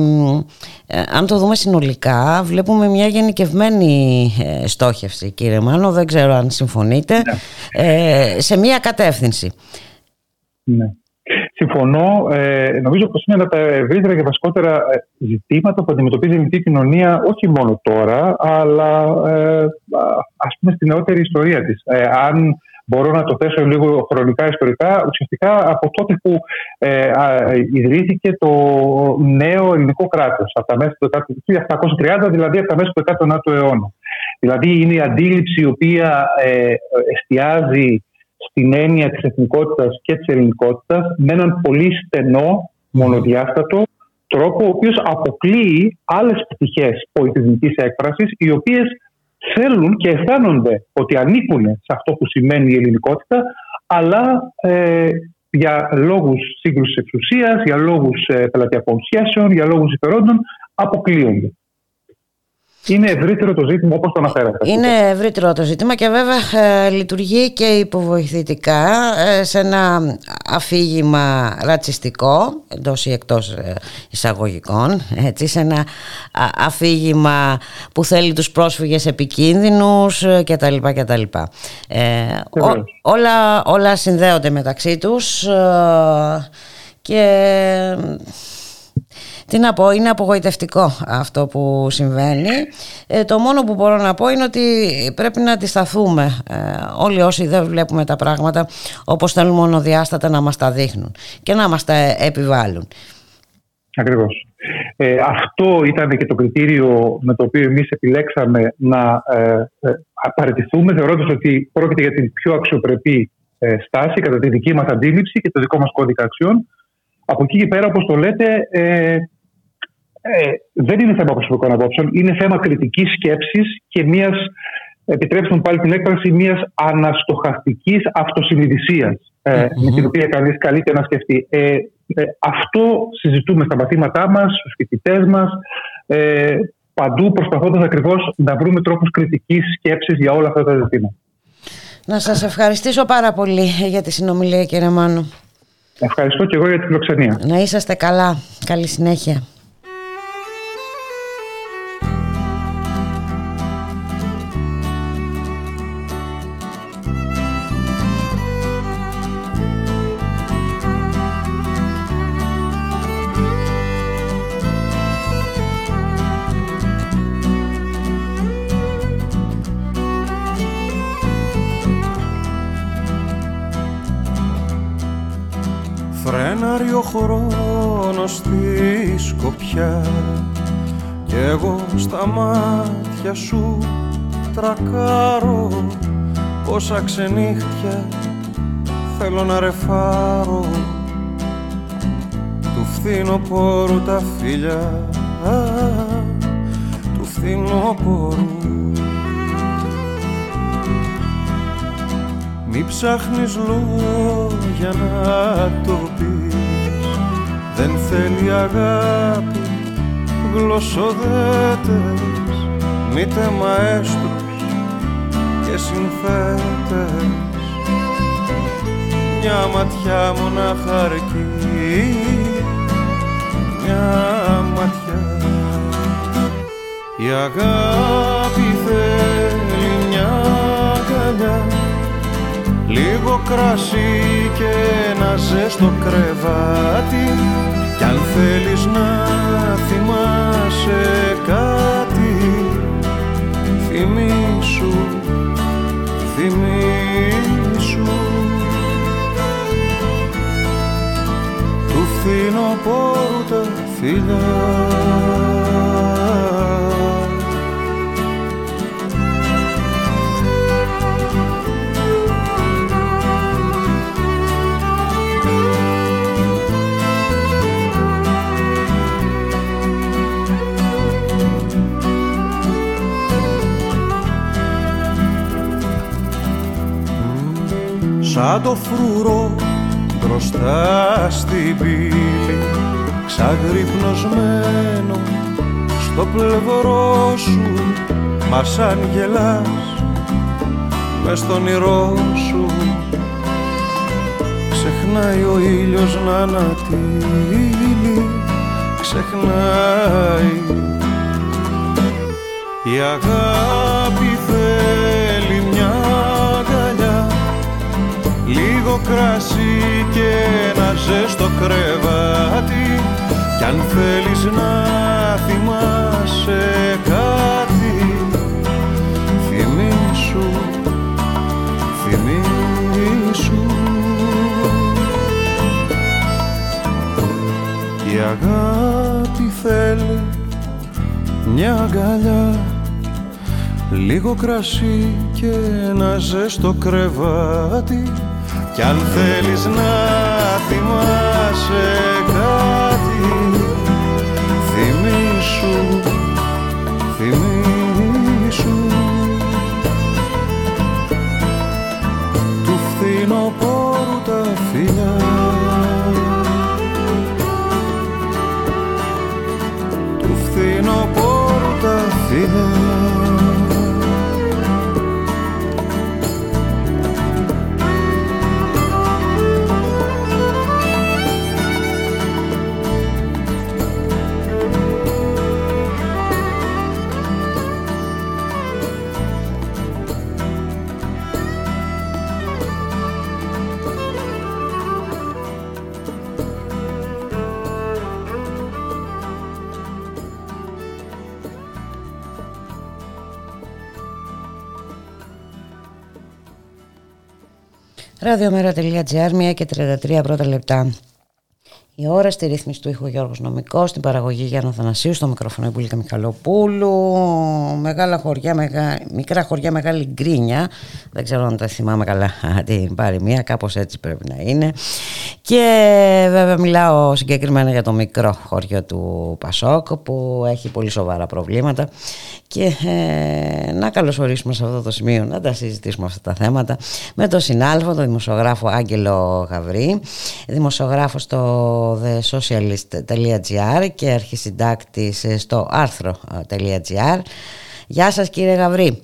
αν το δούμε συνολικά βλέπουμε μια γενικευμένη στόχευση κύριε Μάνο, δεν ξέρω αν συμφωνείτε, ναι. σε μια κατεύθυνση. Ναι. Συμφωνώ. Ε, νομίζω πως είναι ένα από τα ευρύτερα και βασικότερα ε, ζητήματα που αντιμετωπίζει η ελληνική κοινωνία όχι μόνο τώρα, αλλά ε, ας πούμε στην νεότερη ιστορία της. Ε, αν μπορώ να το θέσω λίγο χρονικά ιστορικά, ουσιαστικά από τότε που ε, ιδρύθηκε το νέο ελληνικό κράτος, από τα μέσα του 1730, δηλαδή από τα μέσα του 19ου αιώνα. Δηλαδή είναι η αντίληψη η οποία ε, εστιάζει στην έννοια της εθνικότητας και της ελληνικότητας με έναν πολύ στενό, μονοδιάστατο τρόπο ο οποίος αποκλείει άλλες πτυχές πολιτισμικής έκφρασης οι οποίες θέλουν και αισθάνονται ότι ανήκουν σε αυτό που σημαίνει η ελληνικότητα αλλά ε, για λόγους σύγκρουσης εξουσίας, για λόγους ε, πελατειακών σχέσεων, για λόγους συμφερόντων αποκλείονται. Είναι ευρύτερο το ζήτημα όπως το αναφέρατε. Είναι ευρύτερο το ζήτημα και βέβαια ε, λειτουργεί και υποβοηθητικά ε, σε ένα αφήγημα ρατσιστικό εντός ή εκτός ε, εισαγωγικών έτσι, σε ένα αφήγημα που θέλει τους πρόσφυγες επικίνδυνους κτλ. κτλ. όλα, όλα συνδέονται μεταξύ τους και τι να πω, είναι απογοητευτικό αυτό που συμβαίνει. Ε, το μόνο που μπορώ να πω είναι ότι πρέπει να αντισταθούμε ε, όλοι όσοι δεν βλέπουμε τα πράγματα όπως θέλουν μονοδιάστατα να μας τα δείχνουν και να μας τα επιβάλλουν. Ακριβώς. Ε, αυτό ήταν και το κριτήριο με το οποίο εμείς επιλέξαμε να ε, ε απαρατηθούμε θεωρώντας ότι πρόκειται για την πιο αξιοπρεπή ε, στάση κατά τη δική μας αντίληψη και το δικό μας κώδικα αξιών. Από εκεί και πέρα, όπως το λέτε, ε, ε, δεν είναι θέμα προσωπικών απόψεων, είναι θέμα κριτικής σκέψης και μιας, επιτρέψτε μου πάλι την έκφραση, μιας αναστοχαστικής αυτοσυνειδησίας, ε, με την οποία κανείς καλείται να σκεφτεί. Ε, ε, αυτό συζητούμε στα μαθήματά μας, στους φοιτητές μας, ε, παντού προσπαθώντας ακριβώς να βρούμε τρόπους κριτικής σκέψης για όλα αυτά τα ζητήματα. Να σας ευχαριστήσω πάρα πολύ για τη συνομιλία κύριε Μάνου. Ευχαριστώ και εγώ για την φιλοξενία. Να είσαστε καλά. Καλή συνέχεια. Σκοπιά κι εγώ στα μάτια σου τρακάρω πόσα ξενύχτια θέλω να ρεφάρω. Του φθινοπόρου τα φίλια του φθινοπόρου Μη ψάχνεις λόγια να το πεις Δεν θέλει αγάπη γλωσσοδέτες Μήτε μαέστρους και συνθέτες. Μια ματιά μονάχα αρκεί Μια ματιά. Η αγάπη θέλει μια αγκαλιά Λίγο κρασί και ένα ζέστο κρεβάτι. Κι αν θέλεις να θυμάσαι κάτι Θυμήσου, θυμήσου. Του φθινοπόρου τα φιλιά σαν το φρουρό μπροστά στην πύλη ξαγρυπνωσμένο στο πλευρό σου μα σαν γελάς μες στον όνειρό σου. Ξεχνάει ο ήλιος να ανατύλει ξεχνάει η αγάπη λίγο κρασί και ένα ζέστο κρεβάτι. Κι αν θέλεις να θυμάσαι κάτι θυμήσου, θυμήσου. Η αγάπη θέλει μια αγκαλιά Λίγο κρασί και ένα ζέστο κρεβάτι κι αν θέλεις να θυμάσαι κάτι Θυμήσου, θυμήσου Ραδιομέρα.gr, 1 και 33 πρώτα λεπτά. Η ώρα στη ρύθμιση του ήχου Γιώργος Νομικός, στην παραγωγή Γιάννα Θανασίου, στο μικρόφωνο Εμπούλικα Μιχαλοπούλου, μεγάλα χωριά, μεγα... μικρά χωριά, μεγάλη γκρίνια, δεν ξέρω αν τα θυμάμαι καλά την παροιμία, κάπως έτσι πρέπει να είναι. Και βέβαια μιλάω συγκεκριμένα για το μικρό χωριό του Πασόκ που έχει πολύ σοβαρά προβλήματα. Και ε, να καλωσορίσουμε σε αυτό το σημείο να τα συζητήσουμε αυτά τα θέματα με τον συνάλφο, τον δημοσιογράφο Άγγελο Γαβρή, δημοσιογράφος στο thesocialist.gr και αρχισυντάκτης στο άρθρο.gr. Γεια σας κύριε Γαβρή.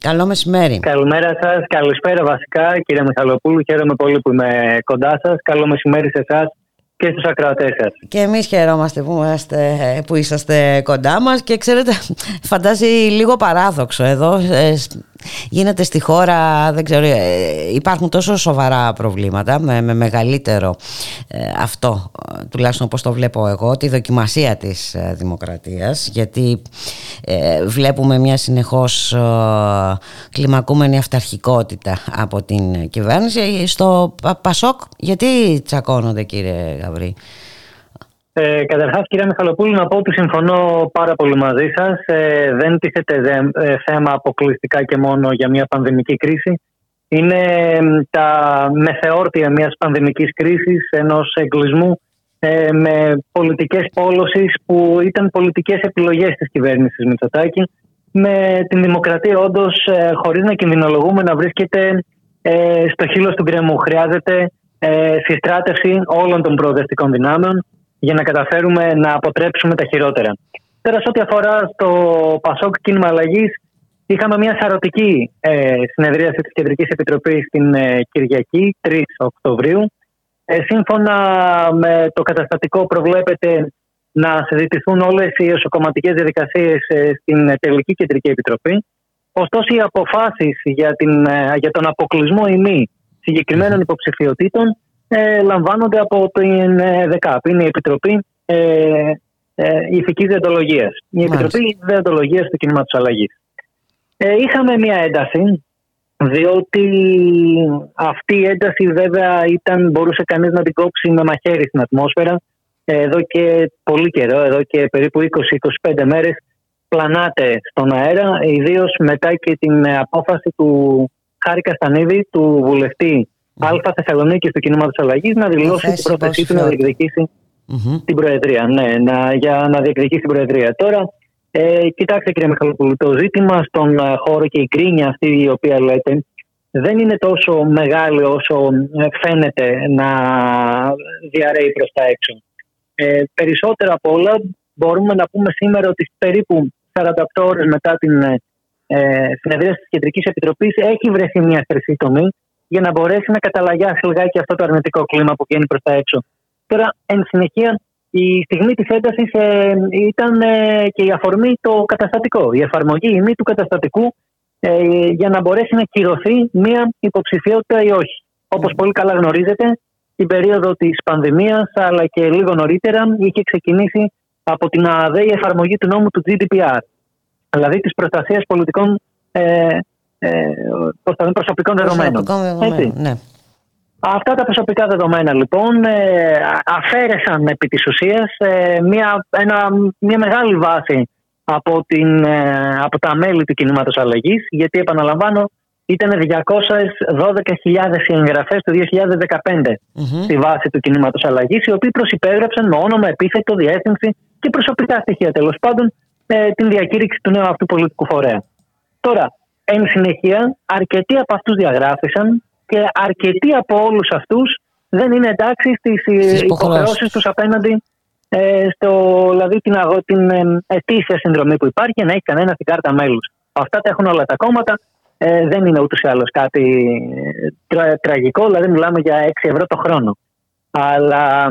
Καλό μεσημέρι. Καλημέρα σας. Καλησπέρα βασικά, κύριε Μιχαλοπούλου. Χαίρομαι πολύ που είμαι κοντά σας. Καλό μεσημέρι σε εσάς και στους ακροατές σας. Και εμείς χαιρόμαστε που, είμαστε, που είσαστε κοντά μας και ξέρετε φαντάζει λίγο παράδοξο εδώ ε, γίνεται στη χώρα δεν ξέρω ε, υπάρχουν τόσο σοβαρά προβλήματα με, με μεγαλύτερο ε, αυτό τουλάχιστον όπως το βλέπω εγώ τη δοκιμασία της δημοκρατίας γιατί βλέπουμε μια συνεχώς κλιμακούμενη αυταρχικότητα από την κυβέρνηση στο Πασόκ γιατί τσακώνονται κύριε Γαβρή Ε, Καταρχάς, κυρία Μιχαλοπούλου, να πω ότι συμφωνώ πάρα πολύ μαζί σας. Ε, δεν τίθεται ε, θέμα αποκλειστικά και μόνο για μια πανδημική κρίση. Είναι τα μεθεόρτια μιας πανδημικής κρίσης, ενός εγκλισμού ε, με πολιτικές πόλωσει που ήταν πολιτικές επιλογές της κυβέρνησης Μητσοτάκη. Με την δημοκρατία, όντως, ε, χωρίς να κινδυνολογούμε, να βρίσκεται ε, στο χείλος του γκρεμού. Χρειάζεται ε, συστράτευση όλων των προοδευτικών δυνάμεων για να καταφέρουμε να αποτρέψουμε τα χειρότερα. Τώρα, σε ό,τι αφορά στο Πασόκ Κίνημα Αλλαγής, είχαμε μια σαρωτική ε, συνεδρίαση της Κεντρικής Επιτροπής την ε, Κυριακή, 3 Οκτωβρίου. Ε, σύμφωνα με το καταστατικό, προβλέπεται να συζητηθούν όλες οι εσωκομματικές διαδικασίες ε, στην Τελική Κεντρική Επιτροπή. Ωστόσο, οι αποφάσεις για, ε, για τον αποκλεισμό ή μη συγκεκριμένων υποψηφιωτήτων ε, λαμβάνονται από την ε, ΔΕΚΑΠ. Είναι η Επιτροπή ε, ε, Ηθικής Διοντολογίας. Η Επιτροπή Διοντολογίας του Κινήματος Αλλαγής. Ε, είχαμε μια ένταση, διότι αυτή η ένταση βέβαια ήταν, μπορούσε κανείς να την κόψει με μαχαίρι στην ατμόσφαιρα. Εδώ και πολύ καιρό, εδώ και περίπου 20-25 μέρες, πλανάται στον αέρα, ιδίως μετά και την απόφαση του Χάρη Καστανίδη, του βουλευτή Α Θεσσαλονίκης του Κινήματος Αλλαγής να δηλώσει την πρόθεσή του να διεκδικησει την Προεδρία. Ναι, να, για να διεκδικήσει την Προεδρία. Τώρα, ε, κοιτάξτε κύριε Μιχαλοπούλου, το ζήτημα στον ε, χώρο και η κρίνια αυτή η οποία λέτε δεν είναι τόσο μεγάλη όσο ε, φαίνεται να διαρρέει προς τα έξω. Ε, περισσότερο από όλα μπορούμε να πούμε σήμερα ότι περίπου 48 ώρες μετά την ε, συνεδρίας της Κεντρικής Επιτροπής έχει βρεθεί μια χρυσή τομή για να μπορέσει να καταλαγιάσει λιγάκι αυτό το αρνητικό κλίμα που βγαίνει προς τα έξω. Τώρα, εν συνεχεία, η στιγμή της έντασης ε, ήταν ε, και η αφορμή το καταστατικό, η εφαρμογή η μη του καταστατικού ε, για να μπορέσει να κυρωθεί μία υποψηφιότητα ή όχι. Όπως πολύ καλά γνωρίζετε, την περίοδο της πανδημίας, αλλά και λίγο νωρίτερα, είχε ξεκινήσει από την ΑΔΕ εφαρμογή του νόμου του GDPR, δηλαδή της προστασίας πολιτικών ε, ε, προσωπικών δεδομένων. ναι. Αυτά τα προσωπικά δεδομένα λοιπόν ε, αφαίρεσαν επί της ουσίας ε, μια, ένα, μια μεγάλη βάση από, την, ε, από τα μέλη του κινήματος αλλαγής γιατί επαναλαμβάνω ήταν 212.000 εγγραφές το 2015 στη βάση του κινήματος αλλαγής οι οποίοι προσυπέγραψαν με όνομα, επίθετο, διεύθυνση και προσωπικά στοιχεία τέλος πάντων την διακήρυξη του νέου αυτού πολιτικού φορέα. Τώρα, Εν συνεχεία, αρκετοί από αυτούς διαγράφησαν και αρκετοί από όλους αυτούς δεν είναι εντάξει στις υποχρεώσεις τους απέναντι ε, στο, δηλαδή την, την ε, ετήσια συνδρομή που υπάρχει να έχει κανένα την κάρτα μέλους. Αυτά τα έχουν όλα τα κόμματα. Ε, δεν είναι ούτως ή άλλως κάτι τρα, τραγικό, δηλαδή μιλάμε για 6 ευρώ το χρόνο. Αλλά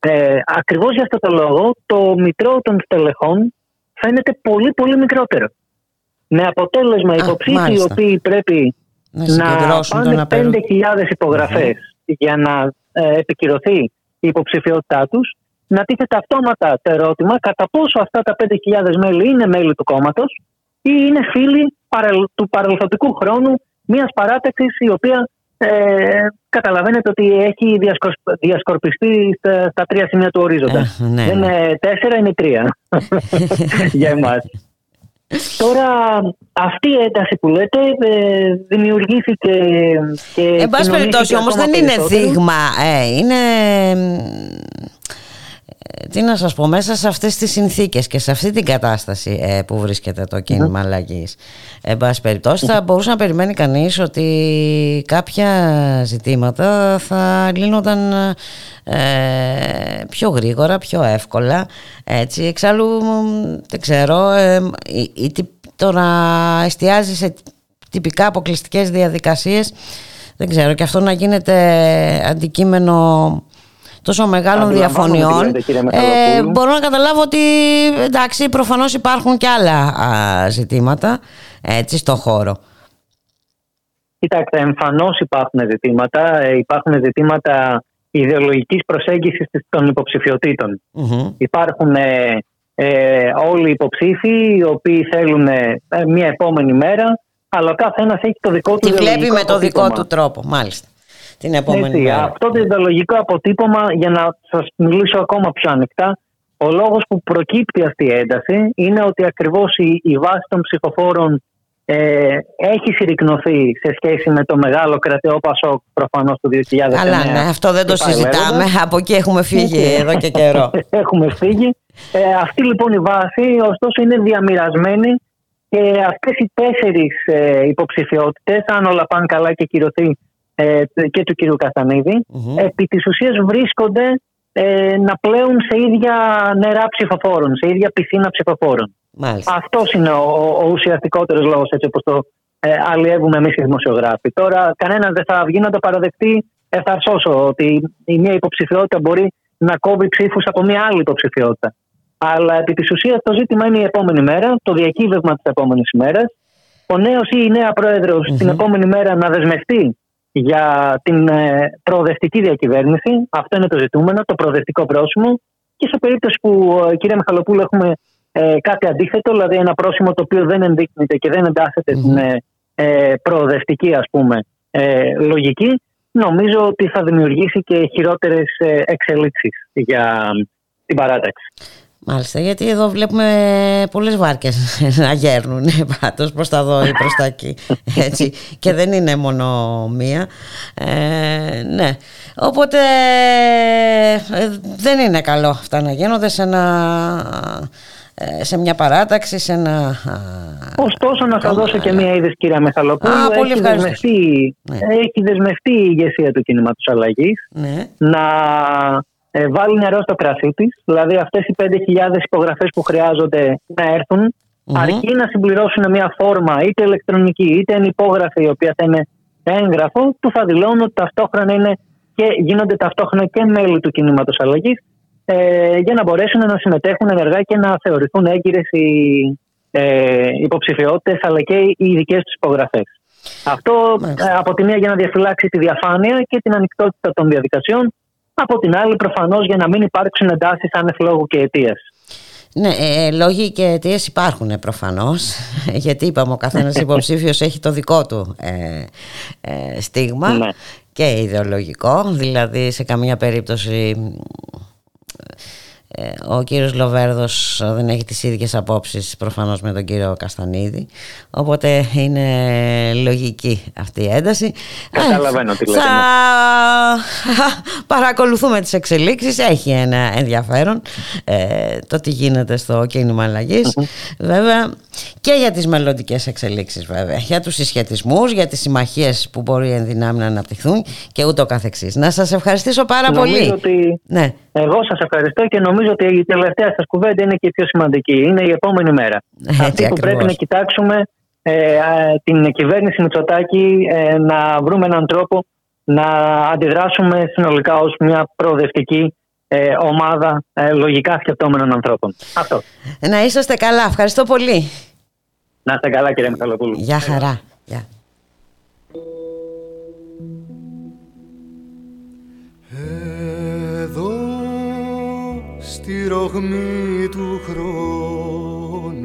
ε, ακριβώς για αυτό το λόγο το μητρό των στελεχών φαίνεται πολύ πολύ μικρότερο. Με αποτέλεσμα υποψήφοι οι οποίοι πρέπει να, να πάνε 5.000 υπογραφές για να ε, επικυρωθεί η υποψηφιότητά τους να τίθεται αυτόματα το ερώτημα κατά πόσο αυτά τα 5.000 μέλη είναι μέλη του κόμματος ή είναι φίλοι του παρελθοντικού χρόνου μιας παράταξης η οποία ε, καταλαβαίνετε ότι έχει διασκορπιστεί στα, τρία σημεία του ορίζοντα. Ε, ναι, Δεν ναι. είναι τέσσερα, είναι τρία για εμάς. Τώρα αυτή η ένταση που λέτε ε, δημιουργήθηκε και... Εν πάση περιπτώσει όμως δεν είναι δείγμα, ε, είναι τι να σας πω, μέσα σε αυτές τις συνθήκες και σε αυτή την κατάσταση ε, που βρίσκεται το κίνημα mm. αλλαγής. Εν πάση περιπτώσει θα μπορούσε να περιμένει κανείς ότι κάποια ζητήματα θα λύνονταν ε, πιο γρήγορα, πιο εύκολα. Έτσι. Εξάλλου δεν ξέρω, ε, ή, το να εστιάζει σε τυπικά αποκλειστικές διαδικασίες δεν ξέρω και αυτό να γίνεται αντικείμενο τόσο μεγάλων διαφωνιών ε, μπορώ να καταλάβω ότι εντάξει προφανώς υπάρχουν και άλλα ζητήματα έτσι στο χώρο. Κοιτάξτε, εμφανώς υπάρχουν ζητήματα. Ε, υπάρχουν ζητήματα ιδεολογικής προσέγγισης των υποψηφιωτητων Υπάρχουν ε, ε, όλοι οι υποψήφοι οι οποίοι θέλουν ε, μια επόμενη μέρα αλλά ο καθένα έχει το δικό του Τη βλέπει με το δικό του τρόπο, μάλιστα. Την επόμενη Έτσι, μέρα. Αυτό το ιδεολογικό αποτύπωμα, για να σας μιλήσω ακόμα πιο ανοιχτά, ο λόγος που προκύπτει αυτή η ένταση είναι ότι ακριβώς η, η βάση των ψηφοφόρων ε, έχει συρρυκνωθεί σε σχέση με το μεγάλο κρατεό Πασόκ προφανώς το 2019. Αλλά ναι, αυτό δεν το και πάει συζητάμε. λέγοντας. Από εκεί έχουμε φύγει Έτσι. εδώ και καιρό. Έχουμε φύγει. Ε, αυτή λοιπόν η βάση, ωστόσο, είναι διαμοιρασμένη και αυτές οι τέσσερις ε, υποψηφιότητες, αν όλα πάνε καλά και κυρωθεί ε, και του κυρίου Καστανίδη, επί της ουσίας βρίσκονται ε, να πλέουν σε ίδια νερά ψηφοφόρων, σε ίδια πισίνα ψηφοφόρων. Μάλιστα. Αυτός είναι ο, ο, ο ουσιαστικότερος λόγος, έτσι όπως το ε, αλλιεύουμε εμείς οι δημοσιογράφοι. Τώρα, κανένα δεν θα βγει να το παραδεχτεί ευθαρσώσω ότι η μία υποψηφιότητα μπορεί να κόβει ψήφους από μία άλλη υποψηφιότητα. Αλλά επί της ουσίας το ζήτημα είναι η επόμενη μέρα, το διακύβευμα της επόμενης ημέρα. Ο νέος ή η νέα πρόεδρος την επόμενη μέρα να δεσμευτεί για την ε, προοδευτική διακυβέρνηση. Αυτό είναι το ζητούμενο, το προοδευτικό πρόσημο. Και σε περίπτωση που, ε, κύριε Μιχαλοπούλου, έχουμε ε, κάτι αντίθετο, δηλαδή ένα πρόσημο το οποίο δεν ενδείκνυται και δεν εντάσσεται στην ε, ε, προοδευτική ας πούμε, ε, λογική, νομίζω ότι θα δημιουργήσει και χειρότερες ε, εξελίξεις για την παράταξη. Μάλιστα, γιατί εδώ βλέπουμε πολλές βάρκες να γέρνουν πάντως προς τα εδώ ή προς τα εκεί. Έτσι. και δεν είναι μόνο μία. Ε, ναι. Οπότε ε, δεν είναι καλό αυτά να γίνονται σε, ένα, ε, σε μια παράταξη, σε ένα... Ωστόσο, να σας κόμμα, δώσω και αλλά- μία είδηση, κυρία Μεθαλοπούλου. Α, πολύ έχει, ευχαριστώ. δεσμευτεί, έχει δεσμευτεί η ηγεσία του κινήματος αλλαγής Ναι. να ε, βάλει νερό στο κρασί της. Δηλαδή, αυτές οι 5.000 υπογραφές που χρειάζονται να έρθουν, αρκεί να συμπληρώσουν μια φόρμα, είτε ηλεκτρονική είτε ενυπόγραφη, η οποία θα είναι έγγραφο, που θα δηλώνουν ότι ταυτόχρονα είναι και γίνονται ταυτόχρονα και μέλη του κινήματος αλλαγής, ε, για να μπορέσουν να συμμετέχουν ενεργά και να θεωρηθούν έγκυρες οι ε, υποψηφιότητες αλλά και οι δικές τους υπογραφές. Αυτό ε, από τη μία για να διαφυλάξει τη διαφάνεια και την ανοιχτότητα των διαδικασιών, από την άλλη προφανώς για να μην υπάρξουν εντάσεις άνευ λόγου και αιτία. Ναι, ε, λόγοι και αιτίες υπάρχουν προφανώς. Γιατί είπαμε, ο καθένας υποψήφιος έχει το δικό του ε, ε, στίγμα Ναι. και ιδεολογικό. Δηλαδή, σε καμία περίπτωση ε, ο κύριος Λοβέρδος δεν έχει τις ίδιες απόψεις προφανώς με τον κύριο Καστανίδη οπότε είναι λογική αυτή η ένταση. Καταλαβαίνω τι λέτε, θα παρακολουθούμε τις εξελίξεις. Έχει ένα ενδιαφέρον ε, το τι γίνεται στο κίνημα αλλαγής. βέβαια και για τις μελλοντικές εξελίξεις βέβαια. Για τους συσχετισμούς, για τις συμμαχίες που μπορεί εν δυνάμει να αναπτυχθούν και ούτω καθεξής. Να σας ευχαριστήσω πάρα Νομίζω πολύ. ότι ναι. Εγώ σας ευχαριστώ και νομίζω ότι η τελευταία σας κουβέντα είναι και η πιο σημαντική. Είναι η επόμενη μέρα. Έτσι Αυτή που ακριβώς. πρέπει να κοιτάξουμε ε, α, την κυβέρνηση Μητσοτάκη ε, να βρούμε έναν τρόπο να αντιδράσουμε συνολικά ως μια προοδευτική ε, ομάδα ε, λογικά σκεπτόμενων ανθρώπων. Αυτό. Να είσαστε καλά. Ευχαριστώ πολύ. Να είστε καλά κύριε Μιχαλοπούλου. Γεια χαρά. Γεια. Εδώ στη ρογμή του χρόνου.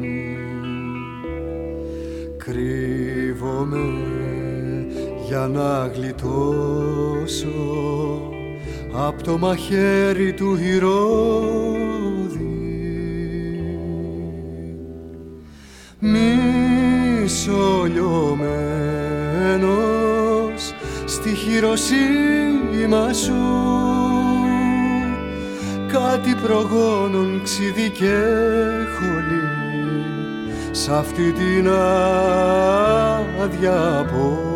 Κρύβομαι για να γλιτώσω από το μαχαίρι του Ηρώδη. Μισολιωμένος στη χειροσύμα σου κάτι προγόνων ξύδι και χολή σ' αυτή την άδεια πόλη.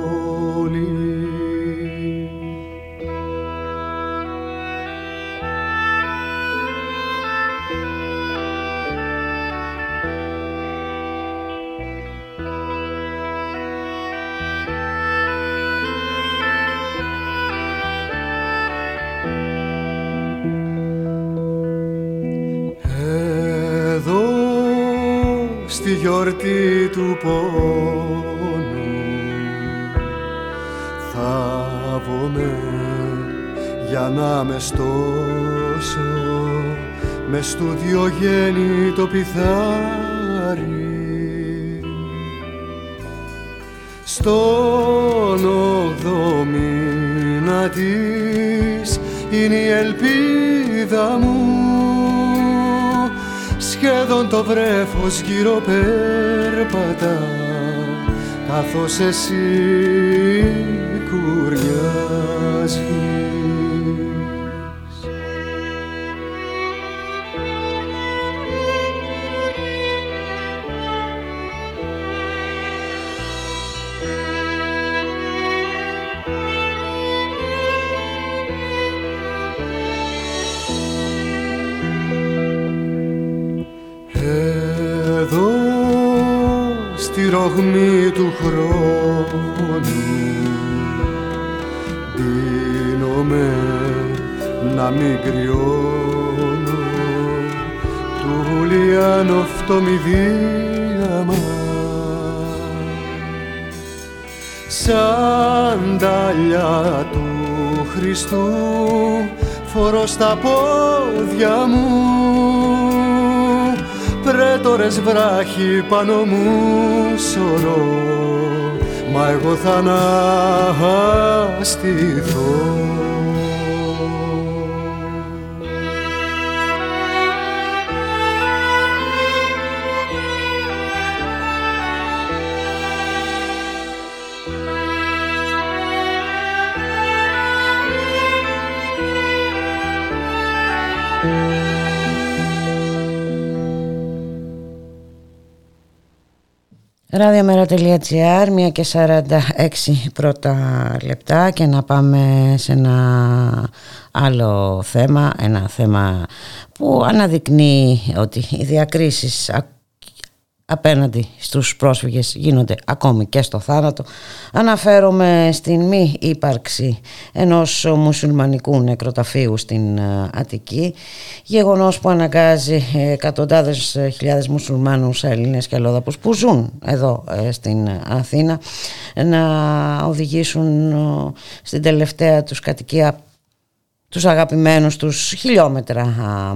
Μες στου Διογέννη το πιθάρι. Στον ογδό μήνα θανάτης είναι η ελπίδα μου. Σχεδόν το βρέφος γύρω περπατά καθώς εσύ κουρνιάζεις μην κρυώνω του λιάνο φτωμιδίαμα σαν ταλιά του Χριστού φορώ στα πόδια μου πρέτορες βράχοι πάνω μου σωρώ. Μα εγώ θα αναστηθώ Ραδιομέρα.gr, 1 και 46 πρώτα λεπτά και να πάμε σε ένα άλλο θέμα, ένα θέμα που αναδεικνύει ότι οι διακρίσεις απέναντι στους πρόσφυγες γίνονται ακόμη και στο θάνατο. Αναφέρομαι στην μη ύπαρξη ενός μουσουλμανικού νεκροταφείου στην ε, Αττική, γεγονός που αναγκάζει εκατοντάδες χιλιάδες μουσουλμάνους Έλληνες και Ελλόδαπους που ζουν εδώ ε, στην Αθήνα να οδηγήσουν ε, στην τελευταία τους κατοικία τους αγαπημένους τους χιλιόμετρα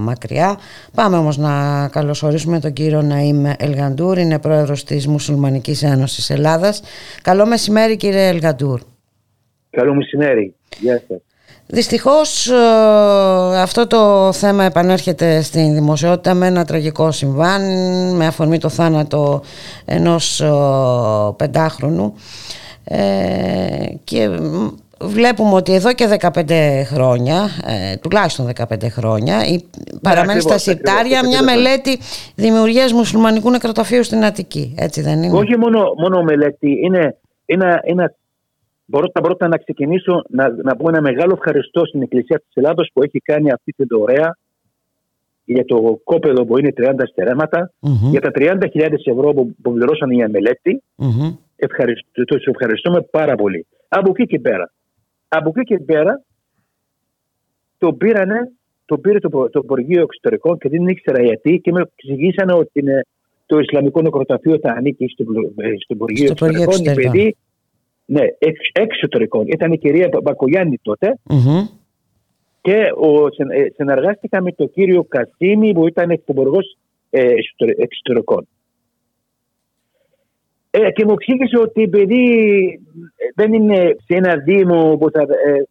μακριά. Πάμε όμως να καλωσορίσουμε τον κύριο Ναΐμ Ελγαντούρ, είναι πρόεδρος της Μουσουλμανικής Ένωσης Ελλάδας. Καλό μεσημέρι κύριε Ελγαντούρ. Καλό μεσημέρι. Γεια σας. Δυστυχώς ε, αυτό το θέμα επανέρχεται στην δημοσιότητα με ένα τραγικό συμβάν με αφορμή το θάνατο ενός ε, πεντάχρονου ε, και βλέπουμε ότι εδώ και 15 χρόνια, ε, τουλάχιστον 15 χρόνια, η, ναι, παραμένει στα συρτάρια μια μελέτη δημιουργίας μουσουλμανικού νεκροταφείου στην Αττική. Έτσι δεν είναι; Όχι μόνο, μόνο μελέτη, είναι ένα, ένα Πρώτα, πρώτα να ξεκινήσω να, να πω ένα μεγάλο ευχαριστώ στην Εκκλησία της Ελλάδος που έχει κάνει αυτή την ωραία για το κόπεδο που είναι 30 στερεματα για τα 30.000 ευρώ που, που πληρώσαν για μελέτη. Mm-hmm. Ευχαριστώ, ευχαριστούμε πάρα πολύ. Από εκεί και πέρα. Από εκεί και πέρα το πήρανε, το πήρε το, το Υπουργείο Εξωτερικών και δεν ήξερα γιατί και με εξηγήσανε ότι είναι, το Ισλαμικό Νεκροταφείο θα ανήκει στο, ε, στο Υπουργείο Εξωτερικών. Επειδή, ναι, εξ, εξωτερικών. Ήταν η κυρία Μπακογιάννη και ο, ε, συνεργάστηκα με τον κύριο Κασίμη που ήταν υπουργός ε, εξωτερικών. Ε, και μου εξήγησε ότι επειδή δεν είναι σε ένα δήμο που θα. Ε,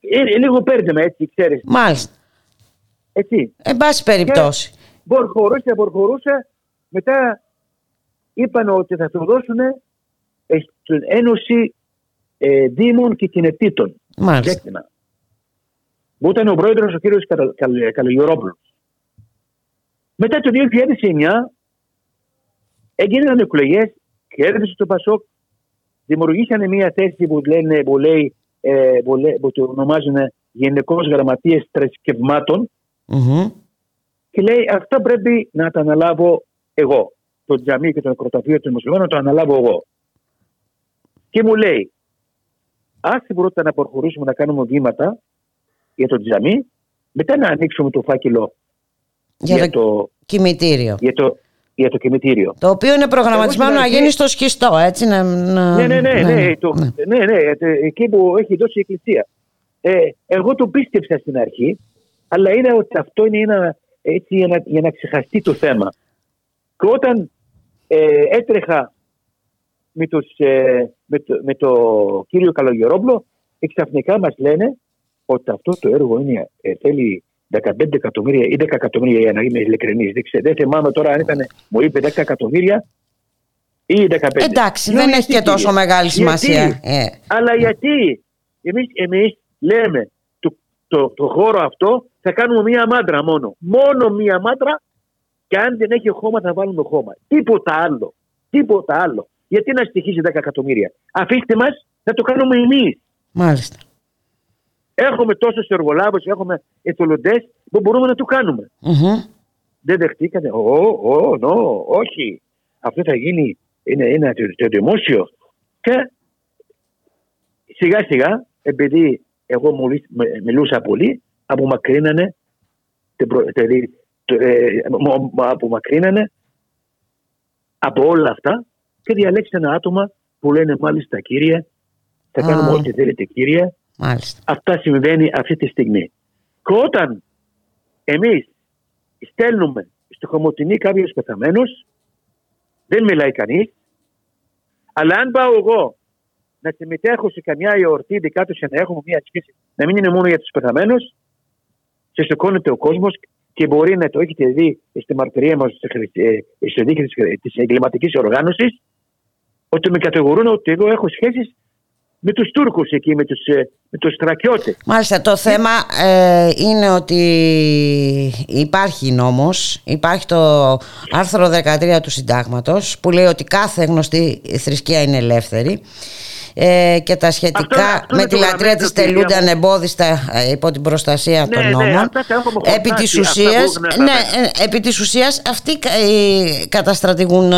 ε, λίγο παίρνουμε έτσι, ξέρεις. Μάλιστα. Έτσι. Εν πάση περιπτώσει. Προχωρούσε, προχωρούσε. Μετά είπαν ότι θα το δώσουν στην Ένωση ε, Δήμων και Κινετήτων. Μάλιστα. Που ήταν ο πρόεδρος ο κύριος Καλογερόπουλος. Μετά το 2009 έγιναν εκλογές κέρδισε το Πασόκ, δημιουργήσανε μια θέση που, λένε, που, λέει, ε, που, λέει, που το ονομάζουν Γενικός Γραμματείας Θρησκευμάτων mm-hmm. και λέει αυτό πρέπει να το αναλάβω εγώ. Το τζαμί και το νεκροταφείο του Μουσουλμάνων να το αναλάβω εγώ. Και μου λέει, άσε πρώτα να προχωρήσουμε να κάνουμε βήματα για το τζαμί, μετά να ανοίξουμε το φάκελο για, για το, το κημητήριο. Για το, για το κημητήριο. Το οποίο είναι προγραμματισμένο να γίνει στο σχιστό, έτσι. Να, ναι, ναι, ναι, ναι, το, ναι, ναι, εκεί που έχει δώσει η Εκκλησία. Ε, εγώ το πίστεψα στην αρχή, αλλά είδα ότι αυτό είναι ένα, έτσι, για, να, για να ξεχαστεί το θέμα. Και όταν ε, έτρεχα με, τους, ε, με, το, με το κύριο Καλογερόπλο, Και ξαφνικά μας λένε ότι αυτό το έργο είναι, ε, θέλει 15 εκατομμύρια ή 10 εκατομμύρια για να είμαι ειλικρινής. Δεν, δεν θυμάμαι τώρα αν ήταν, μου είπε 10 εκατομμύρια ή 15. Εντάξει, δεν έχει και τόσο μεγάλη σημασία. Ε. Αλλά γιατί; Εμείς, εμείς λέμε το, το, το χώρο αυτό θα κάνουμε μία μάντρα μόνο. Μόνο μία μάντρα και αν δεν έχει χώμα θα βάλουμε χώμα. Τίποτα άλλο. Τίποτα άλλο. Γιατί να στοιχήσει 10 εκατομμύρια; Αφήστε μας να το κάνουμε εμείς. Μάλιστα. Έχουμε τόσους εργολάβους, έχουμε εθελοντές που μπορούμε να το κάνουμε. Mm-hmm. Δεν δεχτήκατε. Ω, ω, νο, όχι. Αυτό θα γίνει, είναι, είναι το, το δημόσιο. Και σιγά σιγά, επειδή εγώ μιλούσα πολύ, απομακρύνανε, δηλαδή, ε, απομακρύνανε από όλα αυτά και διαλέξαν άτομα που λένε μάλιστα κύριε, θα κάνουμε ό,τι θέλετε κύριε. Μάλιστα. Αυτά συμβαίνει αυτή τη στιγμή. Και όταν εμείς στέλνουμε στο Χωμοτινή κάποιο πεθαμένο, δεν μιλάει κανείς. Αλλά αν πάω εγώ να συμμετέχω σε καμιά εορτή δικά τους να έχουμε μια σχέση, να μην είναι μόνο για τους πεθαμένους, σε σηκώνεται ο κόσμος και μπορεί να το έχετε δει στη μαρτυρία μας στο δίκτυο της εγκληματικής οργάνωσης, ότι με κατηγορούν ότι εγώ έχω σχέσεις με τους Τούρκους εκεί, με τους, ε, με τους στρατιώτες. Μάλιστα, το θέμα ε, είναι ότι υπάρχει νόμος, υπάρχει το άρθρο 13 του συντάγματος που λέει ότι κάθε γνωστή θρησκεία είναι ελεύθερη ε, και τα σχετικά με τη λατρεία της τελούνται ανεμπόδιστα ε, υπό την προστασία ναι, των ναι, νόμων. επί, της ουσίας, ναι, ε, επί της ουσίας αυτοί καταστρατηγούν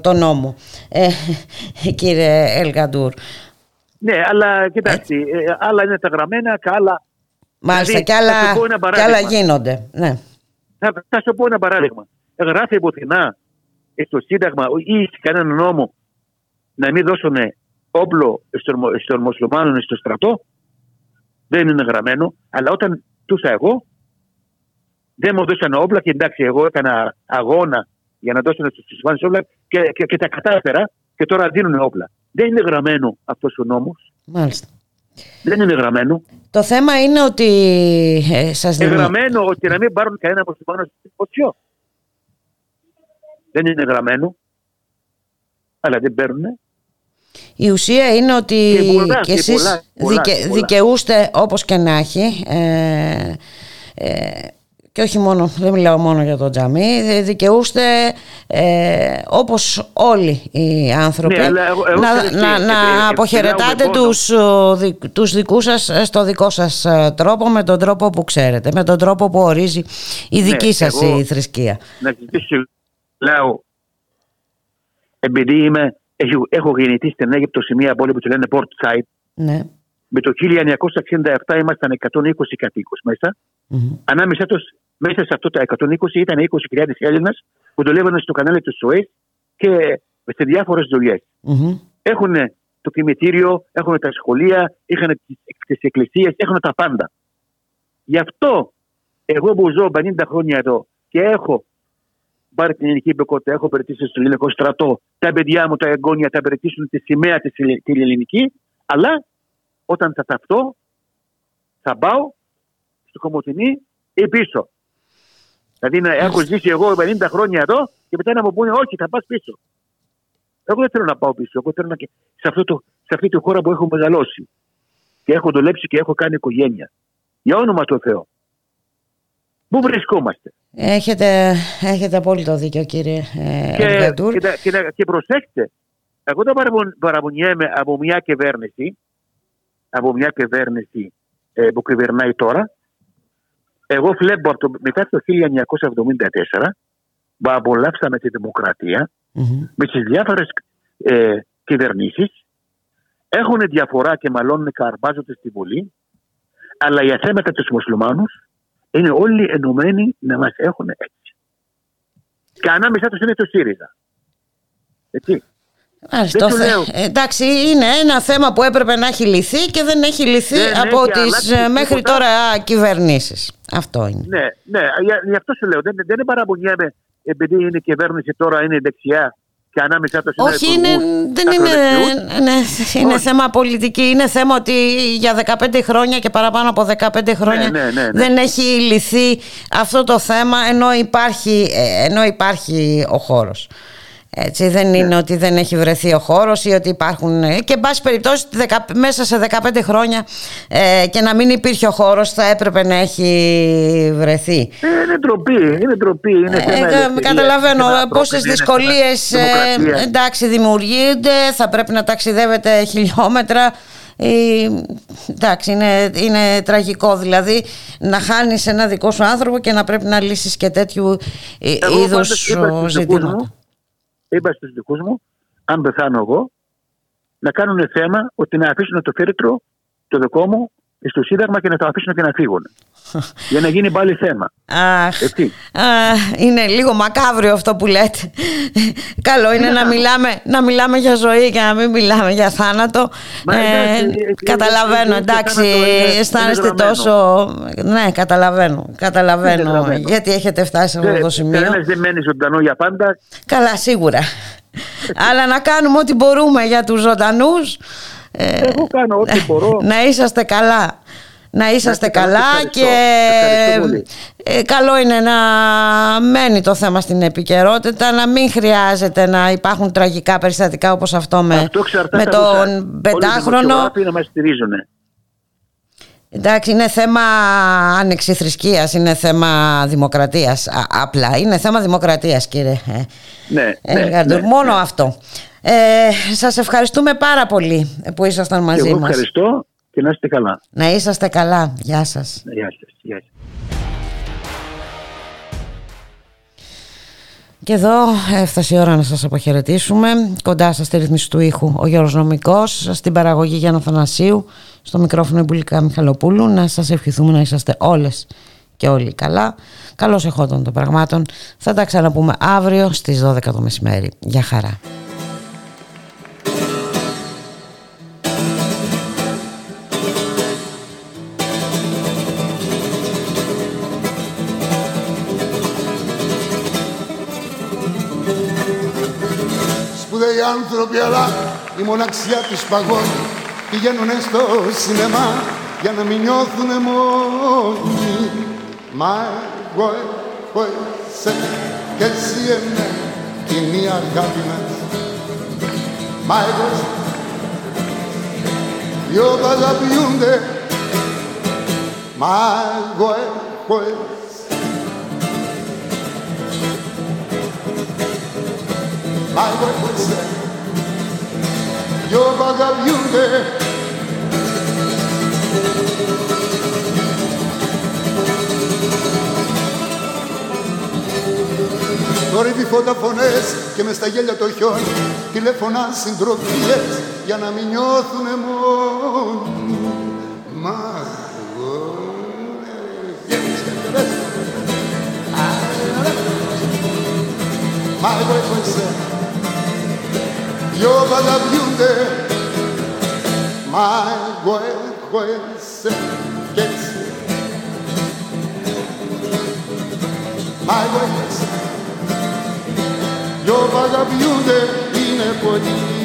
τον νόμο, κύριε Ελγαντούρ. Ναι, αλλά κοιτάξτε, άλλα είναι τα γραμμένα και άλλα... Μάλιστα, δηλαδή, και, άλλα, και άλλα γίνονται. Ναι. Θα, θα σου πω ένα παράδειγμα. Γράφει πουθενά στο Σύνταγμα ή σε κανένα νόμο να μην δώσουν όπλο στον μουσουλμάνων στο στρατό δεν είναι γραμμένο. Αλλά όταν τούσα εγώ, δεν μου δώσαν όπλα και εντάξει, εγώ έκανα αγώνα για να δώσουν στους μουσουλμάνους όπλα και, και, και, τα κατάφερα και τώρα δίνουν όπλα. Δεν είναι γραμμένο αυτός ο νόμος. Μάλιστα. Δεν είναι γραμμένο. Το θέμα είναι ότι ε, σας δίνω... γραμμένο ότι να μην πάρουν κανένα μουσουλμάνο στο φωτιό. Δεν είναι γραμμένο. Αλλά δεν παίρνουν. Η ουσία είναι ότι και, και εσείς δικαι, δικαιούστε όπως και να έχει ε, ε, και όχι μόνο, δεν μιλάω μόνο για το τζαμί, δικαιούστε ε, όπως όλοι οι άνθρωποι ναι, να, να, να αποχαιρετάτε τους, τους δικούς σας στο δικό σας τρόπο με τον τρόπο που ξέρετε, με τον τρόπο που ορίζει η δική ναι, σας η θρησκεία. Να ζητήσω, λέω, επειδή είμαι Έχω, έχω γεννηθεί στην Αίγυπτο σε μια πόλη που τη λένε Port Said. Ναι. Με το 1967 ήμασταν 120 κατοίκους μέσα. Mm-hmm. Ανάμεσα τους, μέσα σε αυτό τα 120 ήταν 20.000 Έλληνες που δουλεύαν στο κανάλι του Σουέ και σε διάφορες δουλειές. Mm-hmm. Έχουν το κημητήριο, έχουν τα σχολεία, είχαν τις εκκλησίες, έχουν τα πάντα. Γι' αυτό εγώ που ζω 50 χρόνια εδώ και έχω πάρει την ελληνική υπηκότητα, έχω περιτήσει στο ελληνικό στρατό, τα παιδιά μου, τα εγγόνια θα περιτήσουν τη σημαία της την ελληνική, αλλά όταν θα ταυτώ, θα πάω στο Κομωτινή ή πίσω. Δηλαδή να έχω ζήσει εγώ 50 χρόνια εδώ και μετά να μου πούνε όχι, θα πας πίσω. Εγώ δεν θέλω να πάω πίσω. Εγώ θέλω να... σε, αυτό το, σε αυτή τη χώρα που έχω μεγαλώσει και έχω δουλέψει και έχω κάνει οικογένεια. Για όνομα του Θεού. Πού βρισκόμαστε; Έχετε, έχετε απόλυτο δίκιο κύριε ε, και, και, και, και, προσέξτε, εγώ δεν παραπονιέμαι από μια κυβέρνηση, από μια κυβέρνηση ε, που κυβερνάει τώρα. Εγώ βλέπω από το, μετά το 1974 που απολαύσαμε τη δημοκρατία mm-hmm. με τις διάφορες ε, κυβερνήσεις. Έχουν διαφορά και μαλώνουν και αρπάζονται στη Βουλή, αλλά για θέματα τους μουσουλμάνους είναι όλοι ενωμένοι να μας έχουν έτσι. Και ανάμεσά τους είναι το ΣΥΡΙΖΑ. Έτσι. Μάλιστα, Εντάξει, είναι ένα θέμα που έπρεπε να έχει λυθεί και δεν έχει λυθεί από τις ε, μέχρι τώρα κυβερνήσεις. Αυτό είναι. Ναι, ναι γι' αυτό σου λέω. Δεν, δεν είναι παραπονιέμαι επειδή είναι η κυβέρνηση τώρα είναι δεξιά και και ανάμεσα το Όχι, είναι, δεν είναι, ναι, είναι θέμα πολιτική. Είναι θέμα ότι για 15 χρόνια και παραπάνω από 15 χρόνια ναι, ναι, ναι, δεν έχει λυθεί αυτό το θέμα ενώ υπάρχει, ε, ενώ υπάρχει ο χώρος. Έτσι, δεν είναι ότι δεν έχει βρεθεί ο χώρος ή ότι υπάρχουν ε, και εν πάση περιπτώσει μέσα σε 15 χρόνια ε, και να μην υπήρχε ο χώρος θα έπρεπε να έχει βρεθεί. Ε, είναι ντροπή, είναι ντροπή. Είναι ε, καταλαβαίνω πόσες δυσκολίες ε, εντάξει δημιουργούνται, θα πρέπει να ταξιδεύετε χιλιόμετρα ε, εντάξει είναι, είναι τραγικό δηλαδή να χάνεις ένα δικό σου άνθρωπο και να πρέπει να λύσεις και τέτοιου είδους ζητήματα είπα στους δικούς μου, αν πεθάνω εγώ, να κάνουν θέμα ότι να αφήσουν το φέρετρο το δικό μου στο Σύνταγμα και να το αφήσουν και να φύγουν. Για να γίνει πάλι θέμα. Αχ, είναι λίγο μακάβριο αυτό που λέτε. Καλό είναι να μιλάμε, να μιλάμε για ζωή και να μην μιλάμε για θάνατο. Ε, καταλαβαίνω, εντάξει, αισθάνεστε τόσο... Ναι, καταλαβαίνω, καταλαβαίνω. Γιατί έχετε φτάσει σε αυτό το σημείο. Κανένας δεν μένει ζωντανό για πάντα. Καλά, σίγουρα. Αλλά να κάνουμε ό,τι μπορούμε για τους ζωντανούς ε, Εγώ κάνω ό,τι μπορώ. Να είσαστε καλά. Να είσαστε καλά και ε, καλό είναι να μένει το θέμα στην επικαιρότητα, να μην χρειάζεται να υπάρχουν τραγικά περιστατικά όπως αυτό με, αυτό με τον πεντάχρονο. να μας στηρίζουν. Εντάξει, είναι θέμα ανεξιθρησκείας, είναι θέμα δημοκρατίας. απλά είναι θέμα δημοκρατίας, κύριε ναι, ε, ναι, ναι, Μόνο αυτό. Ε, σας ευχαριστούμε πάρα πολύ που ήσασταν μαζί και εγώ μας. ευχαριστώ και να είστε καλά. Να είσαστε καλά. Γεια σας. Γεια σας. Γεια σας. Και εδώ έφτασε η ώρα να σας αποχαιρετήσουμε. Κοντά σας στη ρυθμίση του ήχου ο Γιώργος Νομικός, στην παραγωγή Γιάννα Θανασίου, στο μικρόφωνο Ιμπουλικά Μιχαλοπούλου. Να σας ευχηθούμε να είσαστε όλες και όλοι καλά. Καλώς εχόταν των πραγμάτων. Θα τα ξαναπούμε αύριο στις 12 το μεσημέρι. Γεια χαρά. Άνθρωποι αλλά η μοναξιά τους παγώνει. Πηγαίνουνε στο σινεμά για να μην νιώθουνε μόνοι. Μα εγώ έχω εσένα και εσύ εμένα είναι η αγάπη μας. Μα εγώ δυο αγαπιούνται. Μα εγώ έχω εσένα Μα εγώ έχω εσένα yo vagabundo. Τώρα οι φωταφωνές και μες στα γέλια το χιόνι τηλεφωνά συντροφιές για να μην νιώθουνε μόνοι. Μα εγώ... Μα εγώ έχω εσένα You're but a beauty, my güey, güey, gets. My güey, you're but beauty, in a body.